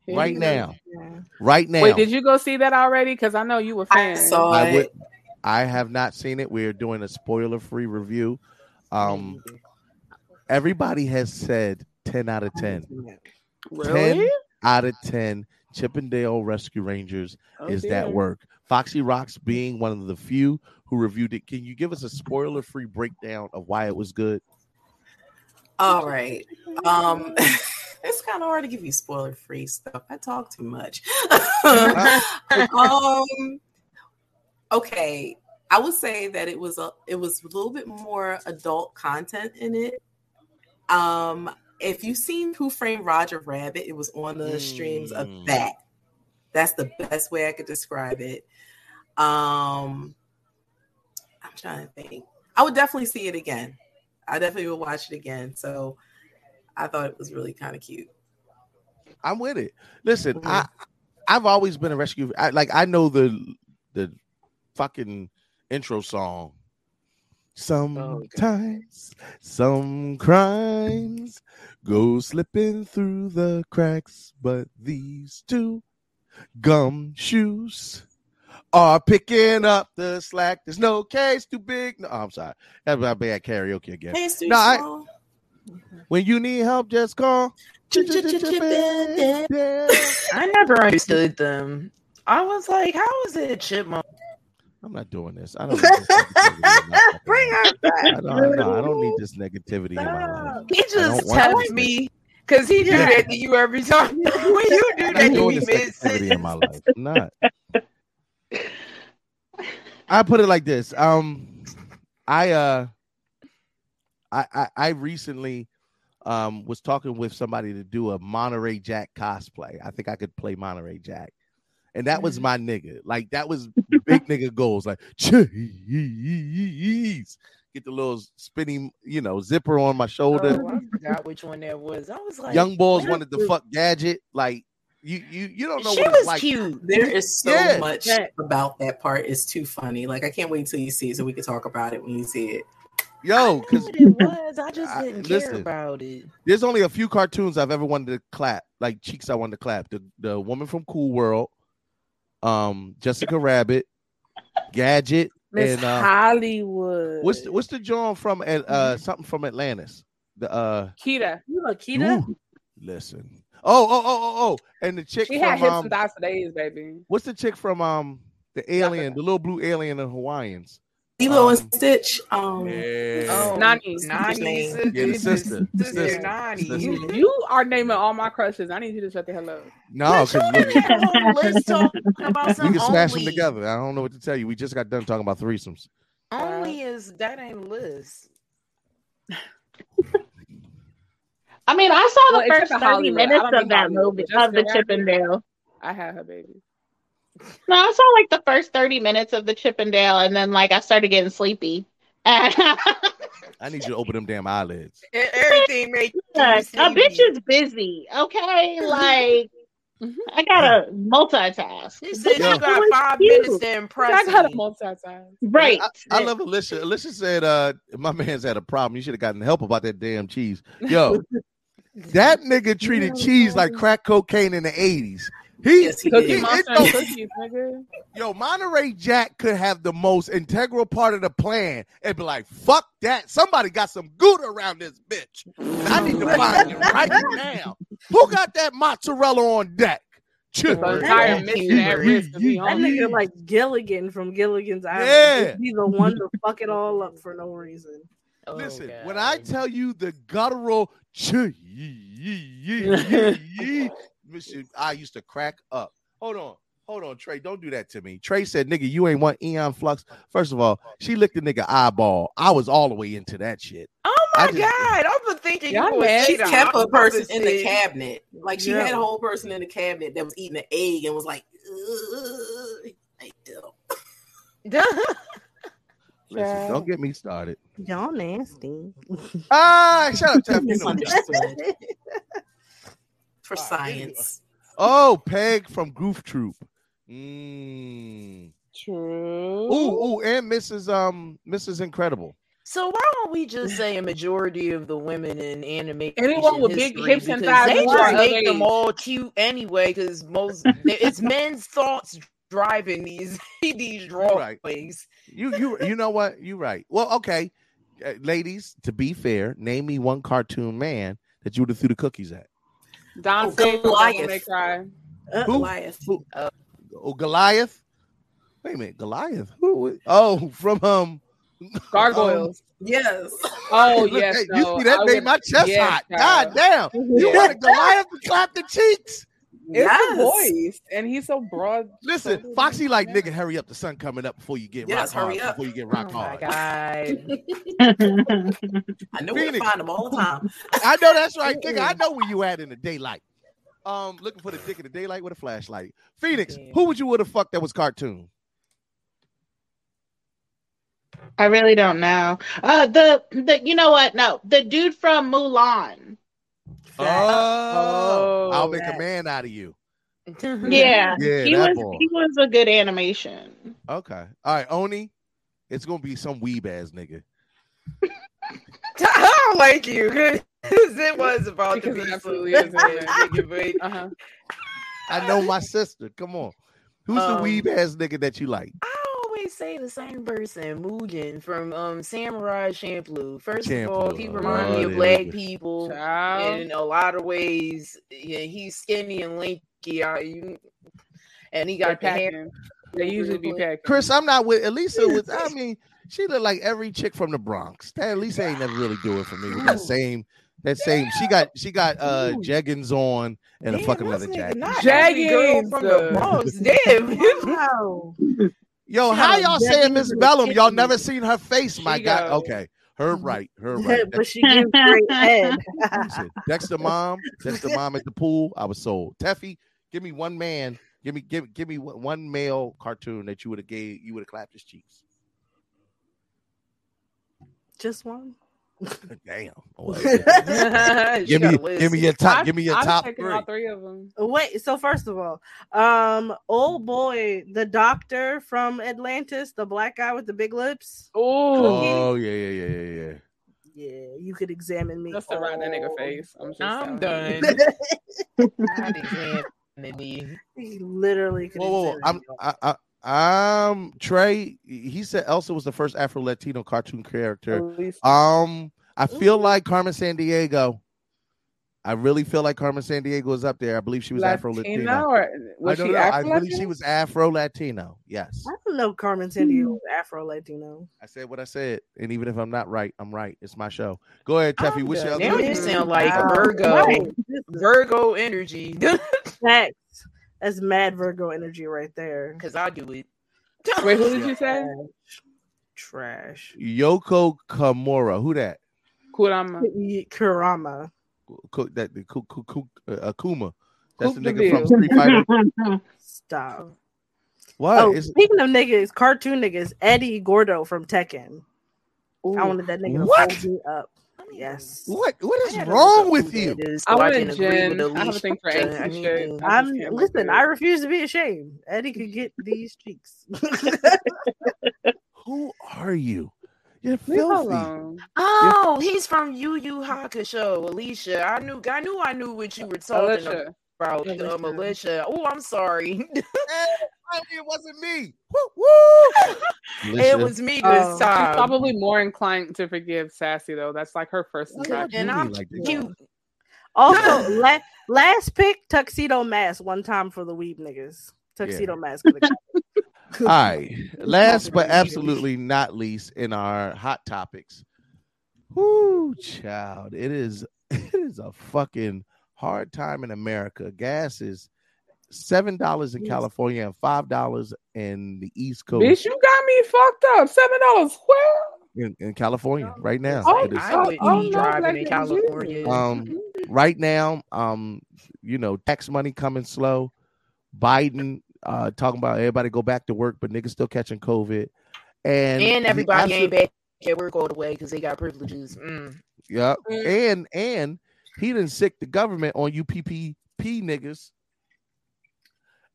Here right now, Yeah. right now. Wait, did you go see that already? Because I know you were I saw I it. would. I have not seen it. We're doing a spoiler-free review. Um, everybody has said ten out of ten. really? 10 out of 10 Chip 'n Dale Rescue Rangers Oh, is dear. that work. Foxy Rocks being one of the few who reviewed it. Can you give us a spoiler free breakdown of why it was good? All right. Um [laughs] it's kind of hard to give you spoiler free stuff. I talk too much. [laughs] um okay. I would say that it was a it was a little bit more adult content in it. Um if you've seen Who Framed Roger Rabbit, it was on the streams of Mm. that. That's the best way I could describe it. Um I'm trying to think. I would definitely see it again. I definitely would watch it again. So I thought it was really kind of cute. I'm with it. Listen, Mm-hmm. I I've always been a rescue. I, like I know the the fucking intro song. Oh, Sometimes some crimes go slipping through the cracks, but these two gumshoes are picking up the slack. There's no case too big. No, I'm sorry. That's my bad karaoke again. Case too No, I- mm-hmm. when you need help, just call. I never understood them. I was like, how is it chipmunk? I'm not doing this. I don't. This negativity in my fucking Bring her back. I don't, no, I don't need this negativity in my life. He just tells me because he do that to you every time. [laughs] when you do that, not you doing be negativity in my life. I'm not. [laughs] I put it like this. Um, I uh, I I, I recently um was talking with somebody to do a Monterey Jack cosplay. I think I could play Monterey Jack. And that was mm-hmm. my nigga. Like that was [laughs] big nigga goals. Like cheese. Get the little spinning, you know, zipper on my shoulder. Oh, I forgot which one that was. I was like, Young boys wanted to the- fuck gadget. Like, You you you don't know She what was it's like. cute. There is so Yeah. much about that part. It's too funny. Like I can't wait till you see it so we can talk about it when you see it. Yo, because It was. I just didn't care listen. about it. there's only a few cartoons I've ever wanted to clap, like cheeks I wanted to clap. The the woman from Cool World, um, Jessica Rabbit, Gadget, Miss and uh, Hollywood. what's the, what's the John from uh something from Atlantis? The uh Kida? You know, Kida. ooh, listen. Oh oh oh oh oh, and the chick She from had hips um, and thighs for days, baby. what's the chick from um the alien, the little blue alien in Hawaiians? Lilo Um, and Stitch. Um, Yeah. Oh, Nani. Nani. Yeah, the sister. The Sister sister. Nani. Sister. You, you are naming all my crushes. I need you to shut the hell up. No, because we, Had a whole list [laughs] talking about we can smash them together. I don't know what to tell you. We just got done talking about threesomes. Only is that ain't Liz. I mean, I saw the except first 30 minutes of that movie, of the Jessica Chip 'n Dale. I had her baby. No, I saw like the first 30 minutes of the Chip 'n Dale, and then like I started getting sleepy. [laughs] And I need you to open them damn eyelids. Everything make you a bitch is busy, okay? Like, I gotta multitask. He said Yo. you got five Cute. minutes to impress. I gotta multitask. Right. I, I love Alicia. Alicia said, uh, my man's had a problem. You should have gotten help about that damn cheese. Yo, [laughs] that nigga treated cheese like crack cocaine in the 80s. He, Yes, he Cookie did. Monster it and cookies, nigga. yo, Monterey Jack could have the most integral part of the plan and be like, fuck that. Somebody got some good around this bitch. And I need to find it right now. Who got that mozzarella on deck? The entire mission at risk That nigga like Gilligan from Gilligan's Island. Yeah. Just Be the one to fuck it all up for no reason. Oh, Listen, God. when I tell you the guttural cheese, Mr. I used to crack up. Hold on, hold on, Trey. Don't do that to me. Trey said, "Nigga, you ain't want Aeon Flux." First of all, she licked the nigga eyeball. I was all the way into that shit. Oh my just- god! I was thinking you Y'all mad? She kept a person in the cabinet. Like she Yeah. had a whole person in the cabinet that was eating an egg and was like, "Ugh." [laughs] Like. Listen, don't get me started. Y'all nasty. Ah, shut up, Tef. You know. [laughs] Misunderstood. For All right, anyway. science. Oh, Peg from Goof Troop. Mm. True. Ooh, ooh, and Mrs. Um, Mrs. Incredible. So why don't we just say a majority of the women in animation Anyone with big hips and thighs they just make them all cute anyway. Because most it's men's thoughts driving these [laughs] these right. drawings. You you you know what? You're right. Well, okay, Uh, ladies. To be fair, name me one cartoon man that you would have threw the cookies at. Don Oh, Siegel, Goliath. May Cry. Uh, Who? Goliath. Who? Uh, oh, Goliath. Wait a minute, Goliath. Who? Oh, from um. [laughs] Gargoyles. Um, yes. Oh [laughs] Look, yes, hey, no, you see that I made would- my chest yes, hot. child. God damn! [laughs] You Yeah. wanted Goliath to clap the cheeks? It's Yes. the voice, and he's so broad. Listen, shouldered. Foxy, like nigga, hurry up. The sun coming up before you get Yes, rock hurry hard. up. Before you get rock Oh my hard. god! [laughs] I know where to find them all the time. I know that's right, nigga. I know where you at in the daylight. Um, looking for the dick in the daylight with a flashlight. Phoenix, Damn. who would you would have fucked that was cartoon? I really don't know. Uh, the the you know what? No, the dude from Mulan. Oh, I'll make a man out of you. [laughs] Yeah, Yeah, he was boy. he was a good animation. Okay. All right, Oni. It's gonna be some weeb ass nigga. [laughs] I don't like you [laughs] because it was about to be absolutely is, isn't it? nigga, but Uh-huh. I know my sister. Come on. Who's Um, the weeb ass nigga that you like? I always say the same person, Mugen from um Samurai Champloo. First of all, he Champloo. reminds me Oh, of there black people Child. in a lot of ways. Yeah, he's skinny and lanky, uh, you- and he got the hair. They usually be packing. Chris, I'm not with Elisa. With I [laughs] mean, she look like every chick from the Bronx. That Elisa ain't never really do it for me with that same. That same. She got she got uh jeggings on and a Damn, fucking this leather jacket. not every girl Jeggings, from the Bronx. Damn. [laughs] Wow. [laughs] Yo, She how y'all saying Miss Bellum? Y'all never seen her face, my She God. Okay, her mm-hmm. right, her right. but she gives great [laughs] head. Listen, Dexter mom, Dexter mom at the pool. I was sold. Teffy, give me one man. Give me give give me one one male cartoon that you would have gave you would have clapped his cheeks. Just one. Damn. [laughs] She [laughs] give me, give me your top. I've- give me your I've top three. all three of them. Wait, so first of all, um, old boy, the doctor from Atlantis, the black guy with the big lips. Oh yeah, yeah, yeah, yeah, yeah. Yeah, you could examine me. Just to right in that nigga face. I'm, just I'm done. you. [laughs] Not examining me. He literally could Whoa, whoa, whoa. examine I'm, me. I, I, um, Trey. He said Elsa was the first Afro Latino cartoon character. Um, I feel like Carmen Sandiego. I really feel like Carmen Sandiego is up there. I believe she was Afro Latina Latino. or was I don't she know. I believe she was Afro Latino. Yes, I don't know Carmen Sandiego hmm. was Afro Latino. I said what I said, and even if I'm not right, I'm right. It's my show. Go ahead, Teffy. What's your other Now one? you sound like Wow. Virgo. Right. Virgo energy. [laughs] Facts. That's mad Virgo energy right there. Because I do it. Wait, who did [laughs] you say? Trash. Yoko Kurama. Who that? Kurama. Kurama. Ku- That the Ku- Ku- Ku- uh, Akuma. That's Coupe the nigga from Street Fighter. [laughs] Stop. What? Oh, Is- speaking of niggas, cartoon niggas, Eddie Gordo from Tekken. I wanted that nigga What? to hold me up. Yes. What? What is wrong with you? I wanted Jen. I have a thing for Alicia. angsty I need shit. to- I I'm just can't listen. I refuse to be ashamed. Eddie could get these cheeks. [laughs] [laughs] Who are you? You're filthy. Oh, he's from Yu Yu Hakusho, Alicia. I knew, I knew, I knew what you were talking Alicia. about, uh, Militia. Oh, I'm sorry. [laughs] it wasn't me. Woo, woo. it was me Oh, this she's time. probably more inclined to forgive Sassy though. That's like her first impression. and I'm like this? cute. also, [laughs] la- last pick tuxedo mask one time for the weeb niggas. Tuxedo mask. Could've got it. All right. Last but absolutely not least in our hot topics. Whoo, child. It is [laughs] it is a fucking hard time in America. Gas is seven dollars in California and five dollars in the East Coast Bitch, you got me fucked up. Seven dollars. Where? in, in California right now. Oh, It is- I wouldn't oh, be driving like in California. um right now um you know tax money coming slow biden uh talking about everybody go back to work but niggas still catching covid and and the everybody ain't back at work all the way because they got privileges. Mm. yeah Mm. and and he didn't sick the government on you ppp niggas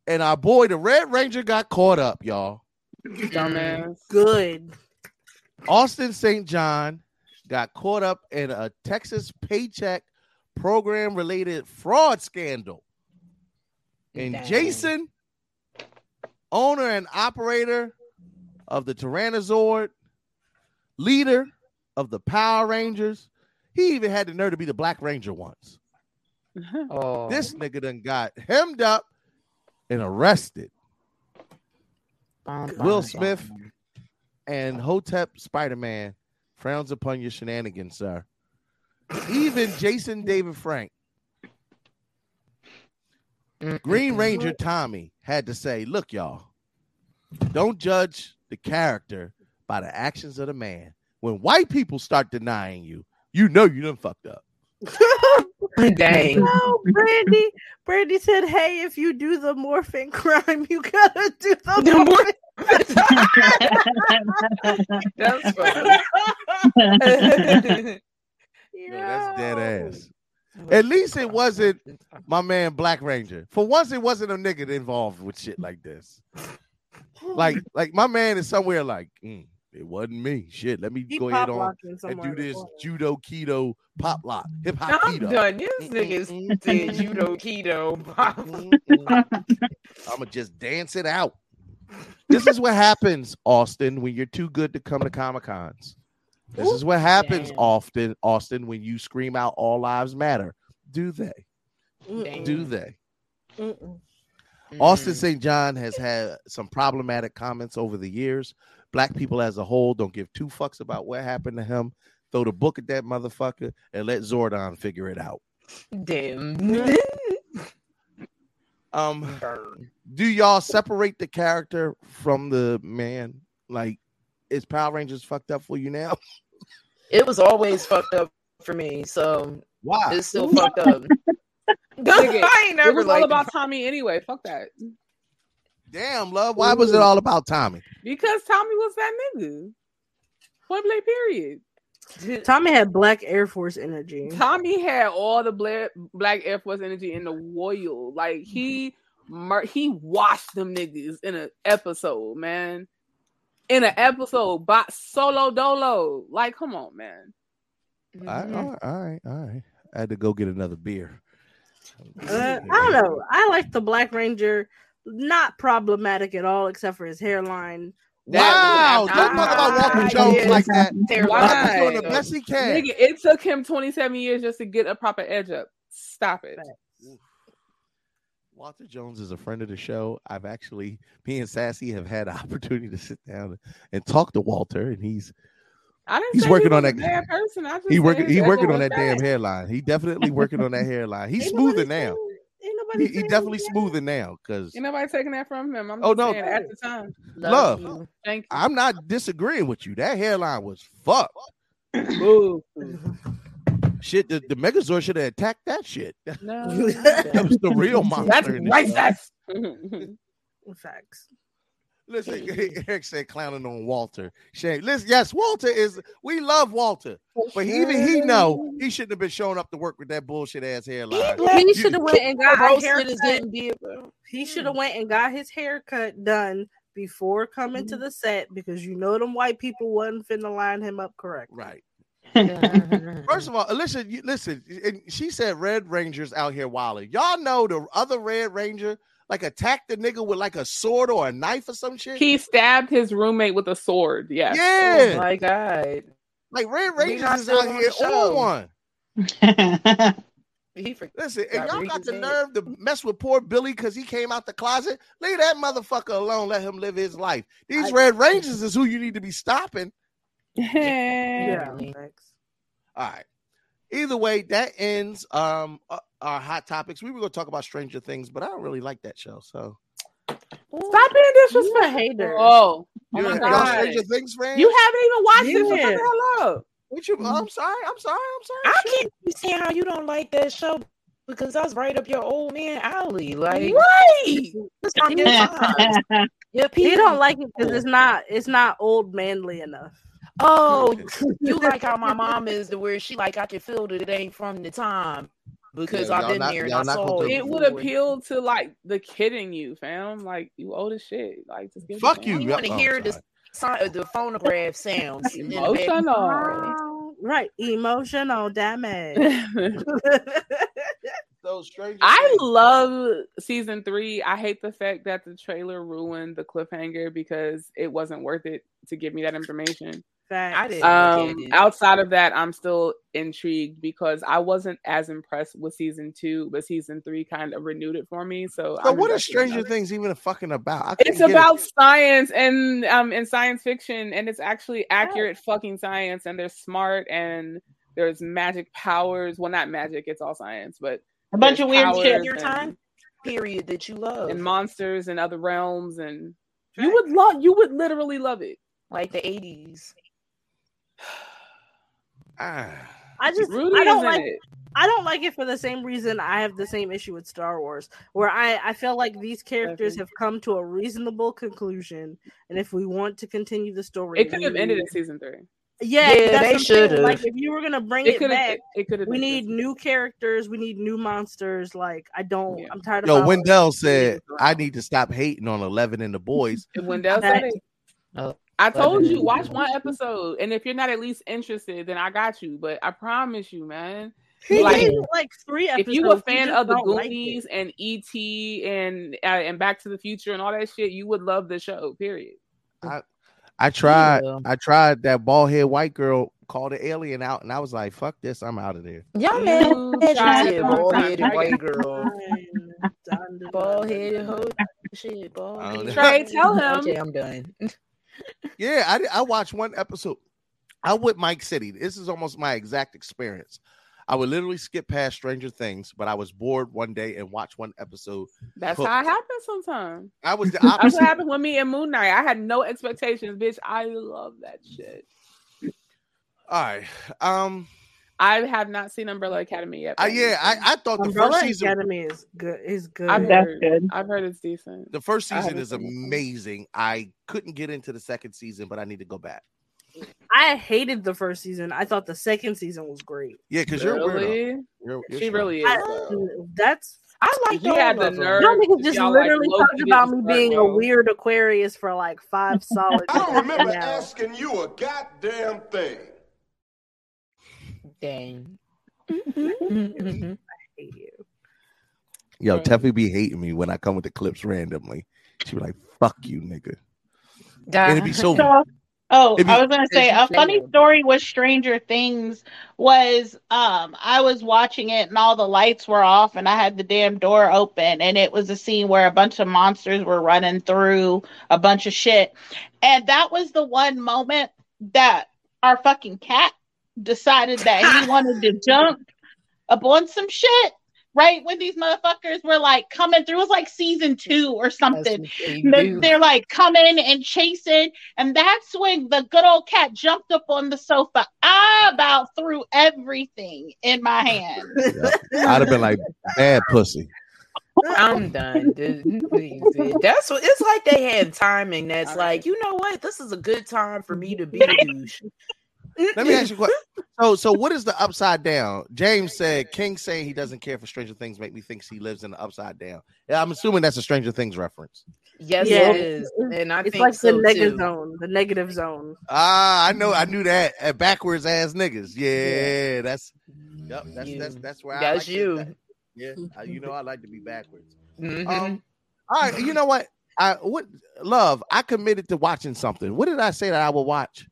and our boy the red ranger got caught up y'all Dumbass. Good. austin st john got caught up in a texas paycheck program related fraud scandal and Dang. Jason, owner and operator of the Tyrannosaurus, leader of the Power Rangers, he even had the nerve to be the Black Ranger once. [laughs] Oh, This nigga done got hemmed up and arrested. Bum, Will bum, Smith bum. and Hotep Spider Man frowns upon your shenanigans, sir. Even Jason David Frank, Green Ranger Tommy had to say, Look, y'all, don't judge the character by the actions of the man. When white people start denying you, you know you done fucked up. [laughs] Dang. No, Brandy. Brandy said, "Hey, if you do the morphing crime, you gotta do the, The morphing." [laughs] That's funny. [laughs] No, that's dead ass. At least it wasn't my man Black Ranger. For once, it wasn't a nigga involved with shit like this. Like, [laughs] like my man is somewhere like, "Mm, it wasn't me. Shit, let me He go ahead on and do this judo keto pop lock, hip hop I'm keto. done. This nigga said judo keto. Pop. I'ma just dance it out. This is what happens, Austin, when you're too good to come to Comic Cons. This is what happens Damn. often, Austin, when you scream out "All lives matter." Do they? Mm-mm. Do they? Mm-mm. Austin St. John has had some problematic comments over the years. Black people as a whole don't give two fucks about what happened to him. Throw the book at that motherfucker and let Zordon figure it out. Damn. [laughs] Um, do y'all separate the character from the man? Like, is Power Rangers fucked up for you now? [laughs] It was always fucked up for me, so Why? it's still fucked up. [laughs] I ain't it never was all liked about Tommy anyway. Fuck that. Damn, love. Why was it all about Tommy? Because Tommy was that nigga. Point blank period. [laughs] Tommy had black Air Force energy. Tommy had all the black black Air Force energy in the royal. Like he mur- he washed them niggas in an episode, man. In an episode, by solo dolo. Like, come on, man. All right, all right, all right, all right. I had to go get another beer. Uh, I don't know. I like the Black Ranger. Not problematic at all, except for his hairline. Wow! Don't talk about Walter Jones like that. Walter's doing the best he can. Nigga, it took him 27 years just to get a proper edge up. Stop it. Walter Jones is a friend of the show. I've actually, me and Sassy have had an [laughs] opportunity to sit down and talk to Walter, and he's I didn't he's say working he on that. a bad person. I just He working. He working on that damn bad. hairline. He definitely working on that hairline. He's smoother now. nobody He, he definitely smoothing now because Ain't nobody taking that from him. I'm Oh, no. saying at the time. love. Thank you. I'm not disagreeing with you. That hairline was fucked. Ooh. [laughs] Shit, the, the Megazord should have attacked that shit. [laughs] No. [laughs] that was the real [laughs] monster. That's in this racist. Facts. Listen, Eric said clowning on Walter. Shame. Listen, yes, Walter is. We love Walter, but even he know he shouldn't have been showing up to work with that bullshit ass hairline. He should have went and got Roasted his haircut. damn beard. He should have went and got his haircut done before coming to mm-hmm. the set because you know them white people wasn't finna line him up correct. Right. First of [laughs] all, listen, you, listen. And she said Red Rangers out here wilding. Y'all know the other Red Ranger like attacked the nigga with like a sword or a knife or some shit. He stabbed his roommate with a sword. Yes. Yeah. Oh my god. like Red Rangers is out on here the show. on one. [laughs] He for- Listen, if y'all got the nerve to mess with poor Billy because he came out the closet. Leave that motherfucker alone. Let him live his life. These Red Rangers is who you need to be stopping. Yeah. [laughs] All right. Either way, that ends um uh, our hot topics. We were going to talk about Stranger Things, but I don't really like that show. So Stop being disrespectful. You a hater. Oh, oh you my y'all God. Stranger Things fans? You haven't even watched it. So Yeah. shut the hell up. What you? I'm sorry. I'm sorry. I'm sorry. I can't understand how you don't like that show because that's right up your old man alley. Like Right. it's on your [laughs] time. [laughs] Your He people- don't like it because it's not it's not old manly enough. Oh, [laughs] you like how my mom is to where she like I can feel that it ain't from the time because Yeah, I've been not, there and I saw it. It would appeal to like the kid in you, fam. Like you old as shit. Like just give Fuck you. You want to Oh, hear the sorry. si- uh, the phonograph sounds in the back. Emotional. [laughs] Right, emotional damage. [laughs] So Stranger I love season three. I hate the fact that the trailer ruined the cliffhanger because it wasn't worth it to give me that information. I didn't Um, look outside of that, I'm still intrigued because I wasn't as impressed with season two, but season three kind of renewed it for me. So, So I'm what is Stranger. Things even fucking about? It's get it. about science and um and science fiction, and it's actually accurate fucking science, and they're smart and there's magic powers. Well, not magic; it's all science, but A bunch of weird powers shit. Your time period that you love, and monsters and other realms, and you would love, you would literally love it. like the eighties. [sighs] Ah. I just Rudy I don't like it. I don't like it for the same reason I have the same issue with Star Wars, where I I feel like these characters have come to a reasonable conclusion, and if we want to continue the story, It could have ended in season three. Yeah, Yeah, that's they what I'm saying. should've. Like if you were gonna bring It it, back, It could have. we need new characters. We need new monsters. Like I don't. Yeah. I'm tired of. Yo, how- Wendell said [laughs] I need to stop hating on Eleven and the boys. Wendell said it. Oh, I told you, watch [laughs] one episode, and if you're not at least interested, then I got you. But I promise you, man. He Like, gave like three if episodes. you a fan just of the don't like. Goonies and ET and uh, and Back to the Future and all that shit, you would love the show. Period. I I tried. Yeah. I tried that bald head white girl called the alien out, and I was like, "Fuck this! I'm out of there." Y'all You mad? tried Shit, it bald time. headed white girl, bald headed hoe. Shit, bald. I don't. Trey, tell [laughs] him. Okay, I'm done. Yeah, I I watched one episode. I with Mike City. This is almost my exact experience. I would literally skip past Stranger Things, but I was bored one day and watched one episode. That's Hooked. how it happens sometimes. I was [laughs] the opposite. That's what happened with me and Moon Knight. I had no expectations, bitch. I love that shit. All right. Um. I have not seen Umbrella Academy yet. but I, yeah, I, I thought the Umbrella first season. Academy is good. Is good. I've That's heard, good. I've heard it's decent. The first season is seen it. amazing. I couldn't get into the second season, but I need to go back. I hated the first season. I thought the second season was great. Yeah, because you're a. Really? You're, you're She shy. really is. I- that's I like he had the nerve. Y'all niggas just y'all, literally low-key talked about me being a weird Aquarius for like five [laughs] solid. I don't remember asking you a goddamn thing. Dang. Mm-hmm. Mm-hmm. Mm-hmm. I hate you. Yo, Teffy be hating me when I come with the clips randomly. She be like, "Fuck you, nigga." And it be so. [laughs] So- oh, be- I was gonna say a funny story with Stranger Things was um I was watching it and all the lights were off and I had the damn door open and it was a scene where a bunch of monsters were running through a bunch of shit. And that was the one moment that our fucking cat decided that he wanted to jump up on some shit. Right when these motherfuckers were like coming through, it was like season two or something. they They're, like coming and chasing, and that's when the good old cat jumped up on the sofa. I about threw everything in my hand. I'd have been like, "Bad pussy." I'm done. dude. That's what it's like. They have timing. That's like, you know what? This is a good time for me to be a [laughs] douche. Let me ask you a question. [laughs] So, so what is the upside down? James said King saying he doesn't care for Stranger Things make me think he lives in the upside down. Yeah, I'm assuming that's a Stranger Things reference. Yes, Yeah, it is, and I it's think like so the negative too. zone. The negative zone. Ah, I know, I knew that. Uh, backwards ass niggas. Yeah, that's. Yep, that's that's that's where I That's like you. that- yeah, you know I like to be backwards. Mhm. Um, all right, you know what? I what love. I committed to watching something. What did I say that I will watch?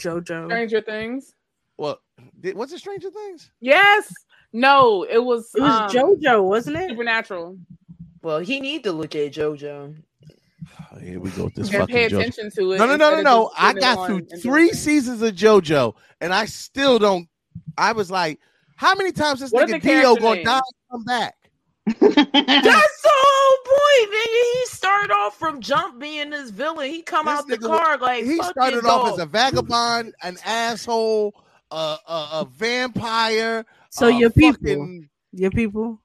JoJo. Stranger Things. Well, did, what's it Stranger Things? Yes. No, it was. It was um, JoJo, wasn't it? Supernatural. Well, he need to look at JoJo. Oh, [sighs] here we go with this And fucking pay JoJo. attention to it No, no, no, no, no. I got through three seasons of JoJo, and I still don't. I was like, how many times this What nigga Dio gonna names? die and come back? That's [laughs] the whole point, nigga. He started off from Jump being this villain. He come This out the nigga was- car like he fuck started off dog. as a vagabond, an asshole, a a, a vampire. So a your people, fucking- your people.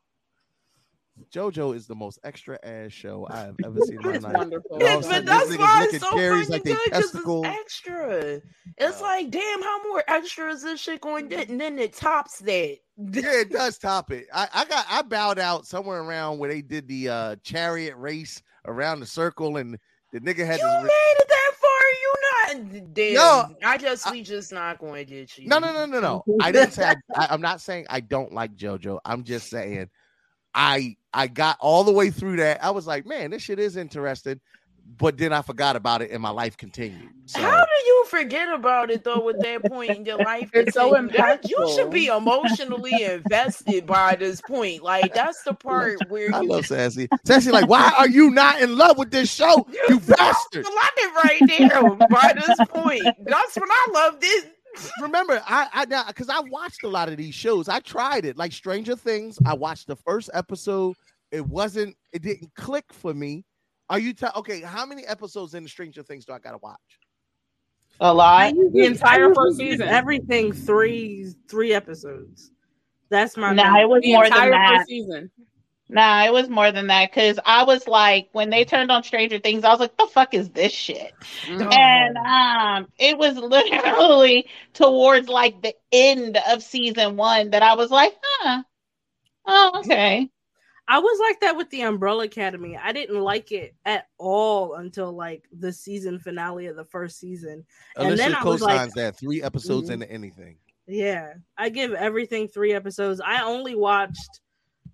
JoJo is the most extra ass show I have ever seen in my It's life. wonderful. And all of a but that's why it's so Carrie's freaking like good because it's extra. It's like, damn, how more extra is this shit going to get? And then it tops that. yeah, it does top it. I, I got I bowed out somewhere around where they did the uh chariot race around the circle and the nigga had You made it that far. You not damn. No, I guess we just not going to get you. No, no, no, no, no. I didn't say I, I, I'm not saying I don't like JoJo. I'm just saying I I got all the way through that. I was like, man, this shit is interesting. But then I forgot about it and my life continued. So How do you forget about it though? At that point in your life, It's so Continue. That- You should be emotionally invested by this point. Like that's the [laughs] part where I you love Sassy. Sassy, like, why are you not in love with this show? You [laughs] bastard. love it right there by this point. That's when I love it. Remember, I I now because I watched a lot of these shows. I tried it, like Stranger Things. I watched the first episode. It wasn't. It didn't click for me. Are you ta- okay? How many episodes in the Stranger Things do I gotta watch? A lot. The entire first season. Everything three three episodes. That's my. Nah, it was The more than entire that. first season. Nah, it was more than that because I was like, when they turned on Stranger Things, I was like, the fuck is this shit? Mm-hmm. And um, it was [laughs] literally towards like the end of season one that I was like, huh, oh, okay. I was like that with the Umbrella Academy. I didn't like it at all until like the season finale of the first season. And Alicia then I was co-signs like, that three episodes Mhm. into anything. yeah, I give everything three episodes. I only watched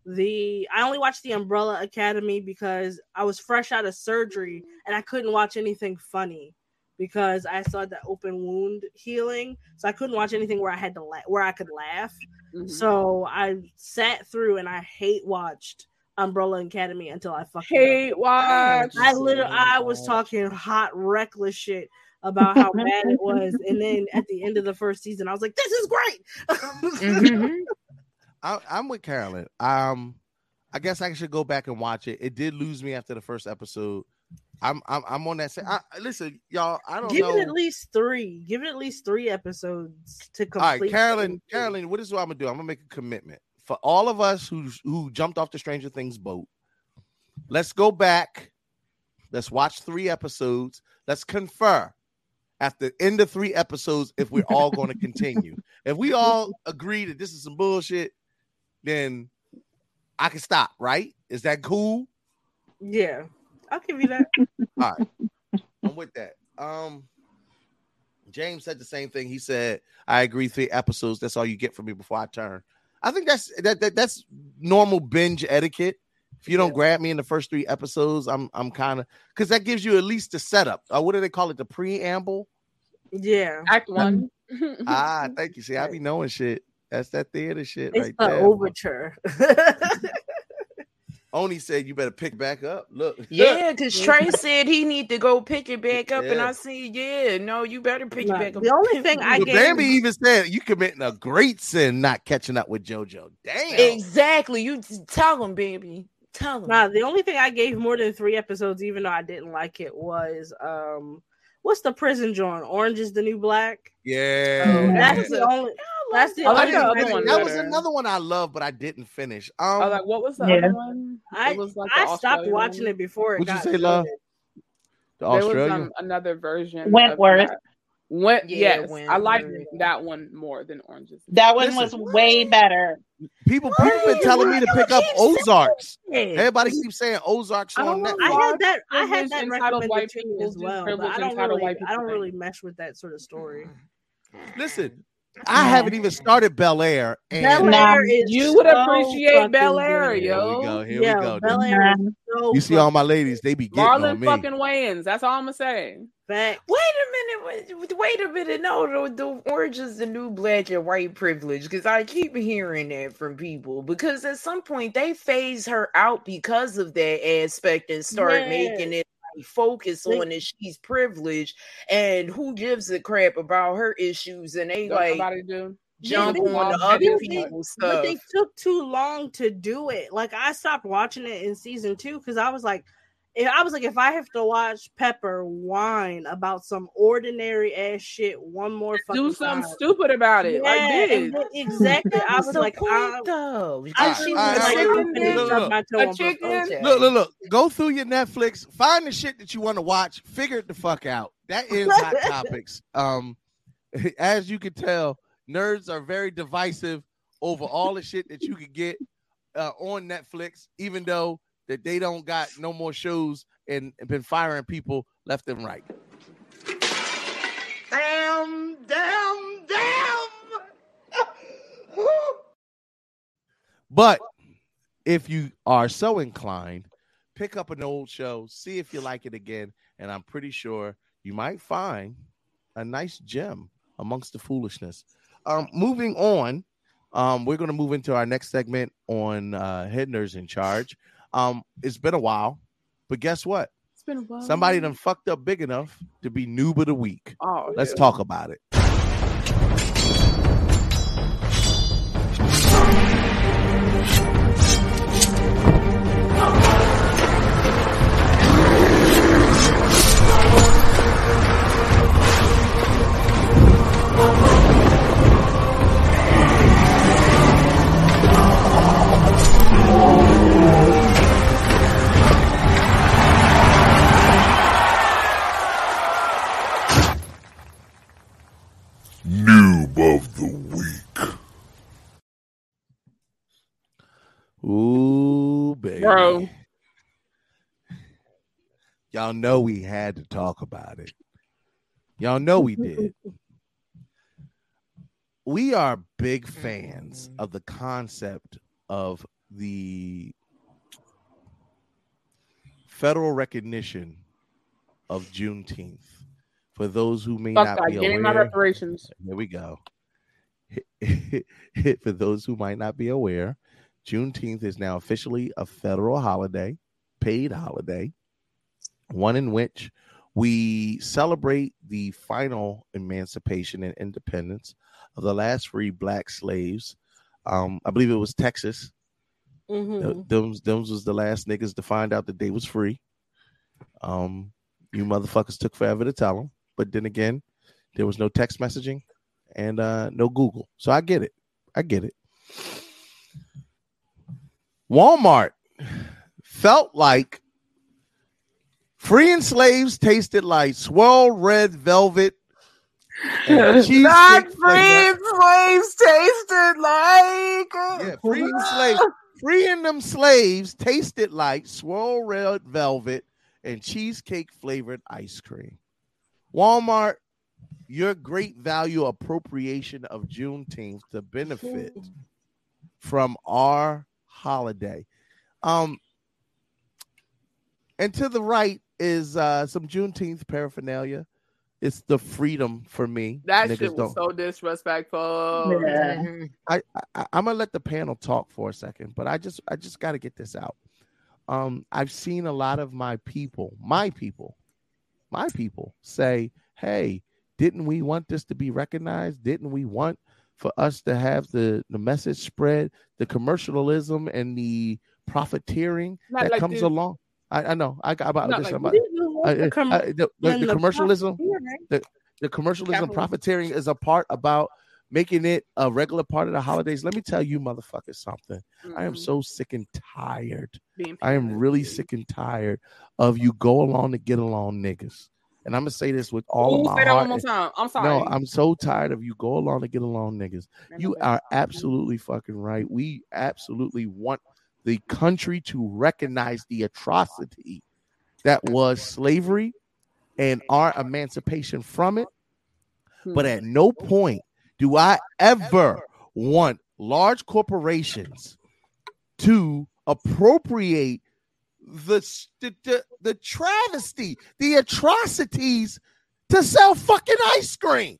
the I only watched the Umbrella Academy because I was fresh out of surgery and I couldn't watch anything funny because I saw the open wound healing. So I couldn't watch anything where I had to la- where I could laugh. Mhm. So I sat through and I hate watched Umbrella Academy until I fucking Hate watch. I literally I was talking hot reckless shit about how bad it was, and then at the end of the first season, I was like, "This is great." [laughs] Mm-hmm. I, I'm with Carolyn. Um, I guess I should go back and watch it. It did lose me after the first episode. I'm I'm, I'm on that. Sa- I, listen, y'all. I don't Give know. it at least three. Give it at least three episodes to complete. All right, Carolyn. Carolyn, what is what I'm gonna do? I'm gonna make a commitment for all of us who who jumped off the Stranger Things boat. Let's go back. Let's watch three episodes. Let's confer. after the end of three episodes if we're all going [laughs] to continue. If we all agree that this is some bullshit, then I can stop, right? Is that cool? Yeah, I'll give you that. [laughs] All right. I'm with that. Um James said the same thing. He said, I agree, three episodes. That's all you get from me before I turn. I think that's that, that that's normal binge etiquette. If you don't grab me in the first three episodes, I'm I'm kind of because that gives you at least the setup. Uh, what do they call it? The preamble. Yeah, Act one. [laughs] ah, [laughs] thank you. See, I be knowing shit. That's that theater shit It's right the there. overture. [laughs] Oni said you better pick back up. Look, Yeah, because [laughs] Trey said he need to go pick it back up, and I said, "Yeah, no, you better pick Nah, it back up." the only [laughs] thing I Well, gave Bambi even said you committing a great sin not catching up with JoJo. Damn. exactly, you t- tell him, baby, tell him. Nah, the only thing I gave more than three episodes, even though I didn't like it, was um, what's the prison joint? Orange is the new black. Yeah. Oh, that's the only. That's the like only. the other one that was another one I love, but I didn't finish. Um, Oh, like what was the Yeah. other one? I, was like I stopped Australian watching one. it before it What'd you got say, love? loaded. the There was um, another version. Wentworth. Went, Yeah, yes, I liked that one more than Oranges. That one Listen. was way better. people people been telling me to pick up Ozarks. Everybody keeps saying Ozarks I on don't Netflix. I had that. I had that entitled recommended white to people as well, but I don't really. white I don't really mesh with that sort of story. Listen, I haven't even started Bel Air, Bel Air is You would so appreciate Bel Air, good. here we yo. go. Here Yo, we go. Bel. Air so You see all my ladies, they be getting on Marlon me. fucking Wayans. That's all I'm gonna say. Fact. Wait a minute, wait, wait a minute. No, the, the orange is the new black and white privilege because I keep hearing that from people. Because at some point they phase her out because of that aspect and start Yeah. making it like, focus on that she's privileged and who gives a crap about her issues and they Don't like do. jump They- on the other people's But stuff. they took too long to do it. Like I stopped watching it in season two because I was like, if I was like, if I have to watch Pepper whine about some ordinary ass shit one more fucking Do something time. stupid about it. Yeah, like this. exactly. I was was like, point, I, though. I Alright, see alright, like alright, I'm look, look, A chicken? Okay. Look, look, look. Go through your Netflix, find the shit that you want to watch, figure it the fuck out. That is hot [laughs] topics. Um, [laughs] as you can tell, nerds are very divisive over all the shit that you could get uh, on Netflix, even though that they don't got no more shows and, and been firing people left and right. Damn, damn, damn. [laughs] But if you are so inclined, pick up an old show, see if you like it again, and I'm pretty sure you might find a nice gem amongst the foolishness. Um, moving on, um, we're going to move into our next segment on uh, Head Nerds in Charge. Um, it's been a while, but guess what? It's been a while. Somebody done fucked up big enough to be noob of the week. Oh, Let's yeah. talk about it. Ooh, baby. Bro. Y'all know we had to talk about it. Y'all know we did. we are big fans of the concept of the federal recognition of Juneteenth. For those who may Fuck not that. be me my aware, reparations. [laughs] here we go. [laughs] For those who might not be aware, Juneteenth is now officially a federal holiday, paid holiday, one in which we celebrate the final emancipation and independence of the last free black slaves. Um, I believe it was Texas. Mhm. Those, those was the last niggas to find out that they was free. Um, you motherfuckers took forever to tell them, but then again, there was no text messaging and uh, no Google, so I get it. I get it. Walmart felt like freeing slaves tasted like swirl red velvet And [laughs] Not cheesecake freeing slaves tasted like. Uh, yeah, freeing slaves, [laughs] freeing them slaves tasted like swirl red velvet and cheesecake flavored ice cream. Walmart, your great value appropriation of Juneteenth to benefit from our holiday. Um, and to the right is uh some Juneteenth paraphernalia. It's the freedom for me. That Niggas shit was don't- so disrespectful. I, I I'm gonna let the panel talk for a second, but I just I just got to get this out. Um, I've seen a lot of my people, my people, my people say, "Hey, didn't we want this to be recognized? Didn't we want for us to have the the message spread, the commercialism and the profiteering Not that like comes this. along?" I, I know. I got about Not this. like about. I- The com- I- the, the- the commercialism, the, the commercialism, Capitalism. profiteering is a part about making it a regular part of the holidays. Let me tell you, motherfuckers, something. I am mm-hmm. so sick and tired. I am really sick and tired of you go along to get along niggas. And I'm gonna say this with all Ooh, of my heart. one more time. I'm sorry. No, I'm so tired of you go along to get along niggas. You are absolutely fucking right. We absolutely want the country to recognize the atrocity that was slavery and our emancipation from it. Hmm. But at no point do I ever want large corporations to appropriate the, the, the, travesty, the atrocities to sell fucking ice cream.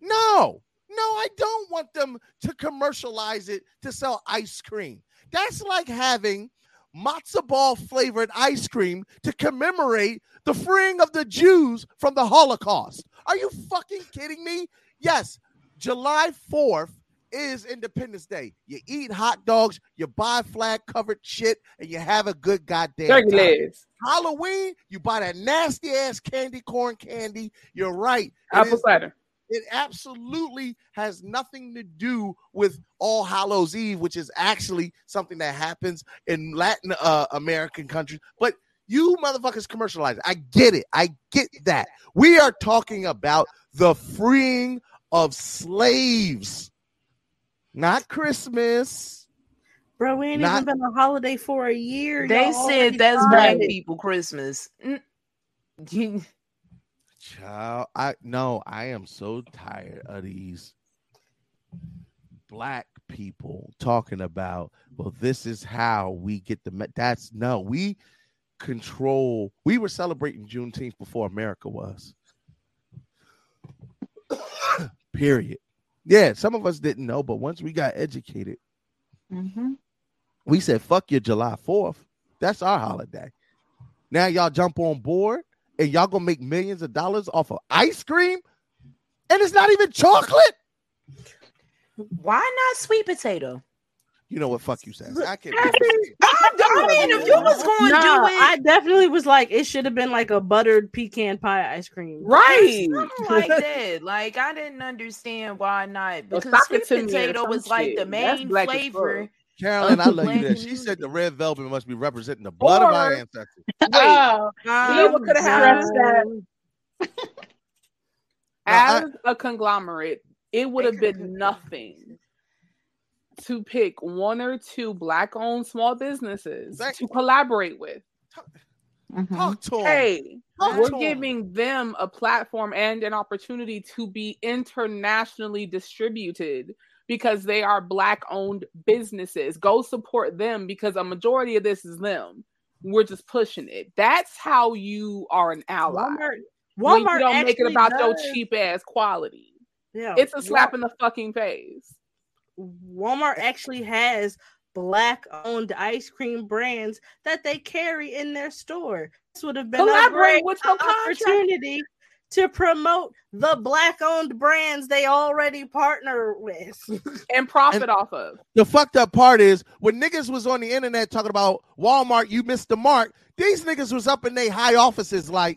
No, no, I don't want them to commercialize it to sell ice cream. That's like having matzo ball flavored ice cream to commemorate the freeing of the Jews from the Holocaust. Are you fucking kidding me? Yes, July 4th is Independence Day. You eat hot dogs, you buy flag covered shit, and you have a good goddamn Turkey time. legs. Halloween, you buy that nasty ass candy corn candy. You're right. Apple is- cider. it absolutely has nothing to do with All Hallows Eve, which is actually something that happens in Latin uh, American countries. But you motherfuckers commercialize it. I get it. I get that. We are talking about the freeing of slaves, not Christmas. Bro, we ain't Not- even been a holiday for a year. They y'all said that's tried black people Christmas. Mm. Child, I no, I am so tired of these black people talking about, well, this is how we get the. That's no, we control. We were celebrating Juneteenth before America was. [coughs] Period. Yeah, some of us didn't know, but once we got educated, Mm-hmm. we said, fuck your July 4th. That's our holiday. Now y'all jump on board and y'all gonna make millions of dollars off of ice cream, and it's not even chocolate. Why not sweet potato? You know what? Fuck you, Sass. I can't. I, I mean, if you was going to Nah, do it, I definitely was like, it should have been like a buttered pecan pie ice cream. Something [laughs] like that. Like I didn't understand why not because stop sweet to me or potato was some like the main flavor. Carolyn, I love you. There. She said the red velvet must be representing the blood of our Or- ancestors. [laughs] Oh, oh, You know what could have happened? that. As a conglomerate, it would have been nothing to pick one or two black-owned small businesses to collaborate with. Mm-hmm. Talk to 'em. Hey, Talk we're to 'em. giving them a platform and an opportunity to be internationally distributed because they are black owned businesses. Go support them because a majority of this is them. We're just pushing it. That's how you are an ally. Walmart, when you don't make it actually about your cheap ass quality. Yeah, It's a slap Wal- in the fucking face. Walmart actually has black owned ice cream brands that they carry in their store. This would have been a Collaborate great with your opportunity to promote the black owned brands they already partner with. [laughs] and profit And- off of. The fucked up part is when niggas was on the internet talking about Walmart, you missed the mark. These niggas was up in their high offices like.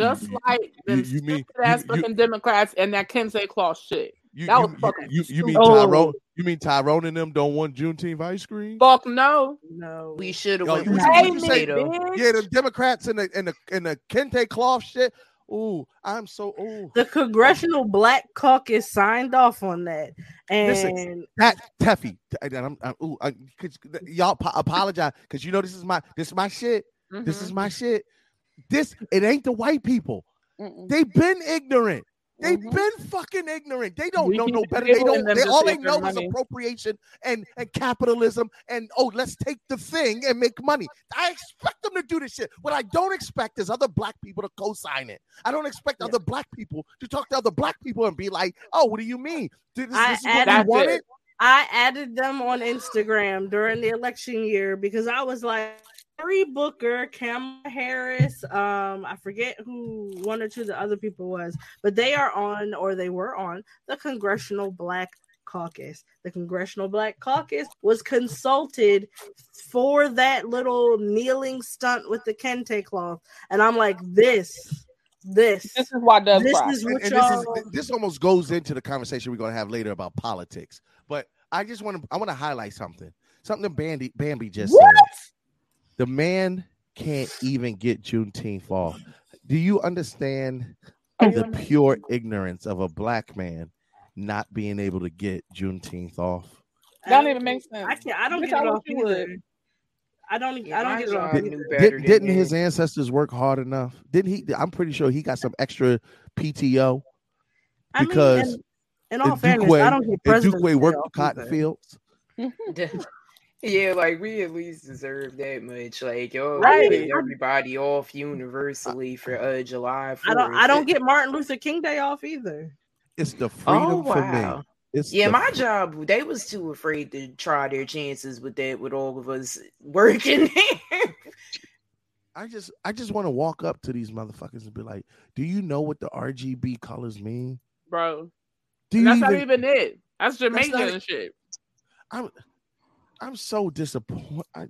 Just like them you- you mean- ass you- you- fucking Democrats and that kente cloth shit. You, that you, was fucking you, you mean. Tyrone? You mean Tyrone and them don't want Juneteenth ice cream? Fuck no. No. We should have Yo, went you with you say? Yeah, the Democrats and the and the and the kente cloth shit. Ooh, I'm so ooh. The Congressional Black Caucus signed off on that, and Listen, that Teffy, and I'm, I'm ooh, I, could- y'all po- apologize because you know this is my this is my shit. This mm-hmm. is my shit. This it ain't the white people. They've been ignorant. They've mm-hmm. been fucking ignorant. They don't We know no better. They don't. them They, all they save their know is appropriation and and capitalism and oh, let's take the thing and make money. I expect them to do this shit. What I don't expect is other black people to co-sign it. I don't expect other black people to talk to other black people and be like, "Oh, what do you mean? This, this I is what we added, wanted." I added them on Instagram during the election year because I was like, Cory Booker, Kamala Harris, um, I forget who one or two of the other people was, but they are on or they were on the Congressional Black Caucus. The Congressional Black Caucus was consulted for that little kneeling stunt with the kente cloth, and I'm like, this, this, this is why Doug this cry. is what and this, y'all. is, this almost goes into the conversation we're going to have later about politics. But I just want to I want to highlight something. Something Bambi Bambi just What? said. The man can't even get Juneteenth off. Do you understand the pure ignorance of a black man not being able to get Juneteenth off? That don't even make sense. I can't. I don't Bitch, get I it off you would. I don't. I don't my get it off job either. knew better Did, than didn't his ancestors work hard enough? Didn't he? I'm pretty sure he got some extra PTO I mean, because in, in all if fairness, Dukwe- I don't get if presidents Dukwe worked the cotton fields. [laughs] Yeah, like we at least deserve that much. Like yo, Right. everybody off universally for uh July 4th. I don't. I don't get Martin Luther King Day off either. It's the freedom Oh for me. It's yeah, the my job, they was too afraid to try their chances with that with all of us working [laughs] there. I just I just want to walk up to these motherfuckers and be like, "Do you know what the RGB colors mean?" bro. Do And you that's not even- even it. That's Jamaican not- and shit. I'm I'm so disappointed. I,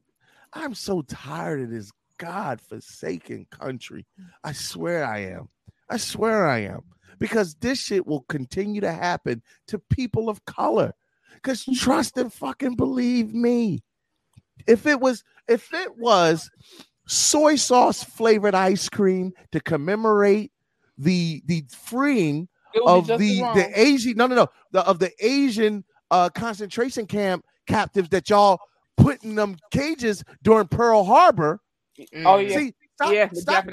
I'm so tired of this god-forsaken country. I swear I am. I swear I am. Because this shit will continue to happen to people of color. Because trust and fucking believe me. If it was, if it was soy sauce flavored ice cream to commemorate the the freeing It would be of the the Asian no no no the, of the Asian uh concentration camp captives that y'all put in them cages during Pearl Harbor. Oh yeah, See, stop, yeah. Stop,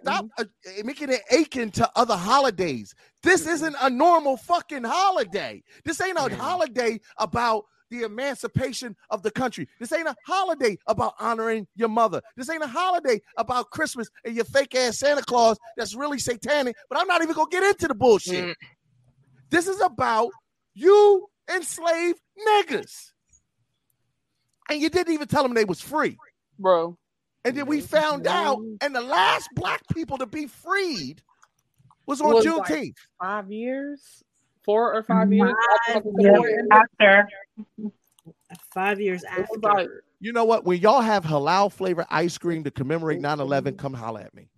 stop uh, making it aching to other holidays. This isn't a normal fucking holiday. This ain't a holiday about the emancipation of the country. This ain't a holiday about honoring your mother. This ain't a holiday about Christmas and your fake ass Santa Claus that's really satanic. But I'm not even gonna get into the bullshit. This is about you enslaved niggas. And you didn't even tell them they was free. bro. And then we found out, and the last black people to be freed was on Was Juneteenth. like five years, four or five years. after the Yeah, after five years after. You know what? When y'all have halal flavor ice cream to commemorate 9 11, come holla at me.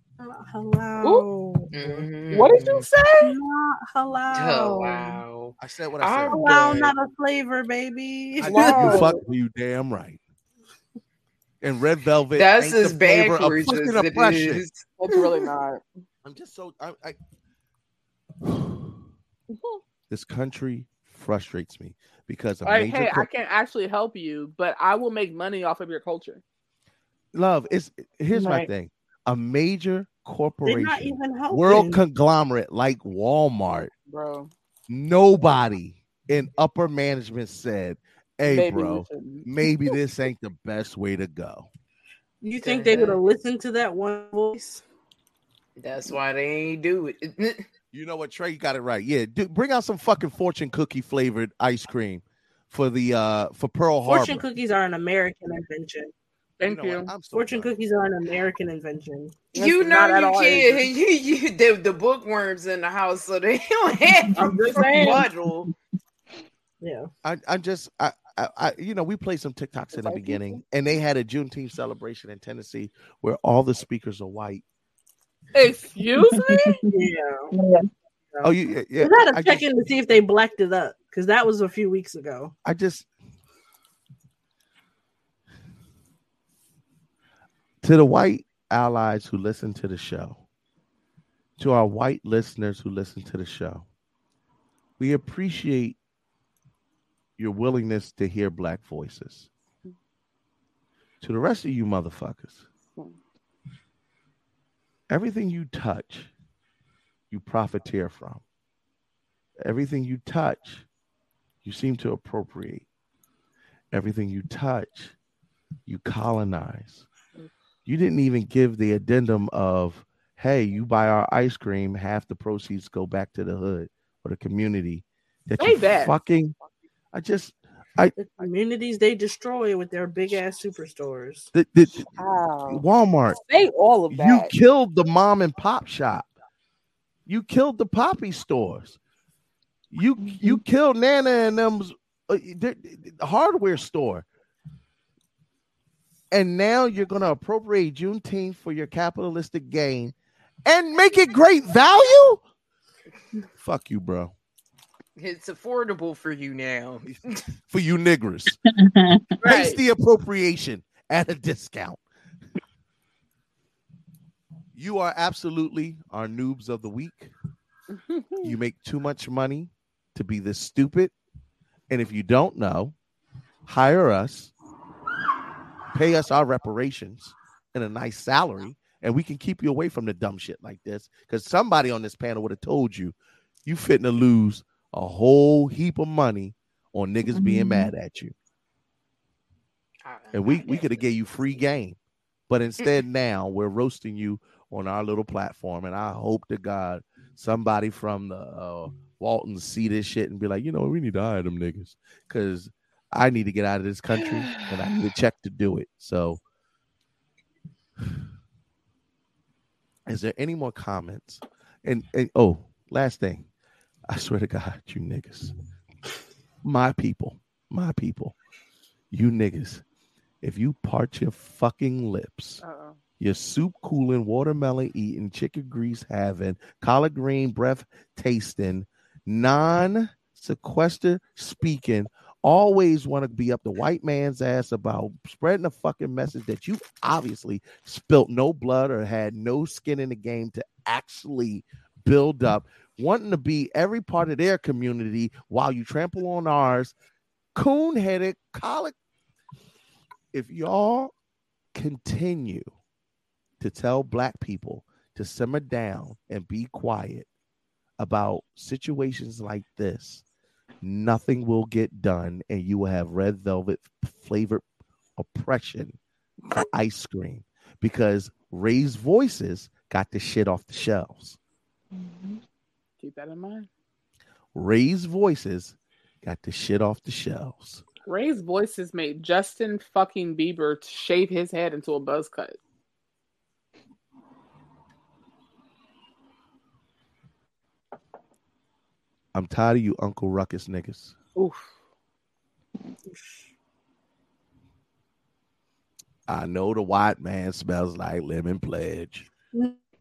Hello. what did you mm-hmm. say? Not oh, hello. Oh wow. I said what I said. Hello, not a flavor, baby. I- [laughs] You fuck you damn right. And red velvet. That's ain't the as flavor of fucking as it oppression. is. [laughs] It's really not. I'm just so I, I [laughs] this country frustrates me because a Like, major hey, co- I can't actually help you, but I will make money off of your culture. love is here's my thing. A major corporation, even world conglomerate like Walmart, Bro. nobody in upper management said, "Hey, Maybe bro, [laughs] maybe this ain't the best way to go." You think they would have listened to that one voice? That's why they ain't do it. [laughs] You know what, Trey? You got it right. Yeah, dude, bring out some fucking fortune cookie flavored ice cream for the uh for Pearl Harbor. Fortune Harbor. cookies are an American invention. Thank know you. I'm Fortune done. cookies are an American invention. You know you all can't. [laughs] You, you the, the bookworms in the house, so they [laughs] don't have I'm just saying. Yeah. I, I just I, I, I you know we played some TikToks in the beginning, and they had a Juneteenth celebration in Tennessee where all the speakers are white. Excuse me? [laughs] Yeah. though. Oh, you yeah. we gotta I check just- in to see if they blacked it up because that was a few weeks ago. I just to the white allies who listen to the show, to our white listeners who listen to the show, we appreciate your willingness to hear black voices. To the rest of you motherfuckers, everything you touch, you profiteer from. Everything you touch, you seem to appropriate. Everything you touch, you colonize. You didn't even give the addendum of, hey, you buy our ice cream, half the proceeds go back to the hood or the community. That Say you that. fucking I just I The communities they destroy with their big ass superstores. the, the, Walmart. Say all of that. You killed the mom and pop shop. You killed the poppy stores. You you killed Nana and them uh, the, the hardware store. And now you're gonna appropriate Juneteenth for your capitalistic gain and make it great value? Fuck you, bro. It's affordable for you now. For you niggers. [laughs] Right. Face the appropriation at a discount. You are absolutely our noobs of the week. [laughs] You make too much money to be this stupid. And if you don't know, hire us, pay us our reparations and a nice salary, and we can keep you away from the dumb shit like this. Because somebody on this panel would have told you you fitting to lose a whole heap of money on niggas being mad at you. And we, we could have gave you free game. But instead now we're roasting you on our little platform. And I hope to God somebody from the uh, Walton see this shit and be like, you know, we need to hire them niggas. Cause I need to get out of this country and I need a check to do it. So is there any more comments? And, and oh, last thing. I swear to God, you niggas. My people, my people, you niggas, if you part your fucking lips, Uh-oh. your soup cooling, watermelon eating, chicken grease having, collard green breath tasting, non sequester speaking, always want to be up the white man's ass about spreading a fucking message that you obviously spilt no blood or had no skin in the game to actually build up, wanting to be every part of their community while you trample on ours, coon headed, collard. If y'all continue to tell black people to simmer down and be quiet about situations like this, nothing will get done, and you will have red velvet flavored oppression for ice cream because raised voices got the shit off the shelves. Mm-hmm. Keep that in mind. Raised voices got the shit off the shelves. Ray's voices made Justin fucking Bieber shave his head into a buzz cut. I'm tired of you Uncle Ruckus niggas. Oof. I know the white man smells like lemon pledge,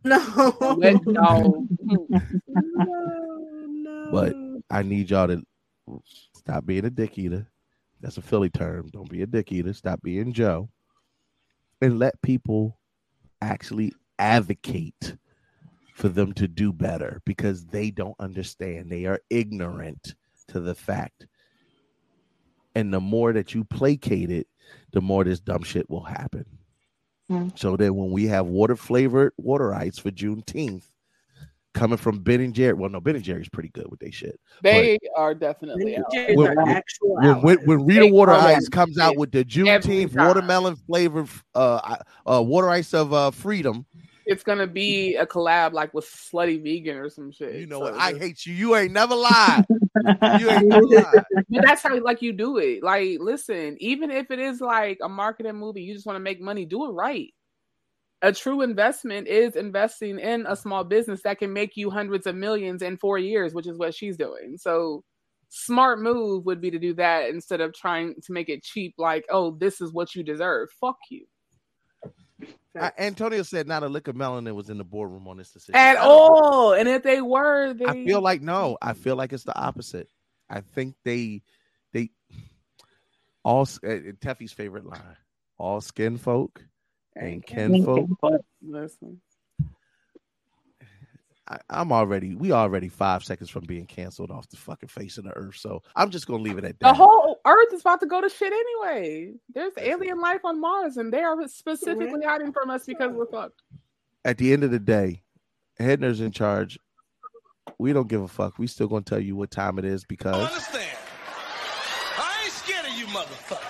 No. Wet dog. [laughs] but I need y'all to stop being a dick eater. That's a Philly term. Don't be a dick eater. Stop being Joe. And let people actually advocate for them to do better because they don't understand. They are ignorant to the fact. And the more that you placate it, the more this dumb shit will happen. So that when we have water flavored water ice for Juneteenth coming from Ben and Jerry, well, no, Ben and Jerry's pretty good with their shit. They are definitely out. When, are when- when, when, when Rita They Water Ice comes out with the Juneteenth watermelon flavored uh, uh, water ice of uh, freedom, It's gonna be a collab like with Slutty Vegan or some shit. you know So what? I hate you. You ain't never lied. [laughs] you ain't never lied. But that's how like you do it. Like, listen, even if it is like a marketing movie, you just want to make money, do it right. A true investment is investing in a small business that can make you hundreds of millions in four years, which is what she's doing. So, smart move would be to do that instead of trying to make it cheap, like, oh, this is what you deserve. Fuck you. I, Antonio said not a lick of melanin was in the boardroom on this decision. At all. And if they were, they I feel like no. I feel like it's the opposite. I think they they all uh, Teffy's favorite line: "All skin folk and kin folk." Listen. I, I'm already we already five seconds from being canceled off the fucking face of the earth. So I'm just gonna leave it at that. The whole Earth is about to go to shit anyway. There's alien life on Mars, and they are specifically hiding from us because we're fucked. at the end of the day, Head Nerds in Charge. We don't give a fuck. We still gonna tell you what time it is because Understand? I ain't scared of you, motherfuckers.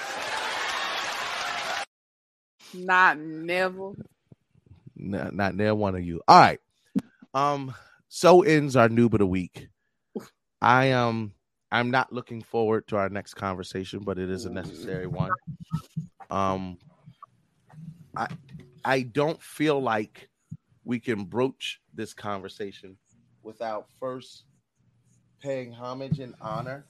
Not never. Not, not near one of you. All right. Um. So ends our noob of the week. I um. I'm not looking forward to our next conversation, but it is a necessary one. Um. I I don't feel like we can broach this conversation without first paying homage and honor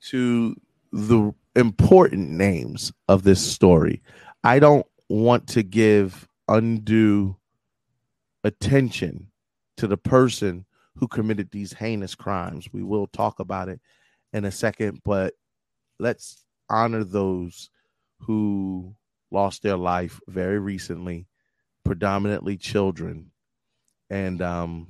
to the important names of this story. I don't want to give undue attention to the person who committed these heinous crimes. We will talk about it in a second, but let's honor those who lost their life very recently, predominantly children. And um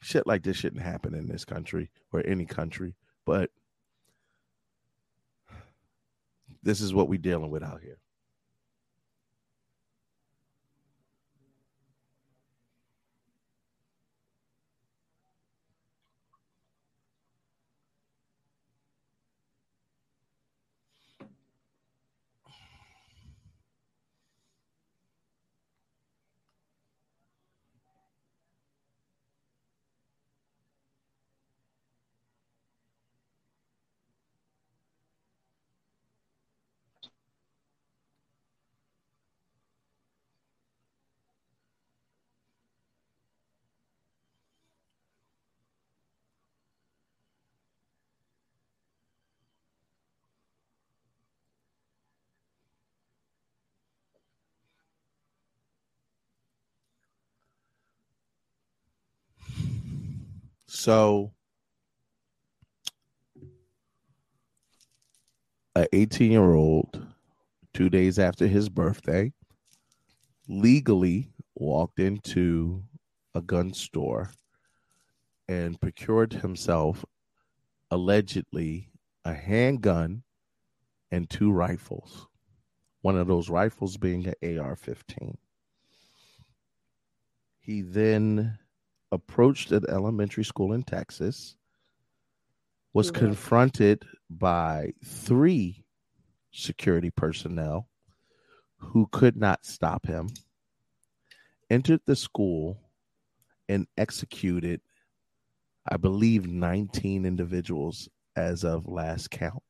shit like this shouldn't happen in this country or any country, but this is what we're dealing with out here. So a 18 year old, two days after his birthday, legally walked into a gun store and procured himself allegedly a handgun and two rifles. One of those rifles being an AR 15. He then approached an elementary school in Texas, was Yeah. confronted by three security personnel who could not stop him, entered the school, and executed, I believe, 19 individuals as of last count.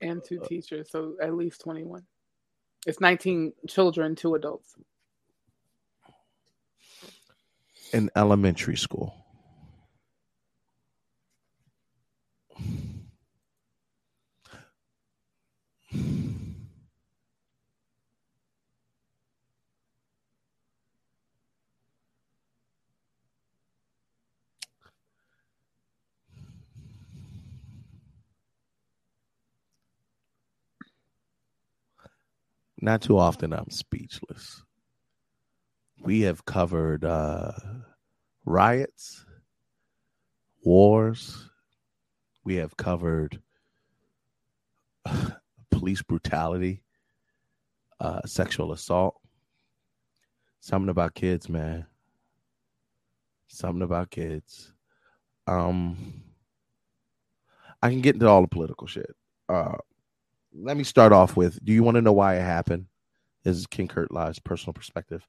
And two uh, teachers, so at least 21. It's 19 children, two adults. In elementary school. Not too often I'm speechless. We have covered uh, riots, wars. We have covered [sighs] police brutality, uh, sexual assault. Something about kids, man. Something about kids. Um, I can get into all the political shit. Uh, let me start off with do you want to know why it happened? Is King Kurt Live's personal perspective.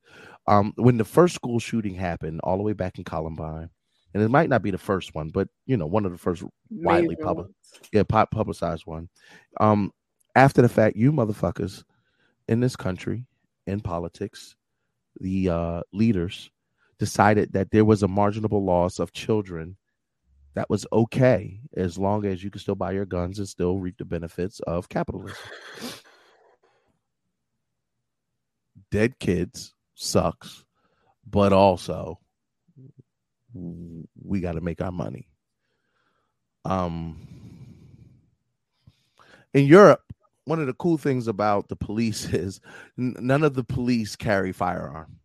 Um, when the first school shooting happened, all the way back in Columbine, and it might not be the first one, but you know, one of the first widely public, yeah, pop publicized one. Um, after the fact, you motherfuckers in this country, in politics, the uh, leaders decided that there was a marginable loss of children that was okay as long as you could still buy your guns and still reap the benefits of capitalism. Dead kids sucks, but also we got to make our money. Um, in Europe, one of the cool things about the police [laughs] is n- none of the police carry firearm.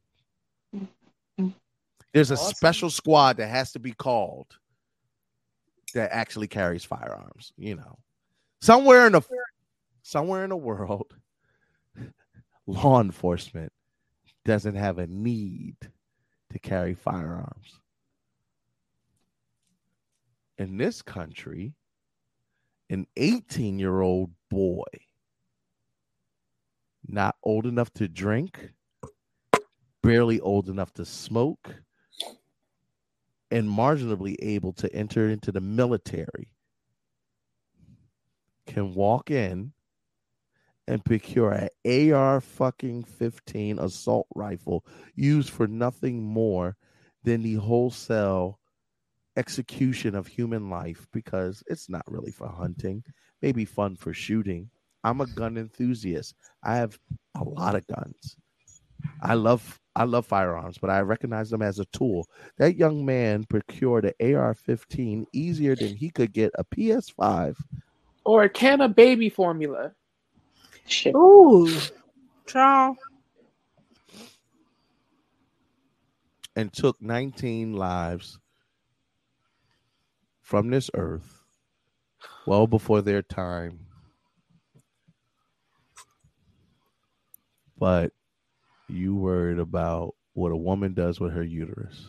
There's a Awesome. special squad that has to be called that actually carries firearms. You know, somewhere in the somewhere in the world, law enforcement doesn't have a need to carry firearms. In this country, an 18 year old boy, not old enough to drink, barely old enough to smoke, and marginally able to enter into the military, can walk in and procure an AR fucking 15 assault rifle used for nothing more than the wholesale execution of human life because it's not really for hunting, maybe fun for shooting. I'm a gun enthusiast. I have a lot of guns. I love I love firearms, but I recognize them as a tool. That young man procured an AR-15 easier than he could get a PS5 Or a can of baby formula. Ooh, child. and took 19 lives from this earth well before their time. But you worried about what a woman does with her uterus.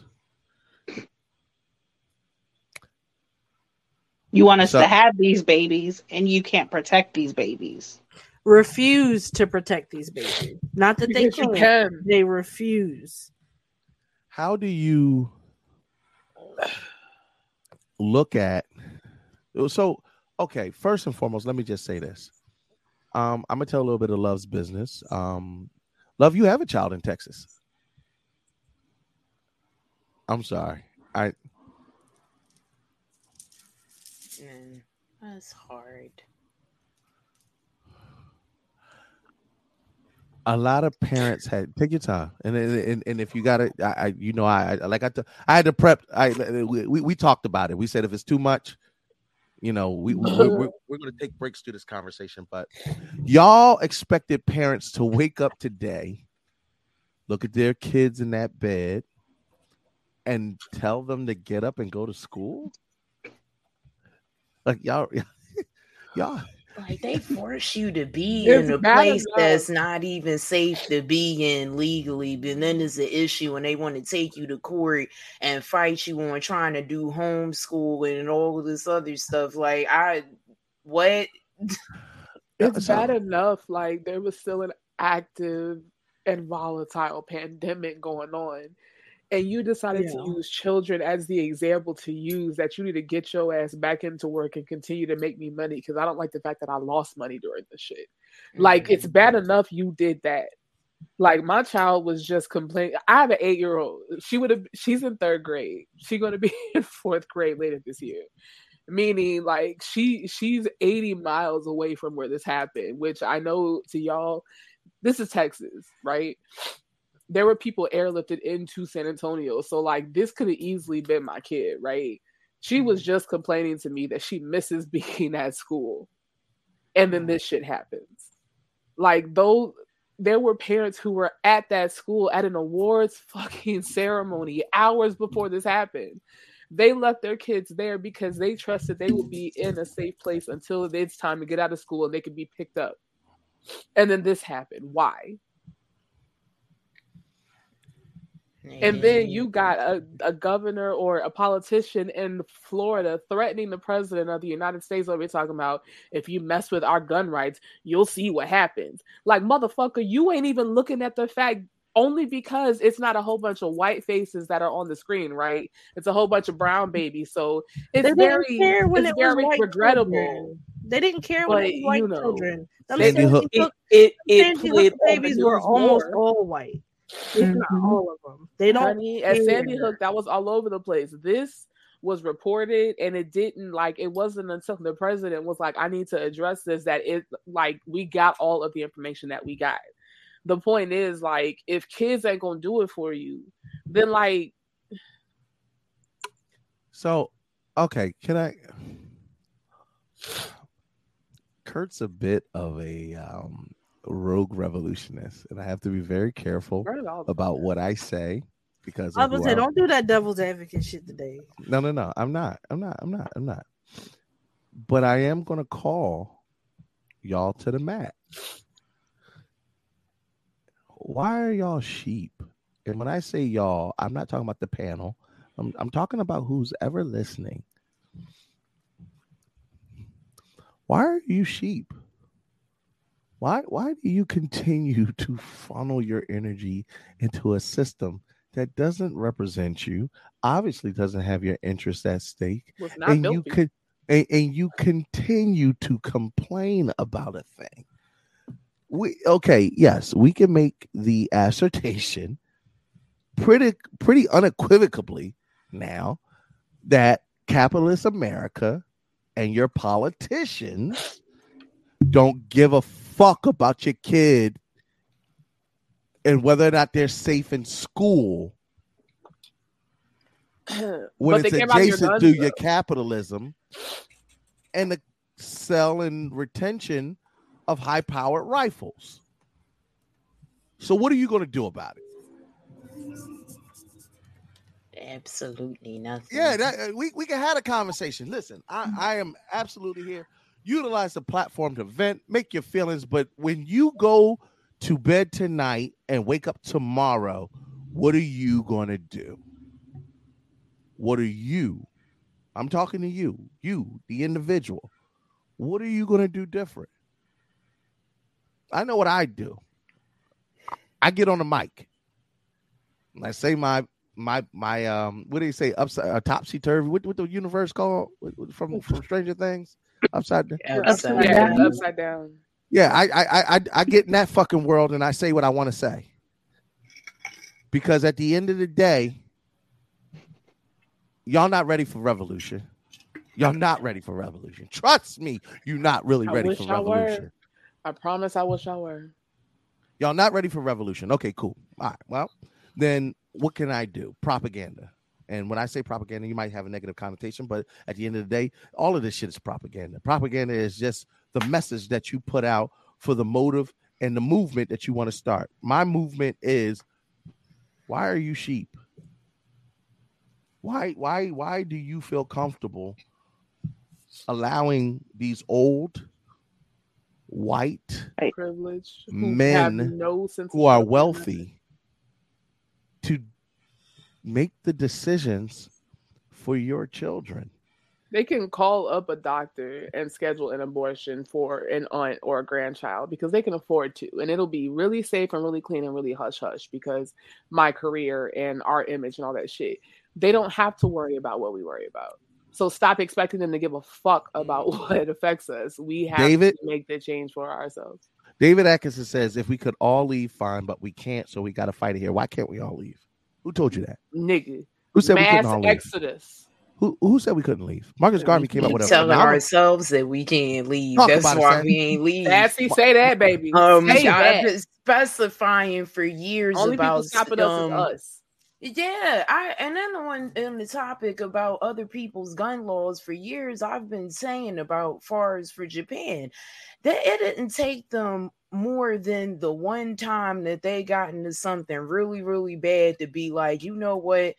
You want us So- to have these babies, and you can't protect these babies. Refuse to protect these babies. Not that they can't. can. They refuse. How do you look at so okay, first and foremost, let me just say this. Um, I'm gonna tell a little bit of Love's business. Um, Love, you have a child in Texas. I'm sorry. I Mm, that's hard. A lot of parents had take your time. And and, and if you got it I, you know I, I like I, had to prep I we, we, talked about it. We said if it's too much you know we, we we're, we're, we're going to take breaks to this conversation. But y'all expected parents to wake up today look at their kids in that bed and tell them to get up and go to school? Like y'all [laughs] y'all Like they force you to be It's in a place enough. that's not even safe to be in legally, but then there's an issue and they want to take you to court and fight you on trying to do homeschooling and all this other stuff. Like I what It's So- bad enough. Like there was still an active and volatile pandemic going on. And you decided Yeah. to use children as the example to use that you need to get your ass back into work and continue to make me money because I don't like the fact that I lost money during this shit. Like it's mm-hmm. bad enough you did that. Like my child was just complaining. I have an eight year old. She would have. She's in third grade. She's going to be [laughs] in fourth grade later this year. Meaning, like she she's eighty miles away from where this happened. Which I know to y'all, this is Texas, right? There were people airlifted into San Antonio, so like this could have easily been my kid, right? She was mm-hmm. just complaining to me that she misses [laughs] being at school, and then this shit happens. Like those there were parents who were at that school at an awards [laughs] fucking ceremony hours before this happened. They left their kids there because they trusted they would be in a safe place until it's time to get out of school and they could be picked up. And then this happened. Why? And then you got a, a governor or a politician in Florida threatening the president of the United States. What we're talking about, if you mess with our gun rights, you'll see what happens. Like, motherfucker, you ain't even looking at the fact only because it's not a whole bunch of white faces that are on the screen, right? It's a whole bunch of brown mm-hmm. babies. So it's they very, care when it's it very white regrettable. children. They didn't care when it was white you know, children. Them Sandy Sandy Hook- Hook, It, it, Sandy it played the babies were news almost all white. If not Mhm. all of them. They don't Honey, at Sandy. Hook, that was all over the place. This was reported and it didn't like it wasn't until the president was like i need to address this that it like we got all of the information that we got the point is like if kids ain't gonna do it for you then like So, okay, can I? [sighs] Kurt's a bit of a um, rogue revolutionist, and I have to be very careful about what I say because I was gonna say, I- don't do that devil's advocate shit today. No, no, no. I'm not. I'm not. I'm not. I'm not. But I am to call y'all to the mat. Why are y'all sheep? And when I say y'all, I'm not talking about the panel. I'm, I'm talking about who's ever listening. Why are you sheep? Why why do you continue [laughs] to funnel your energy into a system that doesn't represent you, obviously doesn't have your interests at stake, and you. could and, and you continue to complain about a thing? We okay, yes, we can make the [laughs] assertion pretty pretty unequivocally now that capitalist America and your politicians don't give a fuck about your kid and whether or not they're safe in school [clears throat] when But they it's care about your adjacent guns, to though. your capitalism and the sell and retention of high powered rifles. So what are you going to do about it? Absolutely nothing. Yeah, that, uh, we, we can have a conversation. Listen, I, I am absolutely here. Utilize the platform to vent, make your feelings. But when you go to bed tonight and wake up tomorrow, what are you going to do? What are you? I'm talking to you, you, the individual. What are you going to do different? I know what I do. I get on the mic. And I say my my my um what do you say upside uh, topsy turvy what what the universe called from from Stranger Things upside down upside, yeah, upside down yeah I, I I I I get in that fucking world and I say what I want to say because at the end of the day y'all not ready for revolution y'all not ready for revolution trust me you're not really I ready wish for I revolution I promise I wish I were. Y'all not ready for revolution. Okay, cool. All right. Well, then what can I do? Propaganda. And when I say propaganda, you might have a negative connotation, but at the end of the day, all of this shit is propaganda. Propaganda is just the message that you put out for the motive and the movement that you want to start. My movement is why are you sheep? Why why why do you feel comfortable allowing these old white privileged men have no who are wealthy to make the decisions for your children. They can call up a doctor and schedule an abortion for an aunt or a grandchild because they can afford to. And it'll be really safe and really clean and really hush hush because my career and our image and all that shit. They don't have to worry about what we worry about. So stop expecting them to give a fuck about [laughs] what affects us. We have David? to make the change for ourselves. David Atkinson says, if we could all leave, fine, but we can't, so we got to fight it here. Why can't we all leave? Who told you that? Nigga. Who said we Mass couldn't all leave? exodus. Who, who said we couldn't leave? Marcus Garvey came up with a telling now ourselves that we can't leave. Talk That's about it, why Sassy. we ain't leave. Sassy, say that, baby. Um, Say I've that. been specifying for years Only people about stopping us is um, us. Yeah, I and then on in the topic about other people's gun laws for years, I've been saying about far as for Japan that it didn't take them more than the one time that they got into something really, really bad to be like, you know what,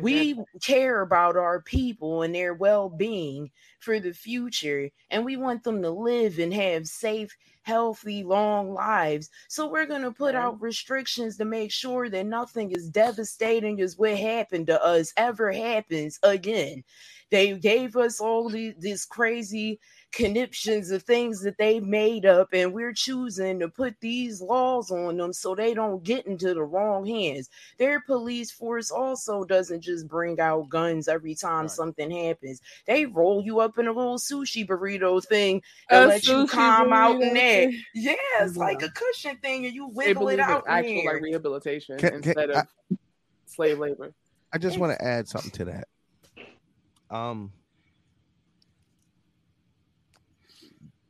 we care about our people and their well-being for the future, and we want them to live and have safe, healthy, long lives. So we're gonna put out restrictions to make sure that nothing as devastating as what happened to us ever happens again. They gave us all the, this crazy conniptions of things that they made up, and we're choosing to put these laws on them so they don't get into the wrong hands. Their police force also doesn't just bring out guns every time something happens. They roll you up in a little sushi burrito thing and A let you sushi calm out in burrito there. Yeah, it's like a cushion thing, and you They wiggle it out it's actual there. like rehabilitation Can- can- instead of slave labor. I just want to add something to that. Um,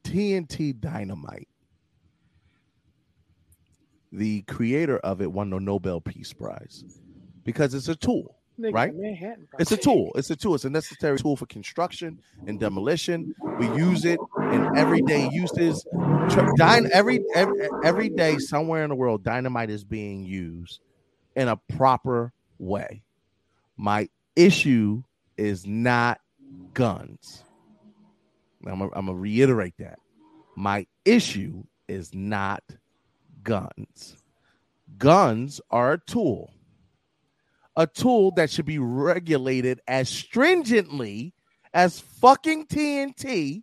TNT Dynamite. The creator of it won the Nobel Peace Prize because it's a tool, Nigga, right? Manhattan It's a tool. It's a tool. It's a necessary tool for construction and demolition. We use it in everyday uses. Every, every every day somewhere in the world, dynamite is being used in a proper way. My issue is not guns. I'm gonna reiterate that. My issue is not guns. Guns are a tool a tool that should be regulated as stringently as fucking TNT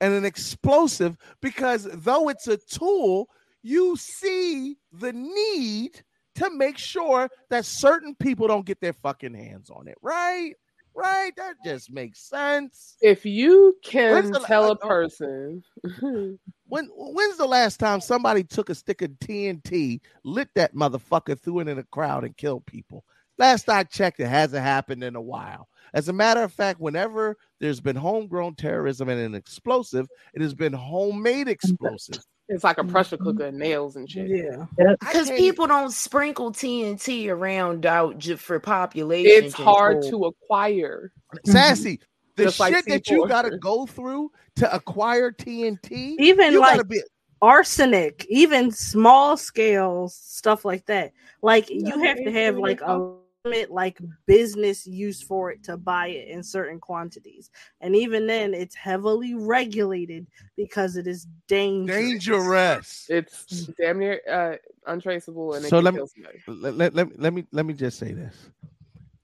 and an explosive because though it's a tool, you see the need to make sure that certain people don't get their fucking hands on it, right? Right? That just makes sense. If you can the- tell a person, [laughs] When when's the last time somebody took a stick of TNT, lit that motherfucker, threw it in a crowd, and killed people? Last I checked, it hasn't happened in a while. As a matter of fact, whenever there's been homegrown terrorism and an explosive, it has been homemade explosive. It's like a pressure mm-hmm. cooker and nails and shit. Yeah. Because people don't sprinkle TNT around out ju- for population. It's hard control. to acquire. Sassy, [laughs] the Just like shit that you gotta go through to acquire TNT, even you like be arsenic, even small scale stuff like that. Like you have to have like a limit, like business use for it to buy it in certain quantities, and even then, it's heavily regulated because it is dangerous. dangerous. It's damn near uh, untraceable and so let me, let, let, let, me- let me let me just say this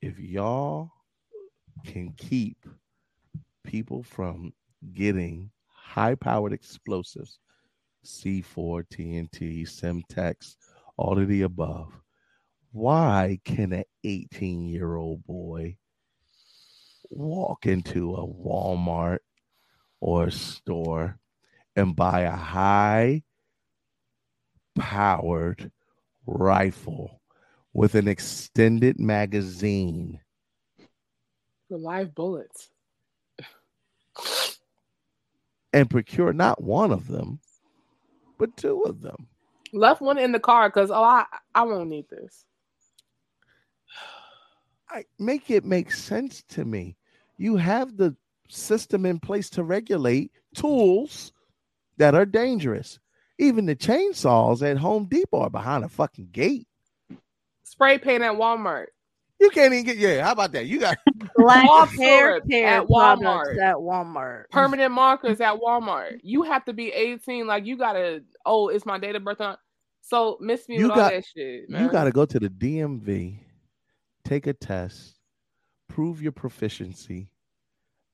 if y'all can keep people from getting high powered explosives c4 tnt semtex all of the above why can an 18 year old boy walk into a walmart or a store and buy a high powered rifle with an extended magazine The live bullets. and procure not one of them, but two of them. Left one in the car because oh I I won't need this. I make it make sense to me. You have the system in place to regulate tools that are dangerous. Even the chainsaws at Home Depot are behind a fucking gate. Spray paint at Walmart. You can't even get yeah. How about that? You got [laughs] Black Cough hair at Walmart. at Walmart. Permanent markers at Walmart. You have to be 18. Like you gotta. Oh, it's my date of birth. On. So miss me you with got all that shit. Man. you got to go to the DMV, take a test, prove your proficiency,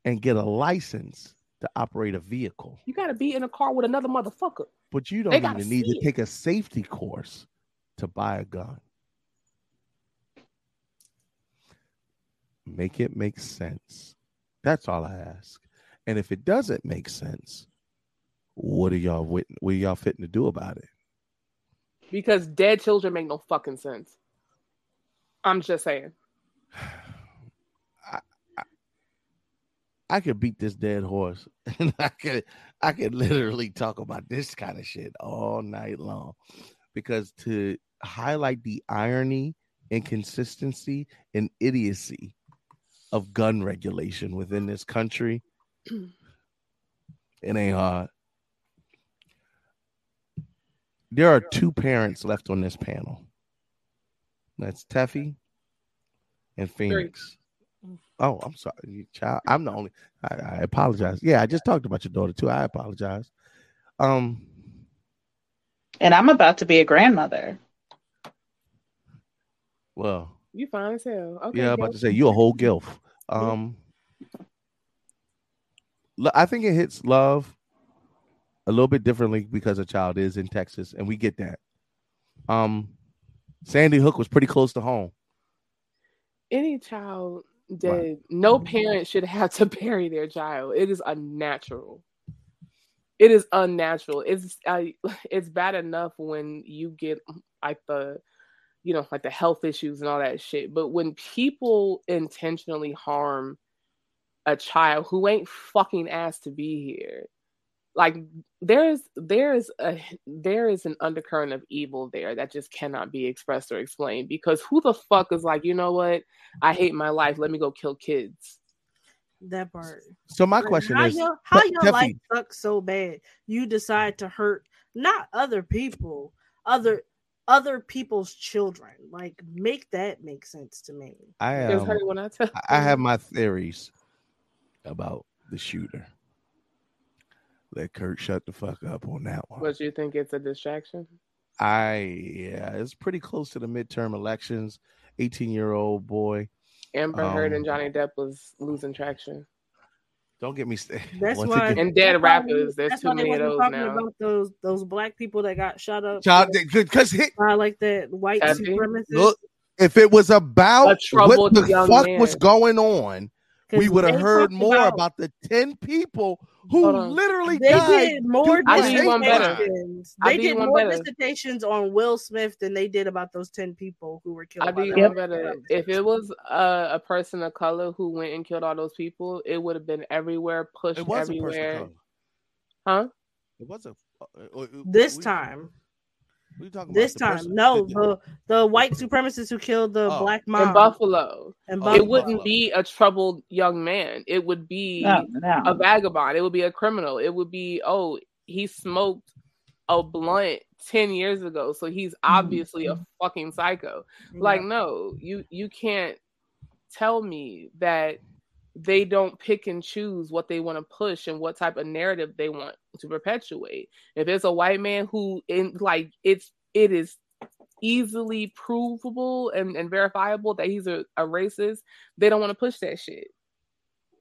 and get a license to operate a vehicle. You gotta be in a car with another motherfucker. But you don't even need to it. take a safety course to buy a gun. Make it make sense. That's all I ask. And if it doesn't make sense, what are y'all what are y'all fitting to do about it? Because dead children make no fucking sense. I'm just saying. I could beat this dead horse, [laughs] and I could I could literally talk about this kind of shit all night long, because to highlight the irony, inconsistency, and idiocy of gun regulation within this country, [clears throat] it ain't hard. There are two parents left on this panel. That's Teffy and Phoenix. Oh, I'm sorry, child. I'm the only. I, I apologize. Yeah, I just talked about your daughter too. I apologize. Um, And I'm about to be a grandmother. well, You fine as hell. Okay. yeah, I'm about to say you a whole gilf. Um, I think it hits love a little bit differently because a child is in Texas, and we get that. Um, Sandy Hook was pretty close to home. Any child that no mm-hmm. parent should have to [laughs] bury their child. It is unnatural. It is unnatural. It's I, [laughs] it's bad enough when you get like the you know like the health issues and all that shit, but when people intentionally harm a child who ain't fucking asked to be here. Like there's there's a there is an undercurrent of evil there that just cannot be expressed or explained because who the fuck is like, you know what? I hate my life. Let me go kill kids. That part. So my Like, question how is, your, how Te- your Teffy, life sucks so bad you decide to hurt not other people, other other people's children. Like make that make sense to me. I It's um, when I tell I have my theories about the shooter. Let Kurt shut the fuck up on that one. But you think it's a distraction? I yeah, it's pretty close to the midterm elections. 18 year old boy. Amber Heard Um, and Johnny Depp was losing traction. Don't get me st- [laughs] That's why again- And dead that's why we- rappers, there's that's too why many of wasn't those talking now. About those those black people that got shot up. Child, because by like that white Taffy? supremacist. look, if it was about what the young fuck man. was going on, we 'Cause would have heard more about- about, the 10 people who on. literally They died. did more due I hate do one better. dissertations. They did more better. dissertations on Will Smith than they did about those ten people who were killed. I by do one better. If it was a, a person of color who went and killed all those people, it would have been everywhere, pushed It was a person of everywhere. color. Huh? It was a. uh, uh, uh, This we- time, we talking this the time, person- no, the- the the white supremacists who killed the Oh. black mom In Buffalo. in Oh, It wouldn't be a troubled young man. It would be No, no. a vagabond. It would be a criminal. It would be, oh, he smoked a blunt 10 years ago, so he's mm-hmm. obviously a mm-hmm. fucking psycho. Like, no, you you can't tell me that they don't pick and choose what they want to push and what type of narrative they want to perpetuate. If it's a white man who in like it's it is easily provable and, and verifiable that he's a, a racist, they don't want to push that shit.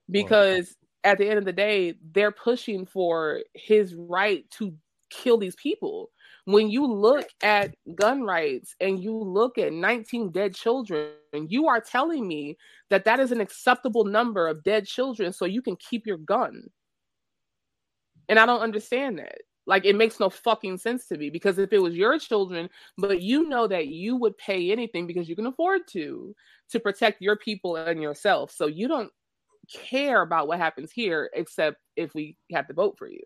Because at the end of the day, they're pushing for his right to kill these people. When you look at gun rights and you look at 19 dead children, you are telling me that that is an acceptable number of dead children so you can keep your gun. And I don't understand that. Like it makes no fucking sense to me because if it was your children, but you know that you would pay anything because you can afford to to protect your people and yourself. So you don't care about what happens here except if we have to vote for you.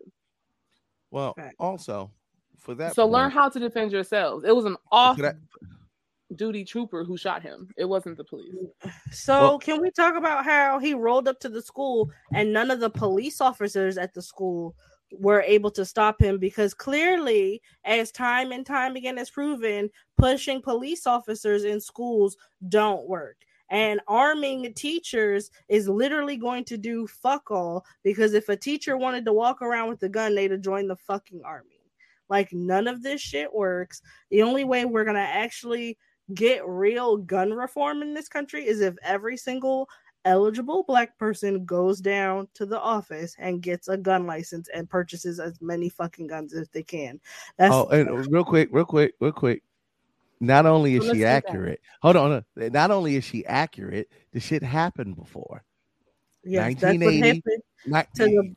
Well, also for that. so learn how to defend yourselves. It was an awful. for that- duty trooper who shot him. It wasn't the police. So Well- can we talk about how he rolled up to the school and none of the police officers at the school were able to stop him because clearly, as time and time again has proven, pushing police officers in schools don't work. And arming teachers is literally going to do fuck all because if a teacher wanted to walk around with a gun, they'd have joined the fucking army. Like none of this shit works. The only way we're gonna actually get real gun reform in this country is if every single eligible black person goes down to the office and gets a gun license and purchases as many fucking guns as they can. That's oh, and real quick, real quick, real quick. Not only is So she accurate, hold on. hold on. Not only is she accurate, the shit happened before. Yes, that's what 1980, happened to the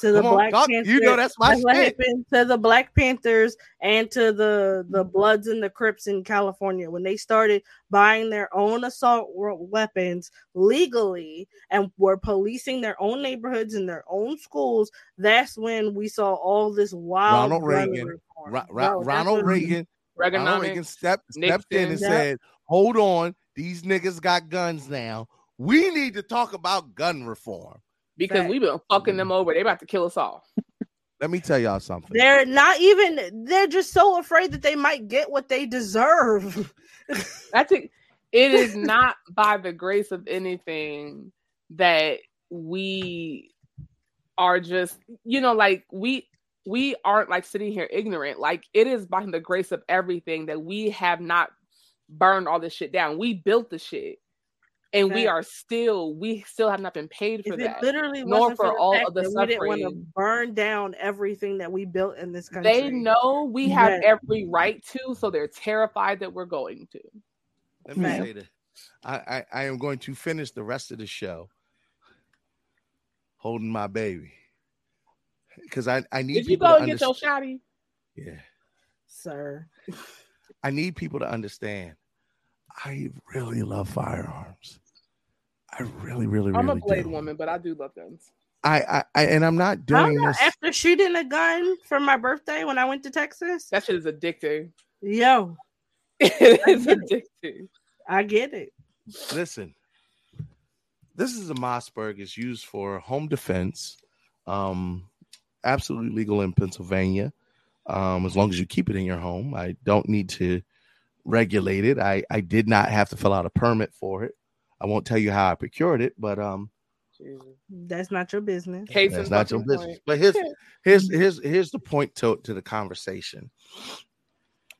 to the Come on, Black Doc, Panthers. you know that's my what shit. happened to the Black Panthers and to the the Bloods and the Crips in California when they started buying their own assault weapons legally and were policing their own neighborhoods and their own schools. That's when we saw all this wild Ronald Reagan, reform. Ro- Ro- Ronald what- Reagan, Ronald Reagan Reaganomics, stepped stepped in and Nixon. said, "Hold on, these niggas got guns now. We need to talk about gun reform." Because Fact. we've been fucking them over. They're about to kill us all. Let me tell y'all something. They're not even. They're just so afraid that they might get what they deserve. [laughs] That's it. It is not by the grace of anything that we are just, you know, like we we aren't like sitting here ignorant. Like it is by the grace of everything that we have not burned all this shit down. We built the shit. And we are still, we still have not been paid for If it that. literally nor wasn't for for the all of the that we didn't want to suffering. burn down everything that we built in this country. They know we have Yes. every right to, so they're terrified that we're going to. Let me Fact. say this. I, I, I am going to finish the rest of the show holding my baby. Because I, I need Did you go to and get your understand. shotty? Yeah. sir. I need people to understand. I really love firearms. I really, really, really. I'm a really blade do. woman, but I do love guns. I, I, I, and I'm not I don't doing this. After shooting a gun for my birthday when I went to Texas, That shit is addicting. yo, [laughs] it is I is get it. addicting. I get it. Listen, this is a Mossberg. It's used for home defense. Um, absolutely legal in Pennsylvania. Um, as long as you keep it in your home, I don't need to regulate it. I, I did not have to fill out a permit for it. I won't tell you how I procured it, but um, That's not your business. Case that's not your business. point. But here's here's here's here's the point to to the conversation.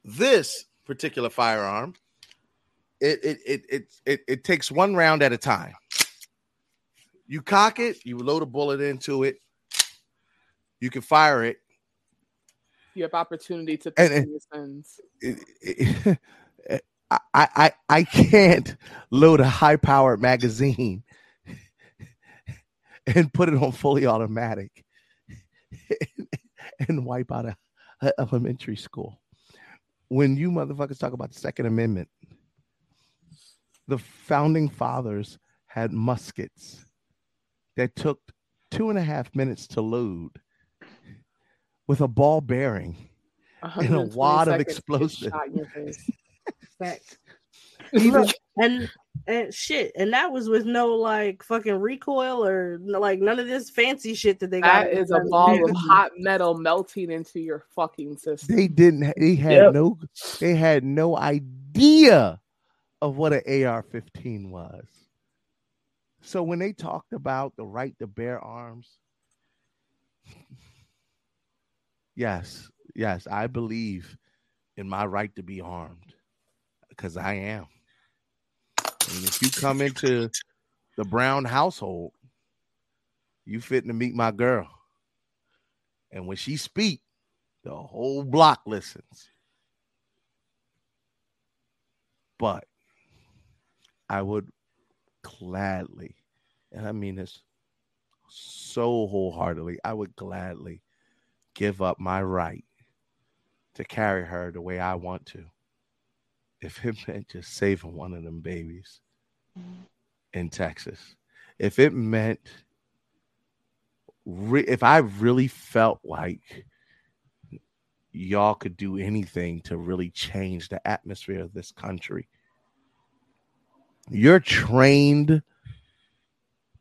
This particular firearm, it it it it it, it takes one round at a time. You cock it, you load a bullet into it, you can fire it. You have opportunity to And- and- your it- it- [laughs] I, I I can't load a high powered magazine [laughs] and put it on fully automatic [laughs] and wipe out a, a elementary school. When you motherfuckers talk about the Second Amendment, the founding fathers had muskets that took two and a half minutes to load with a ball bearing and a 120 wad of seconds explosive. shot in your face. [laughs] Facts. Even and and shit, and that was with no like fucking recoil or like none of this fancy shit that they got. That is a ball of hot metal melting into your fucking system. They didn't. They had Yep. no. They had no idea of what an AR-15 was. So when they talked about the right to bear arms, yes, yes, I believe in my right to be armed because I am. And if you come into the Brown household, you fitting to meet my girl. And when she speak, the whole block listens. But I would gladly, and I mean this so wholeheartedly, I would gladly give up my right to carry her the way I want to. If it [laughs] meant just saving one of them babies in Texas, if it meant, re- if I really felt like y'all could do anything to really change the atmosphere of this country, your trained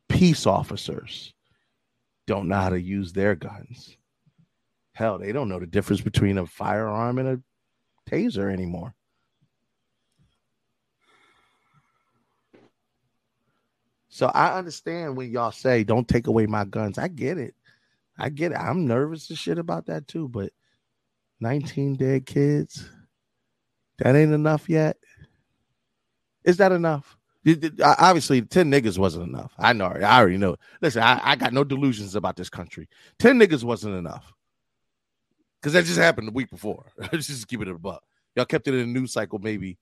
peace officers don't know how to use their guns. Hell, they don't know the difference between a firearm and a taser anymore. So I understand when y'all say, don't take away my guns. I get it. I get it. I'm nervous as shit about that too, but 19 dead kids, that ain't enough yet. Is that enough? Obviously, 10 niggas wasn't enough. I know. I already know. Listen, I, I got no delusions about this country. 10 niggas wasn't enough. Because that just happened the week before. [laughs] just keep it in a buck. Y'all kept it in the news cycle maybe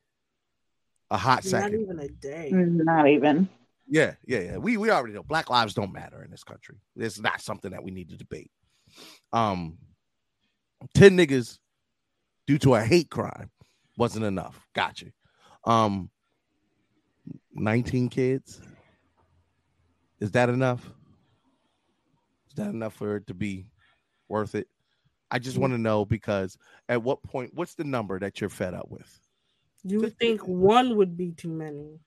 a hot Not second. even a day. Not even. Yeah, yeah, yeah. We we already know black lives don't matter in this country. It's not something that we need to debate. Um, ten niggas due to a hate crime wasn't enough. Gotcha. Um, nineteen kids. Is that enough? Is that enough for it to be worth it? I just mm. want to know because at what point? What's the number that you're fed up with? You would think one would be too many.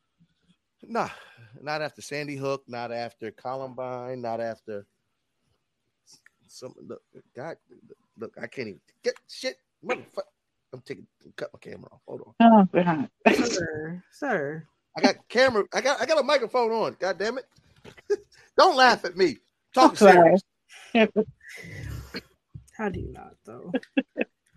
Nah, not after Sandy Hook, not after Columbine, not after some look, God look, I can't even get shit. Motherfucker. I'm taking cut my camera off. Hold on. Oh God. sir, sir. I got camera, I got I got a microphone on. God damn it. [laughs] Don't laugh at me. Talk Sorry. serious. [laughs] How do you not though?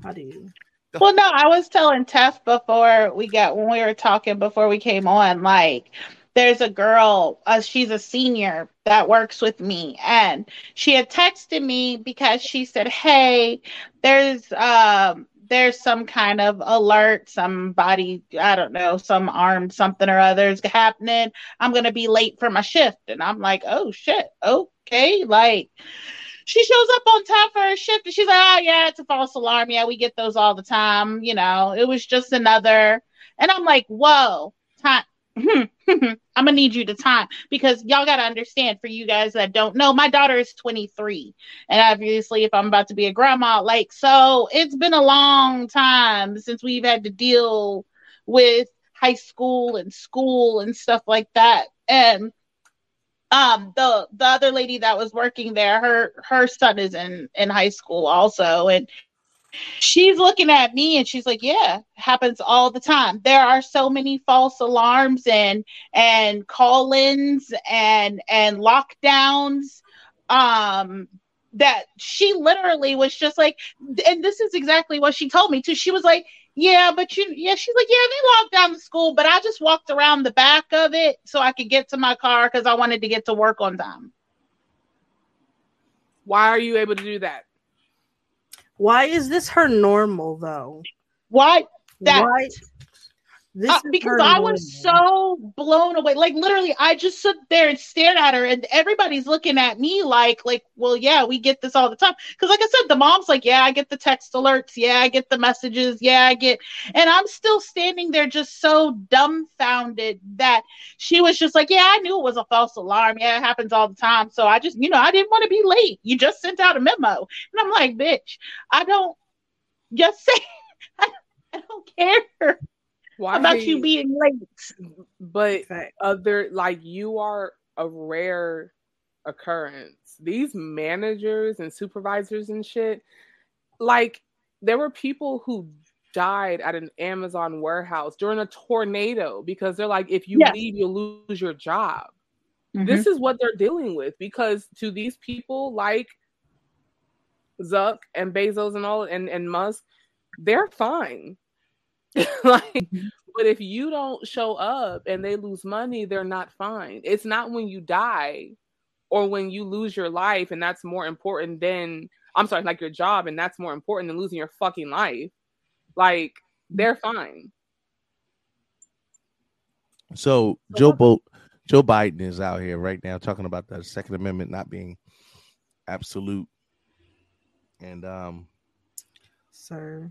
How do you? [laughs] Well, no, I was telling Tef before we got when we were talking before we came on, like there's a girl, uh, she's a senior that works with me, and she had texted me because she said, "Hey, there's um there's some kind of alert, somebody, I don't know, some armed something or other is happening. I'm gonna be late for my shift." And I'm like, "Oh shit, okay." Like she shows up on time for her shift and she's like, Oh yeah, it's a false alarm. Yeah, we get those all the time. You know, it was just another and I'm like, Whoa, time hmm, hmm, hmm, I'm gonna need you to time because y'all gotta understand for you guys that don't know, my daughter is 23, and obviously, if I'm about to be a grandma, like so, it's been a long time since we've had to deal with high school and school and stuff like that, and um the the other lady that was working there her her son is in in high school also and she's looking at me and she's like yeah happens all the time. There are so many false alarms and and call-ins and and lockdowns um that she literally was just like and this is exactly what she told me too. She was like yeah but you yeah she's like yeah they locked down the school but i just walked around the back of it so i could get to my car because i wanted to get to work on time Why are you able to do that? Why is this her normal though? Why that? Why? This Uh, because I was so blown away. Like literally, I just stood there and stared at her, and everybody's looking at me like, like, well, yeah, we get this all the time. Because, like I said, the mom's like, yeah, I get the text alerts, yeah, I get the messages, yeah, I get, and I'm still standing there just so dumbfounded that she was just like, yeah, I knew it was a false alarm. Yeah, it happens all the time. So I just, you know, I didn't want to be late. You just sent out a memo, and I'm like, bitch, I don't just [laughs] say, I don't care Why about you being late. But other like you are a rare occurrence. These managers and supervisors and shit, like there were people who died at an Amazon warehouse during a tornado because they're like, if you Yes. leave, you'll lose your job. Mhm. This is what they're dealing with because to these people like Zuck and Bezos and all and, and Musk, they're fine. [laughs] like, but if you don't show up and they lose money, they're not fine. It's not when you die or when you lose your life, and that's more important than I'm sorry, like your job, and that's more important than losing your fucking life. Like, they're fine. So Joe Bo- Joe Biden is out here right now talking about the Second Amendment not being absolute, and um, sir,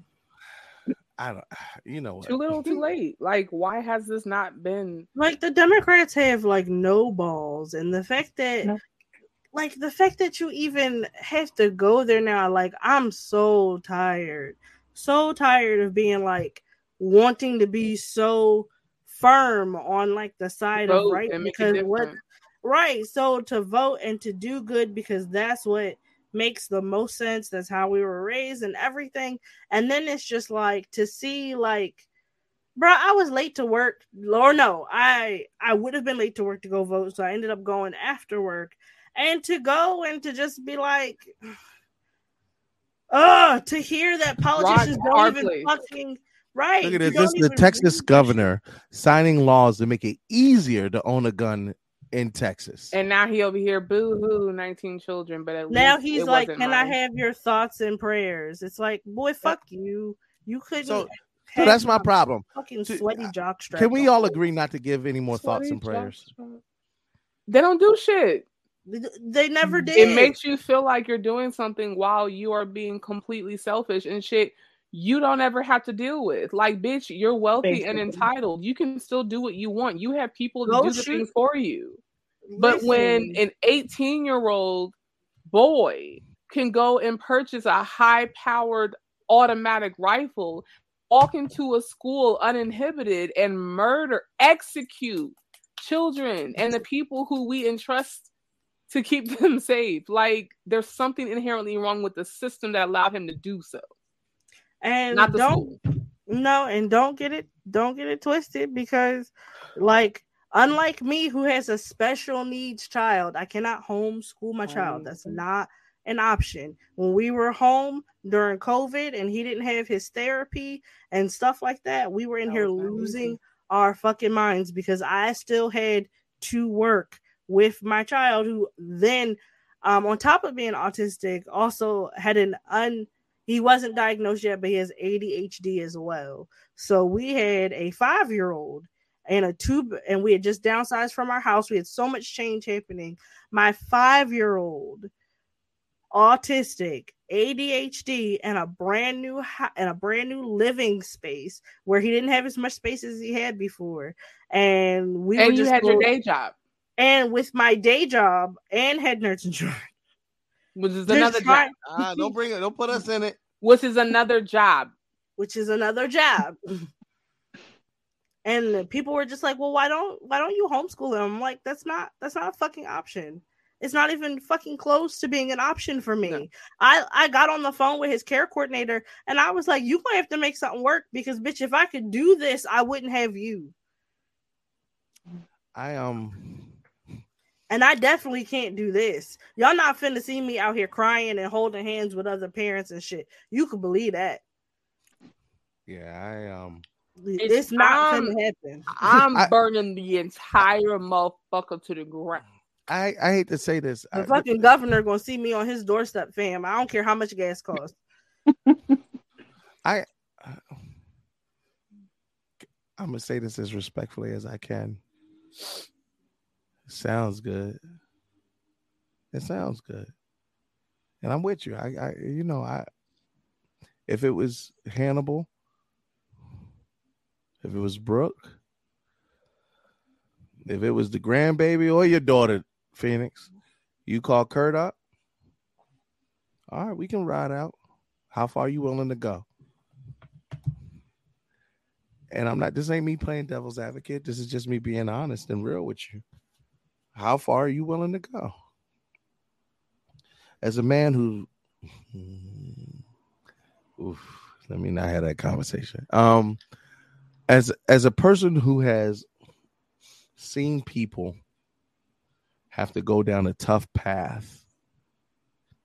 I don't, [sighs] you know, what? Too little, too late. Like, why has this not been like the Democrats have like no balls, and the fact that like the fact that you even have to go there now, like I'm so tired, so tired of being like wanting to be so firm on like the side of right and make a because what right so to vote and to do good because that's what makes the most sense that's how we were raised and everything and then it's just like to see like bro i was late to work or no i i would have been late to work to go vote so i ended up going after work and to go and to just be like [sighs] uh to hear that politicians don't Barkley. even fucking right Look at this. This is the Texas governor signing laws to make it easier to own a gun in Texas. And now he over here, boo hoo, 19 children. But at now least he's it like wasn't can i have your thoughts and prayers it's like boy fuck you you couldn't So, so that's my problem. fucking sweaty uh, jock strap Can we all agree not to give any more thoughts and Sweaty prayers? They don't do shit. They never mm. did. It makes you feel like you're doing something while you are being completely selfish and shit you don't ever have to deal with. Like, bitch, you're wealthy and entitled. You can still do what you want. You have people to do the things for you. But when an 18 year old boy can go and purchase a high powered automatic rifle, walk into a school uninhibited and murder, execute children and the people who we entrust to keep [laughs] them safe, like there's something inherently wrong with the system that allowed him to do so. And Not the don't no and don't get it don't get it twisted because like unlike me who has a special needs child i cannot homeschool my child. That's not an option. When we were home during covid and he didn't have his therapy and stuff like that we were in here losing our fucking minds because i still had to work with my child who then um on top of being autistic also had an un he wasn't diagnosed yet, but he has ADHD as well. So we had a five year old and a two, and we had just downsized from our house. We had so much change happening. My five year old, autistic, ADHD and a brand new and a brand new living space where he didn't have as much space as he had before, and we were and you had your day job, and with my day job and Head Nerds in Charge, which is another job. [laughs] Ah, don't bring it. Don't put us in it. Which is another job. which is another job. and people were just like, "Well, why don't why don't you homeschool him?" I'm like, "That's not that's not a fucking option. It's not even fucking close to being an option for me." I I got on the phone with his care coordinator and I was like, "You might have to make something work because bitch, if I could do this, I wouldn't have you." I um And I definitely can't do this. Y'all not finna see me out here crying and holding hands with other parents and shit. You can believe that. yeah, I um It's, not I'm- finna happen. I'm I- burning the entire motherfucker to the ground. I I hate to say this. The I, fucking governor gonna see me on his doorstep, fam. I don't care how much gas costs. [laughs] I I'm gonna say this as respectfully as I can. Sounds good. It sounds good, and I'm with you. I, I, you know, I. If it was Hannibal, if it was Brooke, if it was the grandbaby or your daughter, Phoenix, you call Kurt up. All right, we can ride out. How far you willing to go? And I'm not, this ain't me playing devil's advocate. This is just me being honest and real with you. How far are you willing to go? As a man who, oof, let me not have that conversation. Um, as as a person who has seen people have to go down a tough path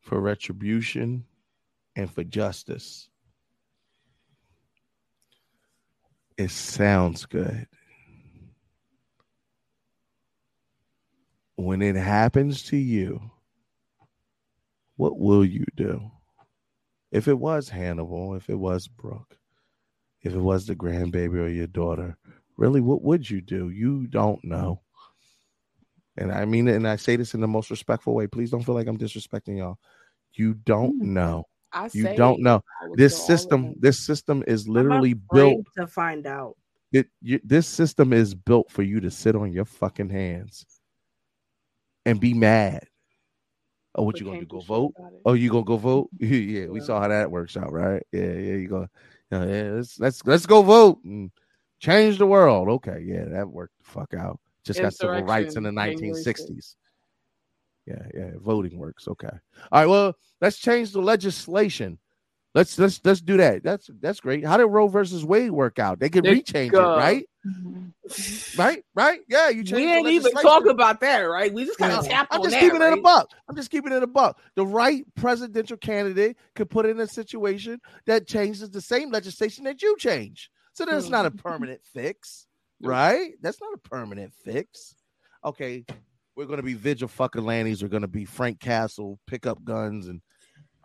for retribution and for justice, it sounds good. When it happens to you, what will you do? If it was Hannibal, if it was Brooke, if it was the grandbaby or your daughter, really, what would you do? You don't know. And I mean it, and I say this in the most respectful way. Please don't feel like I'm disrespecting y'all. You don't know. I You don't know. This system, this system is literally built to find out. it you, this system is built for you to sit on your fucking hands and be mad. Oh, what But you gonna do? Go vote? Oh, you gonna go vote? [laughs] yeah, we saw how that works out, right? Yeah, yeah. You go, yeah, yeah, let's let's let's go vote and change the world. Okay, yeah, that worked the fuck out. Just got civil rights in the 1960s. Yeah, yeah, voting works. Okay. All right. Well, let's change the legislation. Let's let's let's do that. That's that's great. How did Roe versus Wade work out? They could There you rechange it, right? Right, right. Yeah, you change. We ain't even talk about that, right? We just kind Yeah. of tapped I'm on just that, keeping it a right? buck. I'm just keeping it a buck. The right presidential candidate could put in a situation that changes the same legislation that you change. So that's not a Mm-hmm. permanent [laughs] fix, right? That's not a permanent fix. Okay, we're gonna be vigil fucking lannies. We're gonna be Frank Castle, pick up guns, and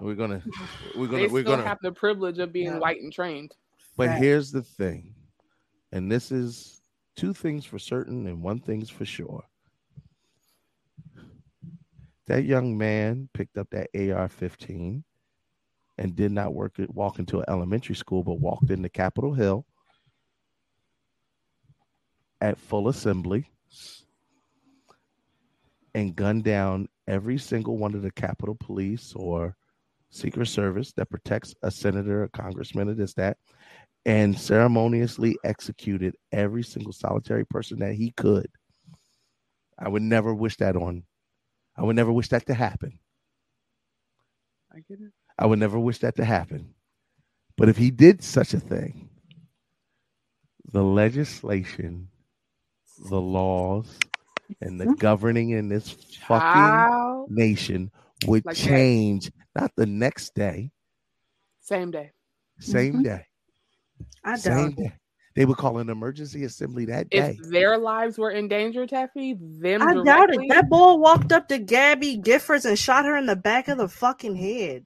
we're gonna [laughs] we're gonna They we're still gonna have the privilege of being Yeah. white and trained. but Right. here's the thing, and this is two things for certain and one thing's for sure. That young man picked up that AR-15 and did not work it, walk into an elementary school, but walked into Capitol Hill at full assembly and gunned down every single one of the Capitol Police or Secret Service that protects a senator, a congressman, or this, that, and ceremoniously executed every single solitary person that he could. I would never wish that on. I would never wish that to happen. I get it. I would never wish that to happen. But if he did such a thing, the legislation, the laws, and the mm-hmm. governing in this fucking nation would Like that. Change not the next day, Same day. same mm-hmm. day. I Same doubt it. day. They would call an emergency assembly that day. If their lives were in danger, Taffy, them I doubt it. That boy walked up to Gabby Giffords and shot her in the back of the fucking head.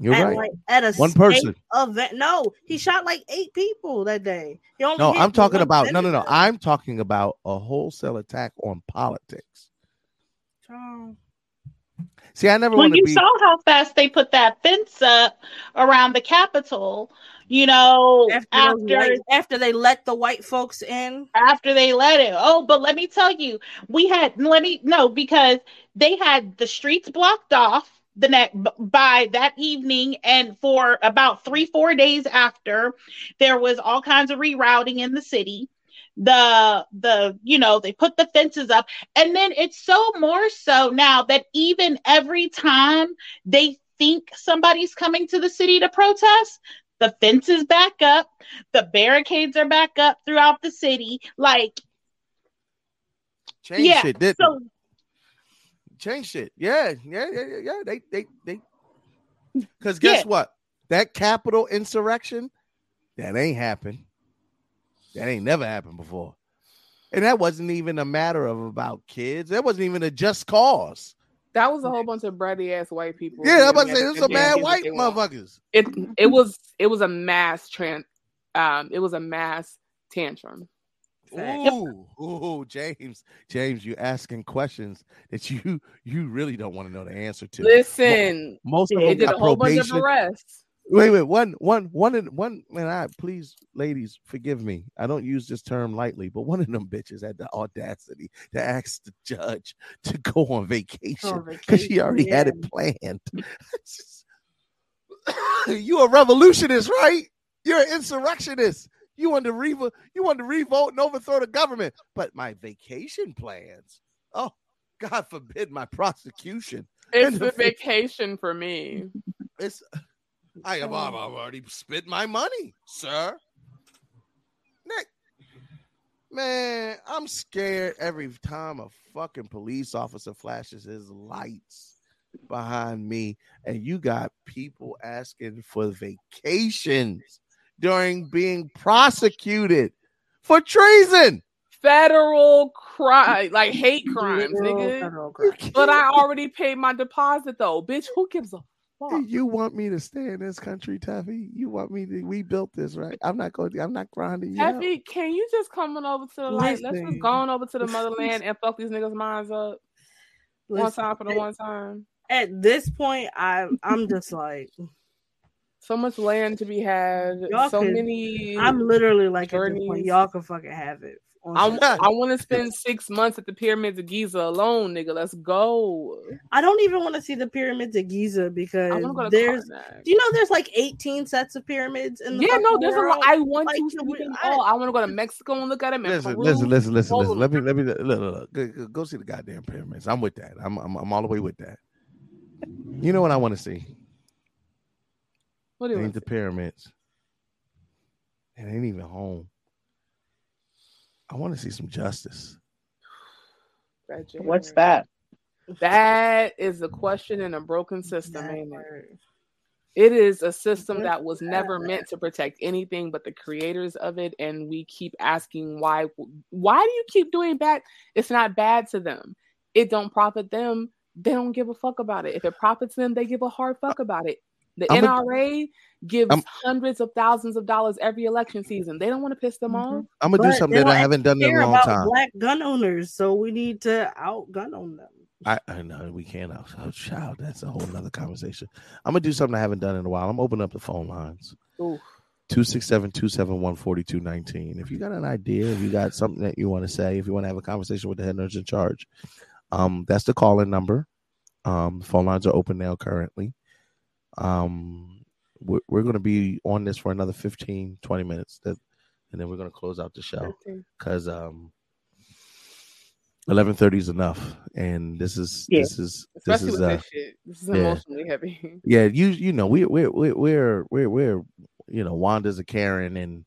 You're at, right. Like, at a One state person. event. No, he shot like eight people that day. He only No, I'm talking one about no, no, no. I'm talking about a wholesale attack on politics. Child. See, I never Well, you be. saw how fast they put that fence up around the Capitol. You know, After, after white- after they let the white folks in. after they let it. Oh, but let me tell you, we had let me no because they had the streets blocked off the next by that evening and for about 3 4 days after there was all kinds of rerouting in the city the the you know they put the fences up and then it's so more so now that even every time they think somebody's coming to the city to protest the fences back up the barricades are back up throughout the city like Change yeah shit, didn't so Change shit. Yeah, yeah, yeah, yeah, yeah. They, they, they. Because guess Yeah. what? That Capitol insurrection, that ain't happened. That ain't never happened before. And that wasn't even a matter of about kids. That wasn't even a just cause. That was a whole bunch of bratty ass white people. Yeah, I'm about to say this is a yeah, mad white they want. motherfuckers. It it was it was a mass tran um it was a mass tantrum. Ooh, ooh, James, James, you asking questions that you you really don't want to know the answer to. Listen, Mo- most of they them did a got whole bunch of arrests. Wait, wait, one, one, one, and one. Man, I please, ladies, forgive me. I don't use this term lightly, but one of them bitches had the audacity to ask the judge to go on vacation because she already had it planned. [laughs] you a revolutionist, right? You're an insurrectionist. You want to revo- you want to revolt and overthrow the government, but my vacation plans. Oh, God forbid my prosecution. It's the- vacation for me. It's I have I've already spent my money, sir. Nick, man, I'm scared every time a fucking police officer flashes his lights behind me, and you got people asking for vacations during being prosecuted for treason. Federal crime, like hate crimes, nigga. crime. But I already paid my deposit though, bitch. Who gives a fuck? You want me to stay in this country, Taffy? You want me to? We built this, right? I'm not going. I'm not grinding you. out. Can you just come on over to the light? Let's just go on over to the motherland and fuck these niggas' minds up. One time for the one time. At this point, I I'm just like So much land to be had. y'all so could- many. I'm literally like at this point, y'all can fucking have it. I, I want to spend six months at the pyramids of Giza alone, nigga. Let's go. I don't even want to see the pyramids of Giza because I want to go to there's Karnak. do you know there's like 18 sets of pyramids in the Yeah, no, fucking there's a lot. I want Like, to see them all. I want to go to Mexico and look at them. and Listen, Peru. listen, listen, listen, listen. Let me, let me, look, look, look. Go, go- go see the goddamn pyramids. I'm with that. I'm, I'm, I'm all the way with that. You know what I want to see? What do you Ain't the pyramids. It ain't even home. I want to see some justice. What's that? That is a question in a broken system, ain't it? It is a system that was never meant to protect anything but the creators of it, and we keep asking why. Why do you keep doing bad? It's not bad to them. It don't profit them. They don't give a fuck about it. If it profits them, they give a hard fuck about it. The I'm a- NRA gives I'm- hundreds of thousands of dollars every election season. They don't want to piss them off. I'm gonna do something that I haven't done in a long about time. Black gun owners, so we need to out gun on them. I, I know we can't. Oh, oh, child, that's a whole nother conversation. I'm gonna do something I haven't done in a while. I'm opening up the phone lines. Ooh. 267-271-4219. If you got an idea, if you got something that you want to say, if you want to have a conversation with the Head Nerds in Charge, um, that's the call-in number. Um, phone lines are open now currently. Um, we're, we're going to be on this for another 15, 20 minutes, that, and then we're going to close out the show because um, 11:30 is enough, and this is Yeah. this is this is uh, this. This is yeah. emotionally heavy. [laughs] yeah, you you know we we we we're we're we're you know Wanda's a Karen and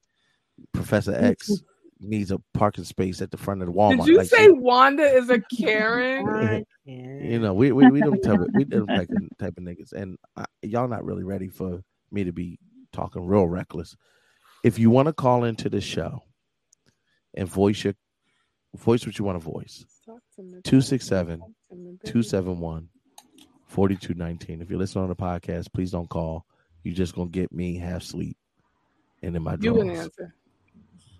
Professor X [laughs] needs a parking space at the front of the Walmart. Did you Like, say Wanda is a [laughs] Karen? [laughs] you know we we we them type of, we [laughs] them type of, type of niggas, and I, y'all not really ready for me to be talking real reckless. If you want to call into the show and voice your voice what you want to voice, 267 271 4219. If you're listening on the podcast, please don't call. You're just gonna get me half sleep and in my You wouldn't answer.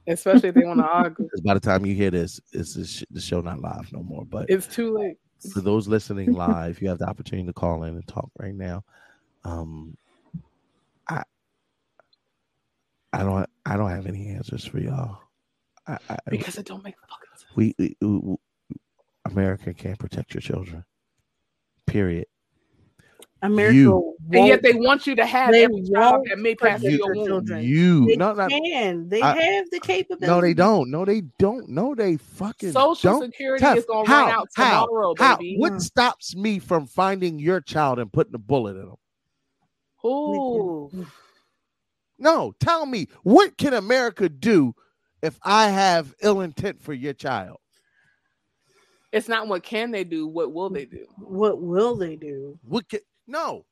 Especially if they want to argue. Because by the time you hear this, it's the, sh- the show not live no more. But It's too late. for those listening live, you have the opportunity to call in and talk right now. Um, I, I don't, I don't have any answers for y'all. I, I, because it don't make fucking sense. we, we, we- America can't protect your children. Period. America You- And yet they want you to have they every child that may pass protect your womb. children. You, They no, not, can. They I- have the capability. no, they don't. No, they don't. No, they fucking Social don't. Security Tough. is gonna how, run out how, tomorrow, how? baby. What stops me from finding your child and putting a bullet in them? Ooh. No, tell me what can America do if I have ill intent for your child? It's not what can they do, what will they do? What will they do? What can, no,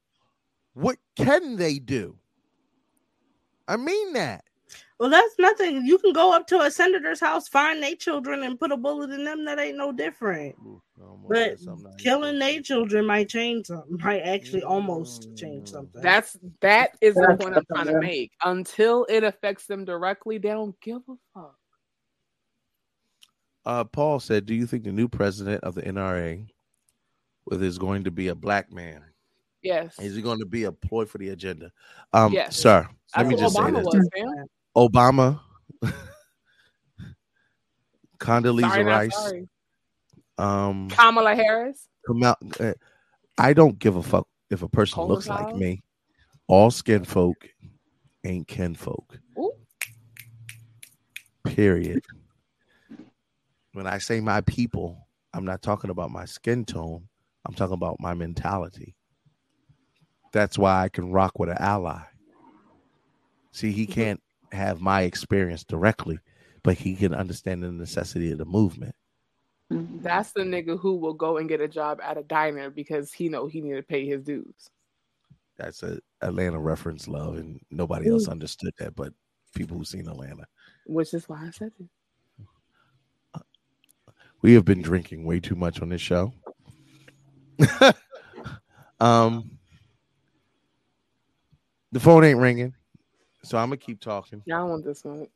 what can they do? I mean that. Well, that's nothing. You can go up to a senator's house, find their children, and put a bullet in them. That ain't no different. But killing their children might change something. Might actually almost change something. That's that is the point I'm trying to make. Until it affects them directly, they don't give a fuck. Uh, Paul said, "Do you think the new president of the NRA, whether is going to be a black man, Yes. is he going to be a ploy for the agenda?" Um, Yes. sir, let That's me just say Obama this: was. Obama, [laughs] Condoleezza Sorry, Rice, um, Kamala Harris. come out. uh, I don't give a fuck if a person Colin looks like me. All skin folk ain't kin folk. Ooh. Period. When I say my people, I'm not talking about my skin tone. I'm talking about my mentality. That's why I can rock with an ally. See, he mm-hmm. can't have my experience directly, but he can understand the necessity of the movement. Mm-hmm. That's the nigga who will go and get a job at a diner because he know he need to pay his dues. That's a Atlanta reference, love, and nobody else mm. understood that, but people who've seen Atlanta. Which is why I said it. We have been drinking way too much on this show. [laughs] um, the phone ain't ringing, so I'm gonna keep talking. Yeah, I want this one.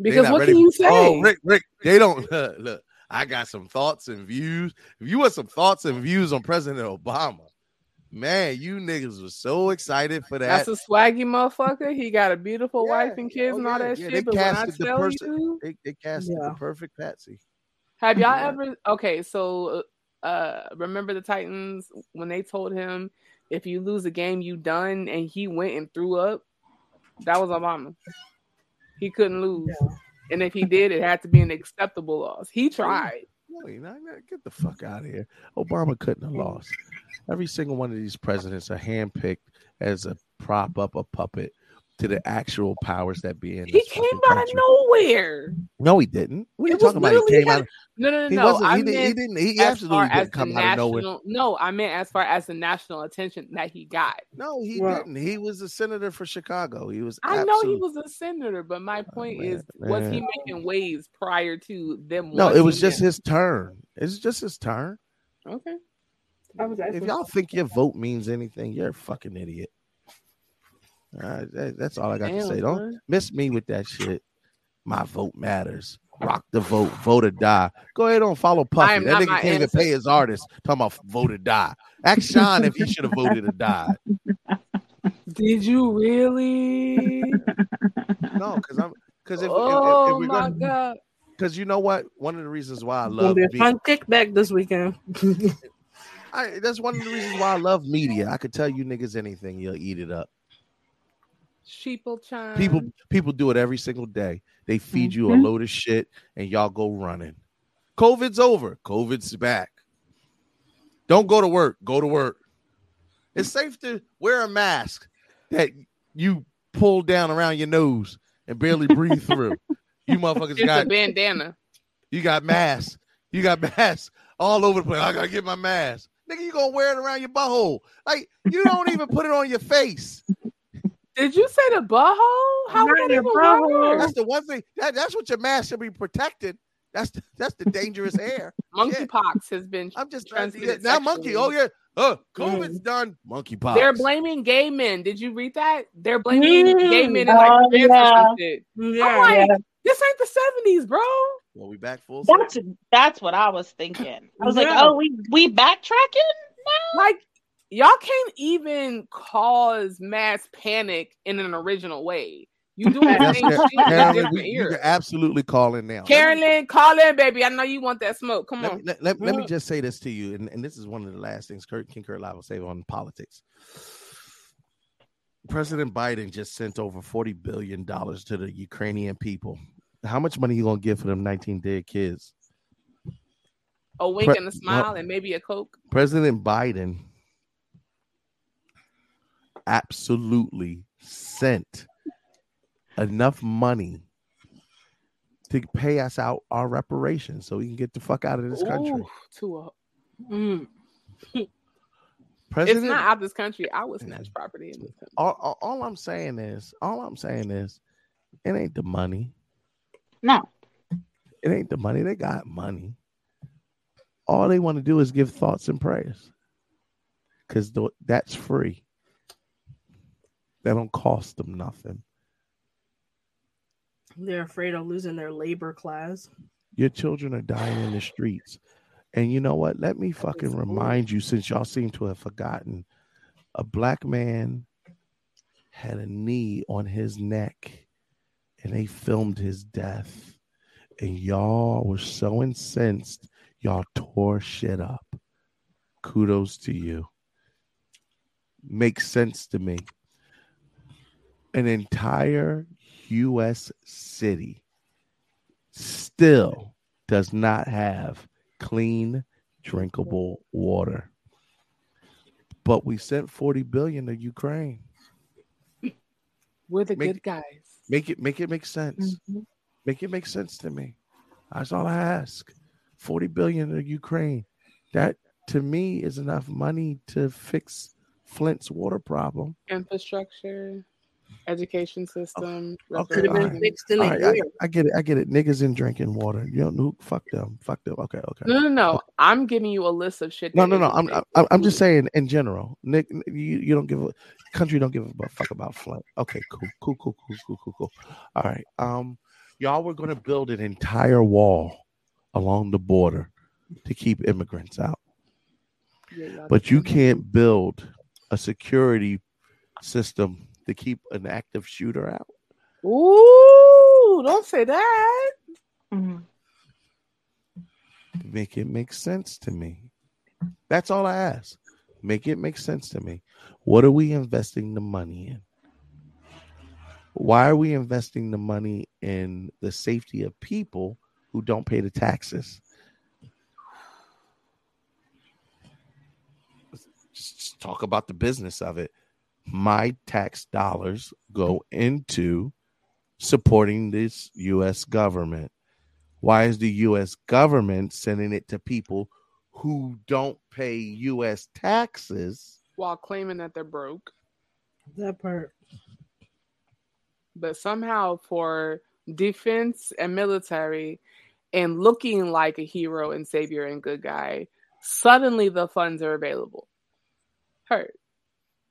Because what can you for- say? Oh, Rick, Rick, they don't [laughs] look. I got some thoughts and views. If you want some thoughts and views on President Obama, man, you niggas was so excited for that. That's a swaggy motherfucker. He got a beautiful wife and kids Oh, and all yeah, that yeah, shit. they But when I casted the tell person- you, They, they casted Yeah. the perfect patsy. have y'all Yeah. ever? Okay, so uh, remember the Titans when they told him if you lose a game, you done, and he went and threw up. That was Obama. He couldn't lose, and if he did, it had to be an acceptable loss. He tried. No, he not, not- get the fuck out of here. Obama couldn't have lost. Every single one of these presidents are handpicked as a prop up, a puppet to the actual powers that be in. He came fucking out of nowhere. No, he didn't. What are you talking about? He literally came out. had- No, no, no, He no. wasn't- I he didn't- he meant didn't- he as absolutely far didn't as the out of nowhere. national. No, I meant as far as the national attention that he got. No, he Well- didn't. He was a senator for Chicago. He was. I know he was a senator, but my oh, point is, was he making waves prior to them? No, it was just him? his turn. It's just his turn. Okay. If y'all think your vote means anything, you're a fucking idiot. All right, that- that's all I got to say. Don't son. miss me with that shit. My vote matters. Rock the vote. Vote or die. Go ahead and follow Puffy. That nigga my can't even pay his artists. Talking about vote or die. Ask Sean if he should have voted or died. [laughs] Did you really? [laughs] No, because I'm because if, if- if, oh if we're my gonna, god! because you know what, one of the reasons why I love be a fun kickback this weekend. [laughs] I, that's one of the reasons why I love media. I could tell you niggas anything, you'll eat it up. Sheeple chime. People people do it every single day. They feed you a Mhm. load of shit and y'all go running. COVID's over. COVID's back. Don't go to work. Go to work. It's safe to wear a mask that you pull down around your nose and barely breathe through. You motherfuckers It's a got bandana. you got masks. You got masks all over the place. I gotta get my mask. Nigga, you gonna wear it around your butthole. Like you don't even put it on your face. Did you say the butthole? How would Not that your even butthole. work? That's the one thing. That, that's what your mask should be protected. That's the, that's the dangerous air. Monkeypox has been. I'm just transmitted yeah, now monkey. Oh yeah. Uh, COVID's mm. done. Monkeypox. They're blaming gay men. Did you read that? They're blaming mm. gay men and Oh, like trans yeah. Mm, yeah. I'm like, Yeah. this ain't the seventies, bro. Well, we back full. That's that's what I was thinking. I was like, oh, we we backtracking now. Like y'all can't even cause mass panic in an original way. You doing the Yes, same Ca- shit in a Carolyn, we, you can absolutely call in now. Carolyn, call in, baby. I know you want that smoke. Come let, on. me- let, let- let me Mm. just say this to you, and, and this is one of the last things Kurt King Kurt Live will say on politics. President Biden just sent over forty billion dollars to the Ukrainian people. How much money you gonna give for them nineteen dead kids? a wink Pre- and a smile and maybe a coke. President Biden absolutely sent enough money to pay us out our reparations so we can get the fuck out of this country. Ooh, to a, mm. President, it's not out of this country. I would snatch property in this country. all, all, all I'm saying is, all I'm saying is, it ain't the money. No. It ain't the money. They got money. All they want to do is give thoughts and prayers, because that's free. That don't cost them nothing. They're afraid of losing their labor class. Your children are dying in the streets. And you know what? Let me fucking remind you, since y'all seem to have forgotten, a black man had a knee on his neck and they filmed his death. And y'all were so incensed, y'all tore shit up. Kudos to you. Makes sense to me. An entire U.S. city still does not have clean, drinkable water. But we sent 40 billion to Ukraine. We're the Make- good guys. Make it make it make sense. Mm-hmm. Make it make sense to me. That's all I ask. 40 billion to Ukraine. That to me is enough money to fix Flint's water problem. Infrastructure, education system. Okay, all right. reparations. All right, I, I get it. I get it. Niggas in drinking water. You don't know. Fuck them. Fuck them. Okay. Okay. No, no, no. I'm giving you a list of shit. No, no, no. I'm. I'm, I'm just saying in general. Nick, you, you don't give a country don't give a fuck about Flint. Okay, cool, cool, cool, cool, cool, cool, cool. All right. Um, y'all were gonna build an entire wall along the border to keep immigrants out, but you can't build a security system to keep an active shooter out. Ooh, don't say that. Mm-hmm. Make it make sense to me. That's all I ask. Make it make sense to me. What are we investing the money in? Why are we investing the money in the safety of people who don't pay the taxes? Just just talk about the business of it. My tax dollars go into supporting this U.S. government. Why is the U.S. government sending it to people who don't pay U.S. taxes? While claiming that they're broke, That part. but somehow for defense and military and looking like a hero and savior and good guy, suddenly the funds are available. Hurt.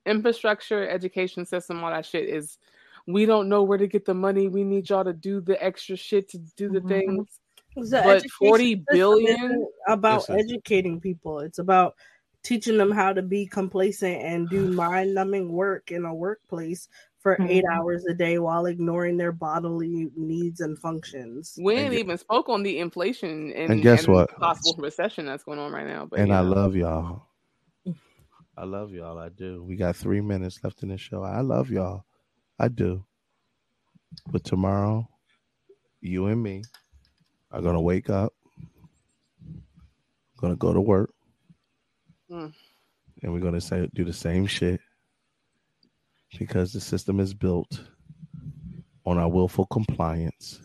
Infrastructure, education system, all that shit is we don't know where to get the money. We need y'all to do the extra shit to do the things. The But education 40 system billion isn't about This educating people. It's about teaching them how to be complacent and do [sighs] mind numbing work in a workplace for eight Mhm. hours a day while ignoring their bodily needs and functions. We ain't even spoke on the inflation and, And guess what? possible recession that's going on right now. But and you I love y'all. I love y'all. I do. We got three minutes left in the show. I love y'all. I do. But tomorrow, you and me are gonna wake up, gonna go to work, Mm. and we're gonna say do the same shit because the system is built on our willful compliance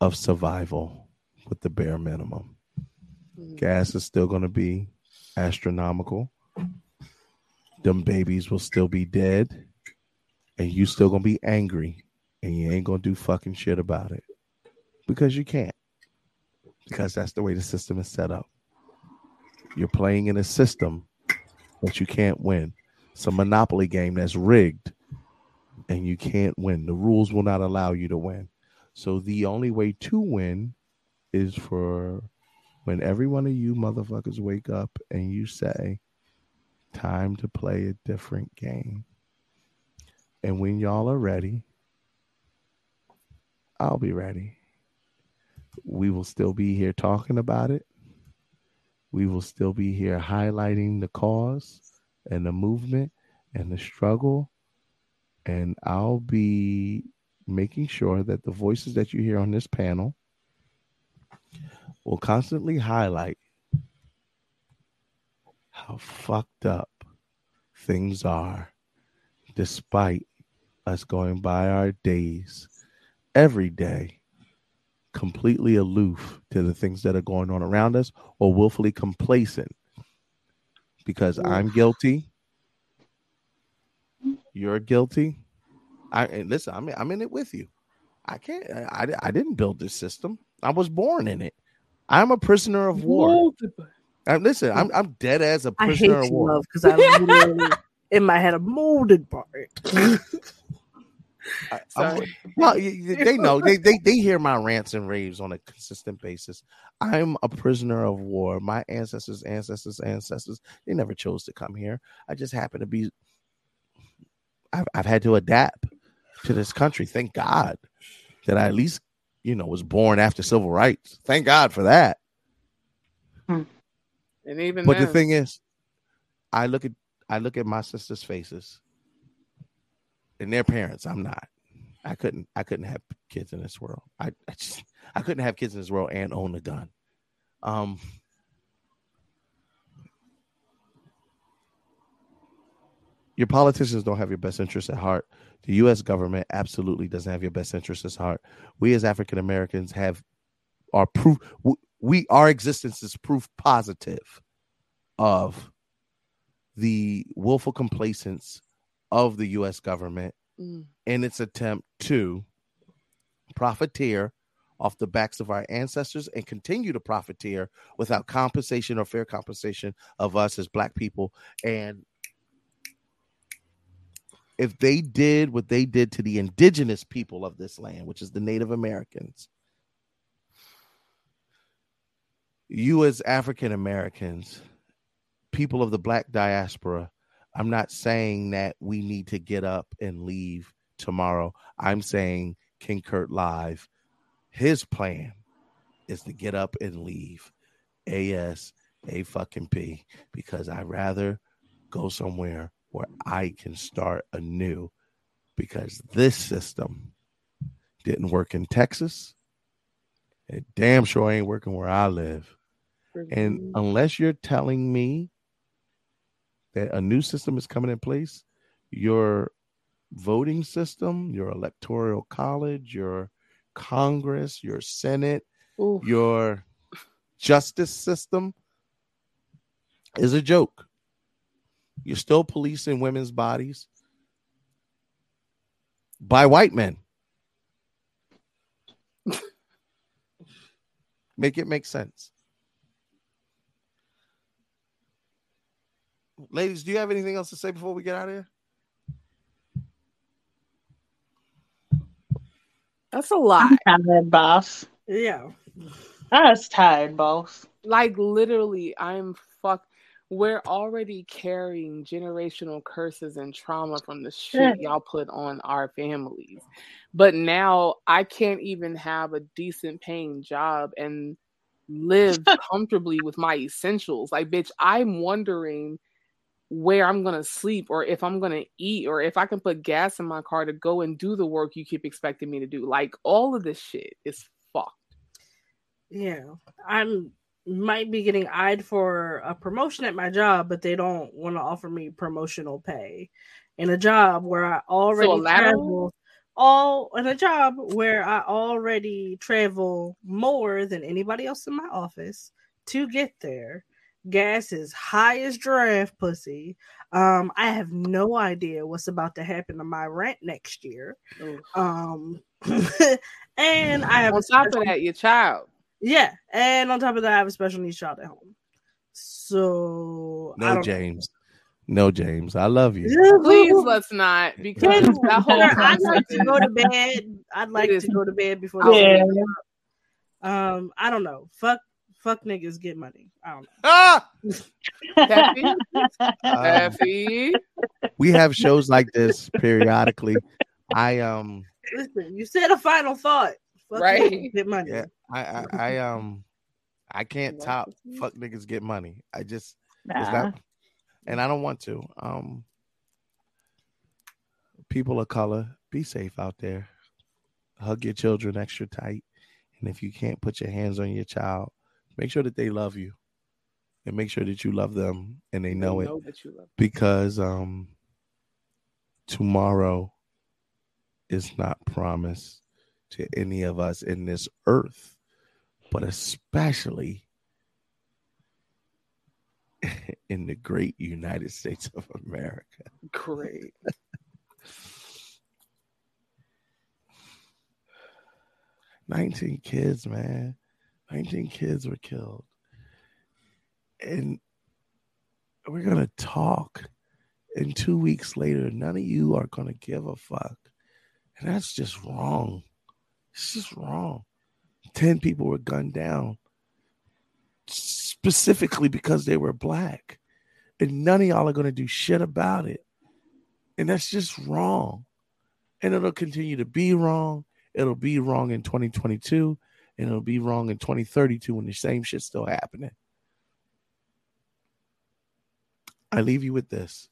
of survival with the bare minimum. Gas is still going to be astronomical. Them babies will still be dead, and you still to be angry, and you ain't to do fucking shit about it because you can't. Because that's the way the system is set up. You're playing in a system that you can't win. It's a monopoly game that's rigged, and you can't win. The rules will not allow you to win. So the only way to win is for when every one of you motherfuckers wake up and you say, time to play a different game. And when y'all are ready, I'll be ready. We will still be here talking about it. We will still be here highlighting the cause and the movement and the struggle. And I'll be making sure that the voices that you hear on this panel will constantly highlight how fucked up things are despite us going by our days every day completely aloof to the things that are going on around us or willfully complacent. Because I'm guilty. You're guilty. I and listen I'm I'm in it with you. I can't I, I didn't build this system. I was born in it. I'm a prisoner of war I, listen I'm mm. I'm dead as a I hate prisoner of you, war love, because I literally [laughs] in my head a molded part. [laughs] I'm- well, y- y- they know they, they they [laughs] hear my rants and raves on a consistent basis. I'm a prisoner of war. My ancestors, ancestors, ancestors, they never chose to come here. I just happen to be. I've I've had to adapt to this country. Thank God that I at least you know was born after civil rights. Thank God for that. Hmm. And even But the thing is, I look at I look at my sisters' faces and their parents. I'm not. I couldn't. I couldn't have kids in this world. I, I just. I couldn't have kids in this world and own a gun. Um. Your politicians don't have your best interests at heart. The U.S. government absolutely doesn't have your best interests at heart. We as African Americans have our proof. We our existence is proof positive of the willful complacence of the U.S. government Mm. in its attempt to profiteer off the backs of our ancestors and continue to profiteer without compensation or fair compensation of us as black people. And if they did what they did to the indigenous people of this land, which is the Native Americans, you as African Americans, people of the black diaspora, I'm not saying that we need to get up and leave tomorrow. I'm saying King Kurt Live, his plan is to get up and leave AS a fucking P because I rather go somewhere where I can start anew because this system didn't work in Texas. It damn sure ain't working where I live. And unless you're telling me that a new system is coming in place, your voting system, your electoral college, your Congress, your Senate, your justice system is a joke. You're still policing women's bodies by white men. [laughs] make it make sense. Ladies, do you have anything else to say before we get out of here? That's a lot. I'm tired, boss. Yeah. I was tired, boss. Like literally, I'm fuck. We're already carrying generational curses and trauma from the shit Yeah. y'all put on our families. But now I can't even have a decent paying job and live [laughs] comfortably with my essentials. Like, bitch, I'm wondering where I'm gonna sleep or if I'm gonna eat or if I can put gas in my car to go and do the work you keep expecting me to do. Like all of this shit is fucked. Yeah, I'm might be getting eyed for a promotion at my job, but they don't want to offer me promotional pay in a job where I already lateral? travel. All in a job where I already travel more than anybody else in my office to get there. Gas is high as giraffe pussy. Um, I have no idea what's about to happen to my rent next year. Um, [laughs] and I have On a top of that, your child. yeah, and on top of that, I have a special needs child at home. So No, don't James. No, James. I love you. Please let's not [laughs] because that whole I'd like to go to bed. I'd like to go to bed before the Yeah. sun comes up. Um, I don't know. Fuck, fuck niggas get money. I don't know. Ah! Taffy? Um, we have shows like this periodically. I um Listen, you said a final thought. Fuck Right. niggas get money. yeah, I I, I um I can't top fuck niggas get money. I just it's Nah. not and I don't want to. Um people of color, be safe out there. Hug your children extra tight. And if you can't put your hands on your child, make sure that they love you. And make sure that you love them and they know it. know love because um tomorrow is not promised to any of us in this earth but especially [laughs] in the great united states of america Great. [laughs] Nineteen kids man 19 kids were killed. And we're gonna talk and two weeks later none of you are gonna give a fuck. And that's just wrong. It's just wrong. 10 people were gunned down specifically because they were black. And none of y'all are gonna do shit about it. And that's just wrong. And it'll continue to be wrong. It'll be wrong in 2022 and it'll be wrong in 2032 when the same shit's still happening I leave you with this.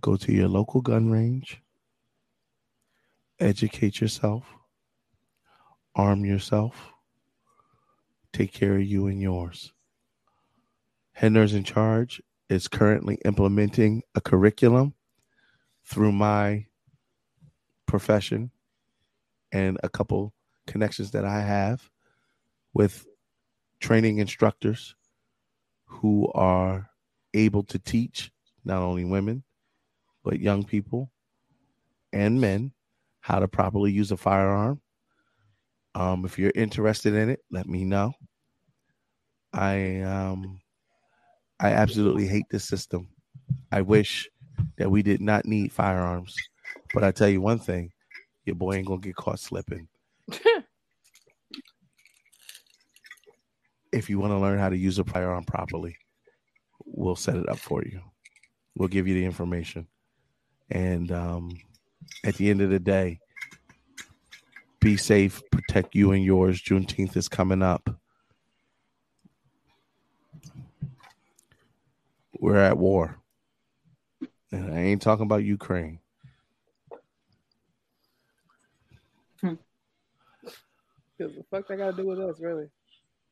Go to your local gun range, educate yourself, arm yourself, take care of you and yours. Head Nerds in Charge is currently implementing a curriculum through my profession and a couple connections that I have with training instructors who are able to teach not only women but young people and men how to properly use a firearm. Um, if you're interested in it, let me know. I um, I absolutely hate this system. I wish that we did not need firearms, but I tell you one thing: your boy ain't gonna get caught slipping. If you want to learn how to use a firearm properly, we'll set it up for you. We'll give you the information. And um, at the end of the day, be safe, protect you and yours. Juneteenth is coming up. We're at war. And I ain't talking about Ukraine. Because the fuck they got to do with us, really?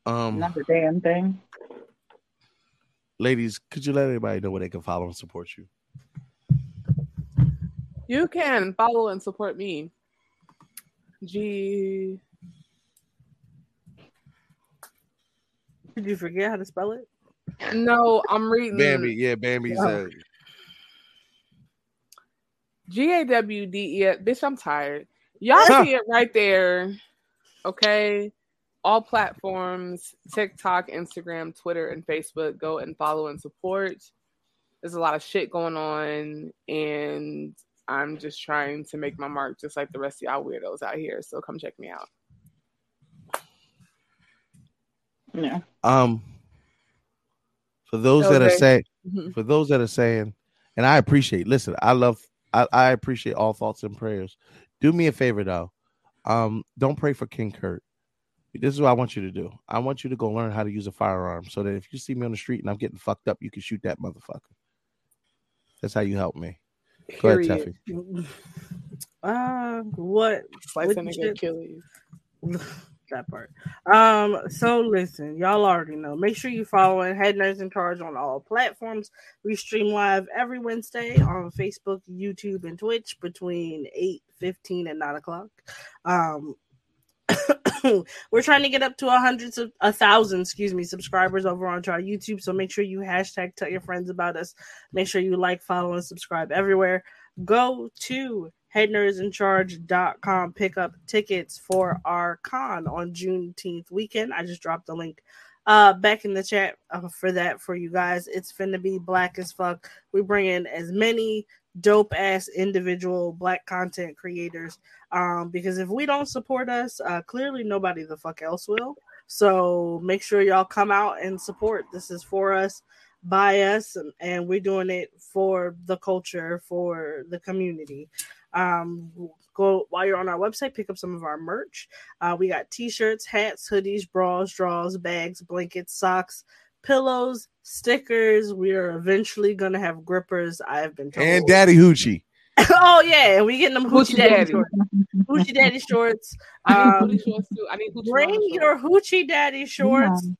Um, Not a damn thing. ladies, could you let everybody know where they can follow and support you? You can follow and support me. G. Did you forget how to spell it? No, I'm reading. Bambi, yeah, Bambi's Oh. uh, G A W D E. Bitch, I'm tired. Y'all Huh. see it right there. Okay. All platforms TikTok, Instagram, Twitter, and Facebook. Go and follow and support. There's a lot of shit going on, and I'm just trying to make my mark just like the rest of y'all weirdos out here. So come check me out. Yeah. um for those that are Okay. saying Mhm. for those that are saying and i appreciate listen i love I, I appreciate all thoughts and prayers do me a favor though um don't pray for king kurt this is what i want you to do i want you to go learn how to use a firearm so that if you see me on the street and i'm getting fucked up you can shoot that motherfucker that's how you help me go ahead Period. Teffy. Uh, [laughs] what? Slice what a nigga shit- Achilles. [laughs] that part. Um, so listen, y'all already know. Make sure you follow and Head Nerds in Charge on all platforms. We stream live every Wednesday on Facebook, YouTube, and Twitch between 8 15 and 9 o'clock. Um [laughs] we're trying to get up to a hundred of a thousand, excuse me, subscribers over onto our YouTube. So make sure you hashtag tell your friends about us. Make sure you like, follow, and subscribe everywhere. Go to headnerdsincharge.com. Pick up tickets for our con on Juneteenth weekend. I just dropped the link uh back in the chat uh, for that for you guys. It's finna be black as fuck. We bring in as many dope ass individual black content creators. Um, because if we don't support us, uh, clearly nobody the fuck else will. So make sure y'all come out and support. This is for us, by us, and, and we're doing it for the culture, for the community. Um, go while you're on our website, pick up some of our merch. Uh, we got t-shirts, hats, hoodies, bras, draws, bags, blankets, socks, pillows, stickers. We are eventually gonna have grippers. I've been told. And Daddy Hoochie. [laughs] oh yeah, and we getting them hoochie, Hoochie daddy, daddy. shorts. Hoochie daddy [laughs] shorts. [laughs] I need Um, shorts. I need hoochie bring mama your hoochie daddy shorts Yeah.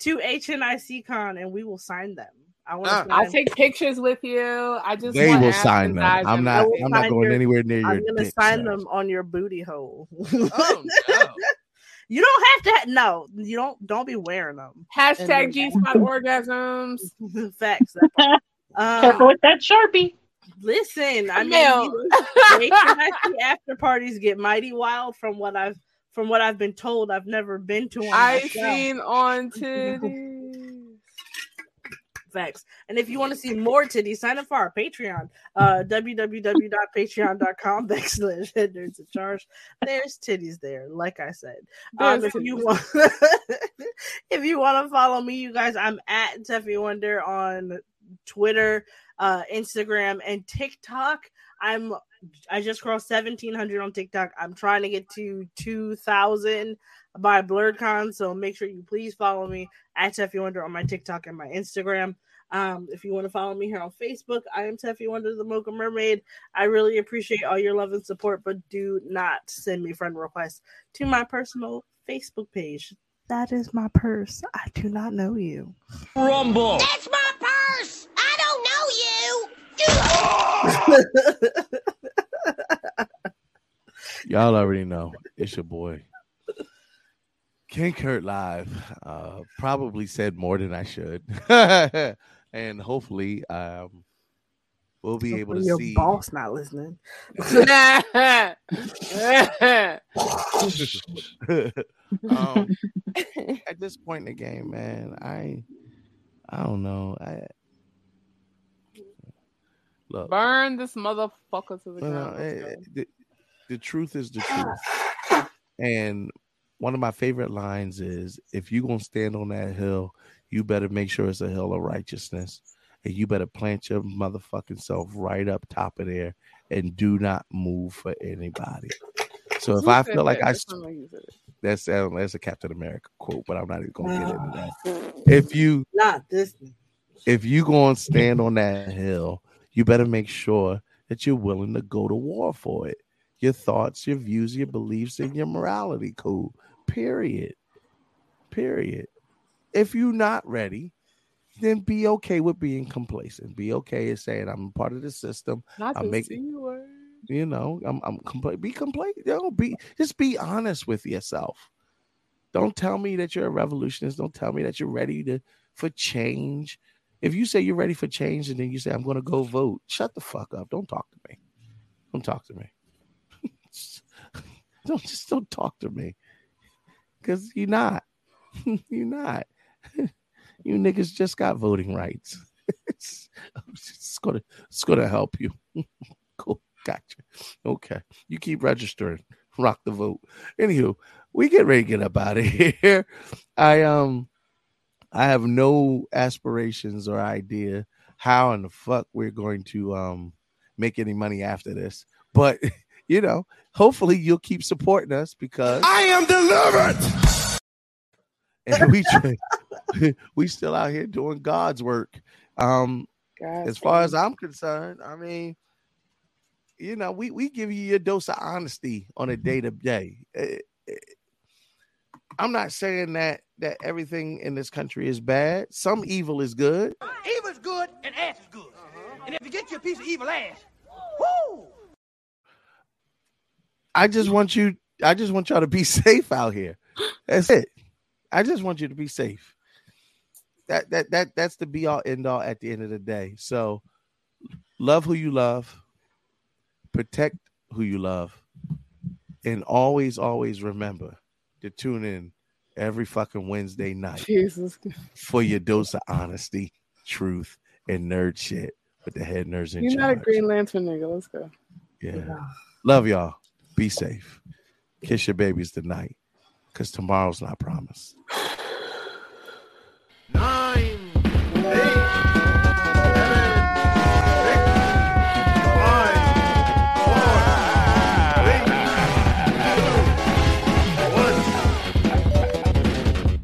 to HNIC Con, and we will sign them. I want to. Uh, I'll take pictures with you. I just They will sign and them. I'm not. I'm not going your- anywhere near I'm your gonna dick. sign sir. them on your booty hole. Oh no! You don't have to. Ha- no, you don't. Don't be wearing them. Hashtag G spot orgasms. [laughs] Facts. that [laughs] part. Careful Um, with that sharpie. listen, I mean, Mel. the [laughs] after parties get mighty wild from what I've from what I've been told. I've never been to one. I've seen on titties. Facts. And if you want to see more titties, sign up for our Patreon. Uh www.patreon.com backslash in charge. There's titties there, like I said. Um, if you want [laughs] if you want to follow me, you guys, I'm at Teffy Wonder on Twitter, uh, Instagram, and TikTok. I'm I just crossed 1700 on TikTok. I'm trying to get to 2000 by BlerdCon, so make sure you please follow me at Teffy Wonder on my TikTok and my Instagram. Um, if you want to follow me here on Facebook, I am Teffy Wonder, the Mocha Mermaid. I really appreciate all your love and support, but do not send me friend requests to my personal Facebook page. That is my purse. I do not know you. Rumble. That's my purse. I don't know you. [laughs] Y'all already know it's your boy. King Kurt live. Uh, probably said more than I should, [laughs] and hopefully, um, we'll be able to your see. boss not listening. [laughs] um, [laughs] at this point in the game, man, I, I don't know. I look. Burn this motherfucker to the No, no, ground. Let's eh, go. eh, the, the truth is the [sighs] truth. And one of my favorite lines is if you're gonna stand on that hill, you better make sure it's a hill of righteousness. And you better plant your motherfucking self right up top of there and do not move for anybody. So if Who I feel like that? I That sound like you said it. that's um, that's a Captain America quote, but I'm not even gonna get into that. If you Not this. if you going to stand on that hill, you better make sure that you're willing to go to war for it. Your thoughts, your views, your beliefs, and your morality code. Period. Period. If you're not ready, then be okay with being complacent. Be okay with saying I'm part of the system. Not I'm making you know, I'm I'm compl- be complacent. Don't be just be honest with yourself. Don't tell me that you're a revolutionist. Don't tell me that you're ready to for change. If you say you're ready for change and then you say I'm going to go vote, shut the fuck up. Don't talk to me. Don't talk to me. [laughs] don't just don't talk to me. Cuz you're not. [laughs] you're not. [laughs] you niggas just got voting rights. it's, it's to it's to help you. [laughs] cool. Gotcha. Okay. You keep registering. Rock the vote. Anywho, we get ready to get up out of here. I um I have no aspirations or idea how in the fuck we're going to um make any money after this. But you know, hopefully you'll keep supporting us because I am delivered. and we [laughs] we still out here doing God's work. Um God as far as I'm concerned, I mean, you know, we we give you your dose of honesty on a day to day. Eh, eh, I'm not saying that that everything in this country is bad. Some evil is good. Evil's good and ass is good. And if you get you a piece of evil ass, whoo! I just want you. I just want y'all to be [laughs] safe out here. That's it. I just want you to be safe. That that that that's the be all end all at the end of the day. So love who you love, protect who you love, and always always remember to tune in every fucking Wednesday night Jesus. for your dose of honesty, truth, and nerd shit with the head nerds in You're not a. Green Lantern nigga. Let's go. Yeah. Love y'all. Be safe. Kiss your babies tonight. Cause tomorrow's not promised.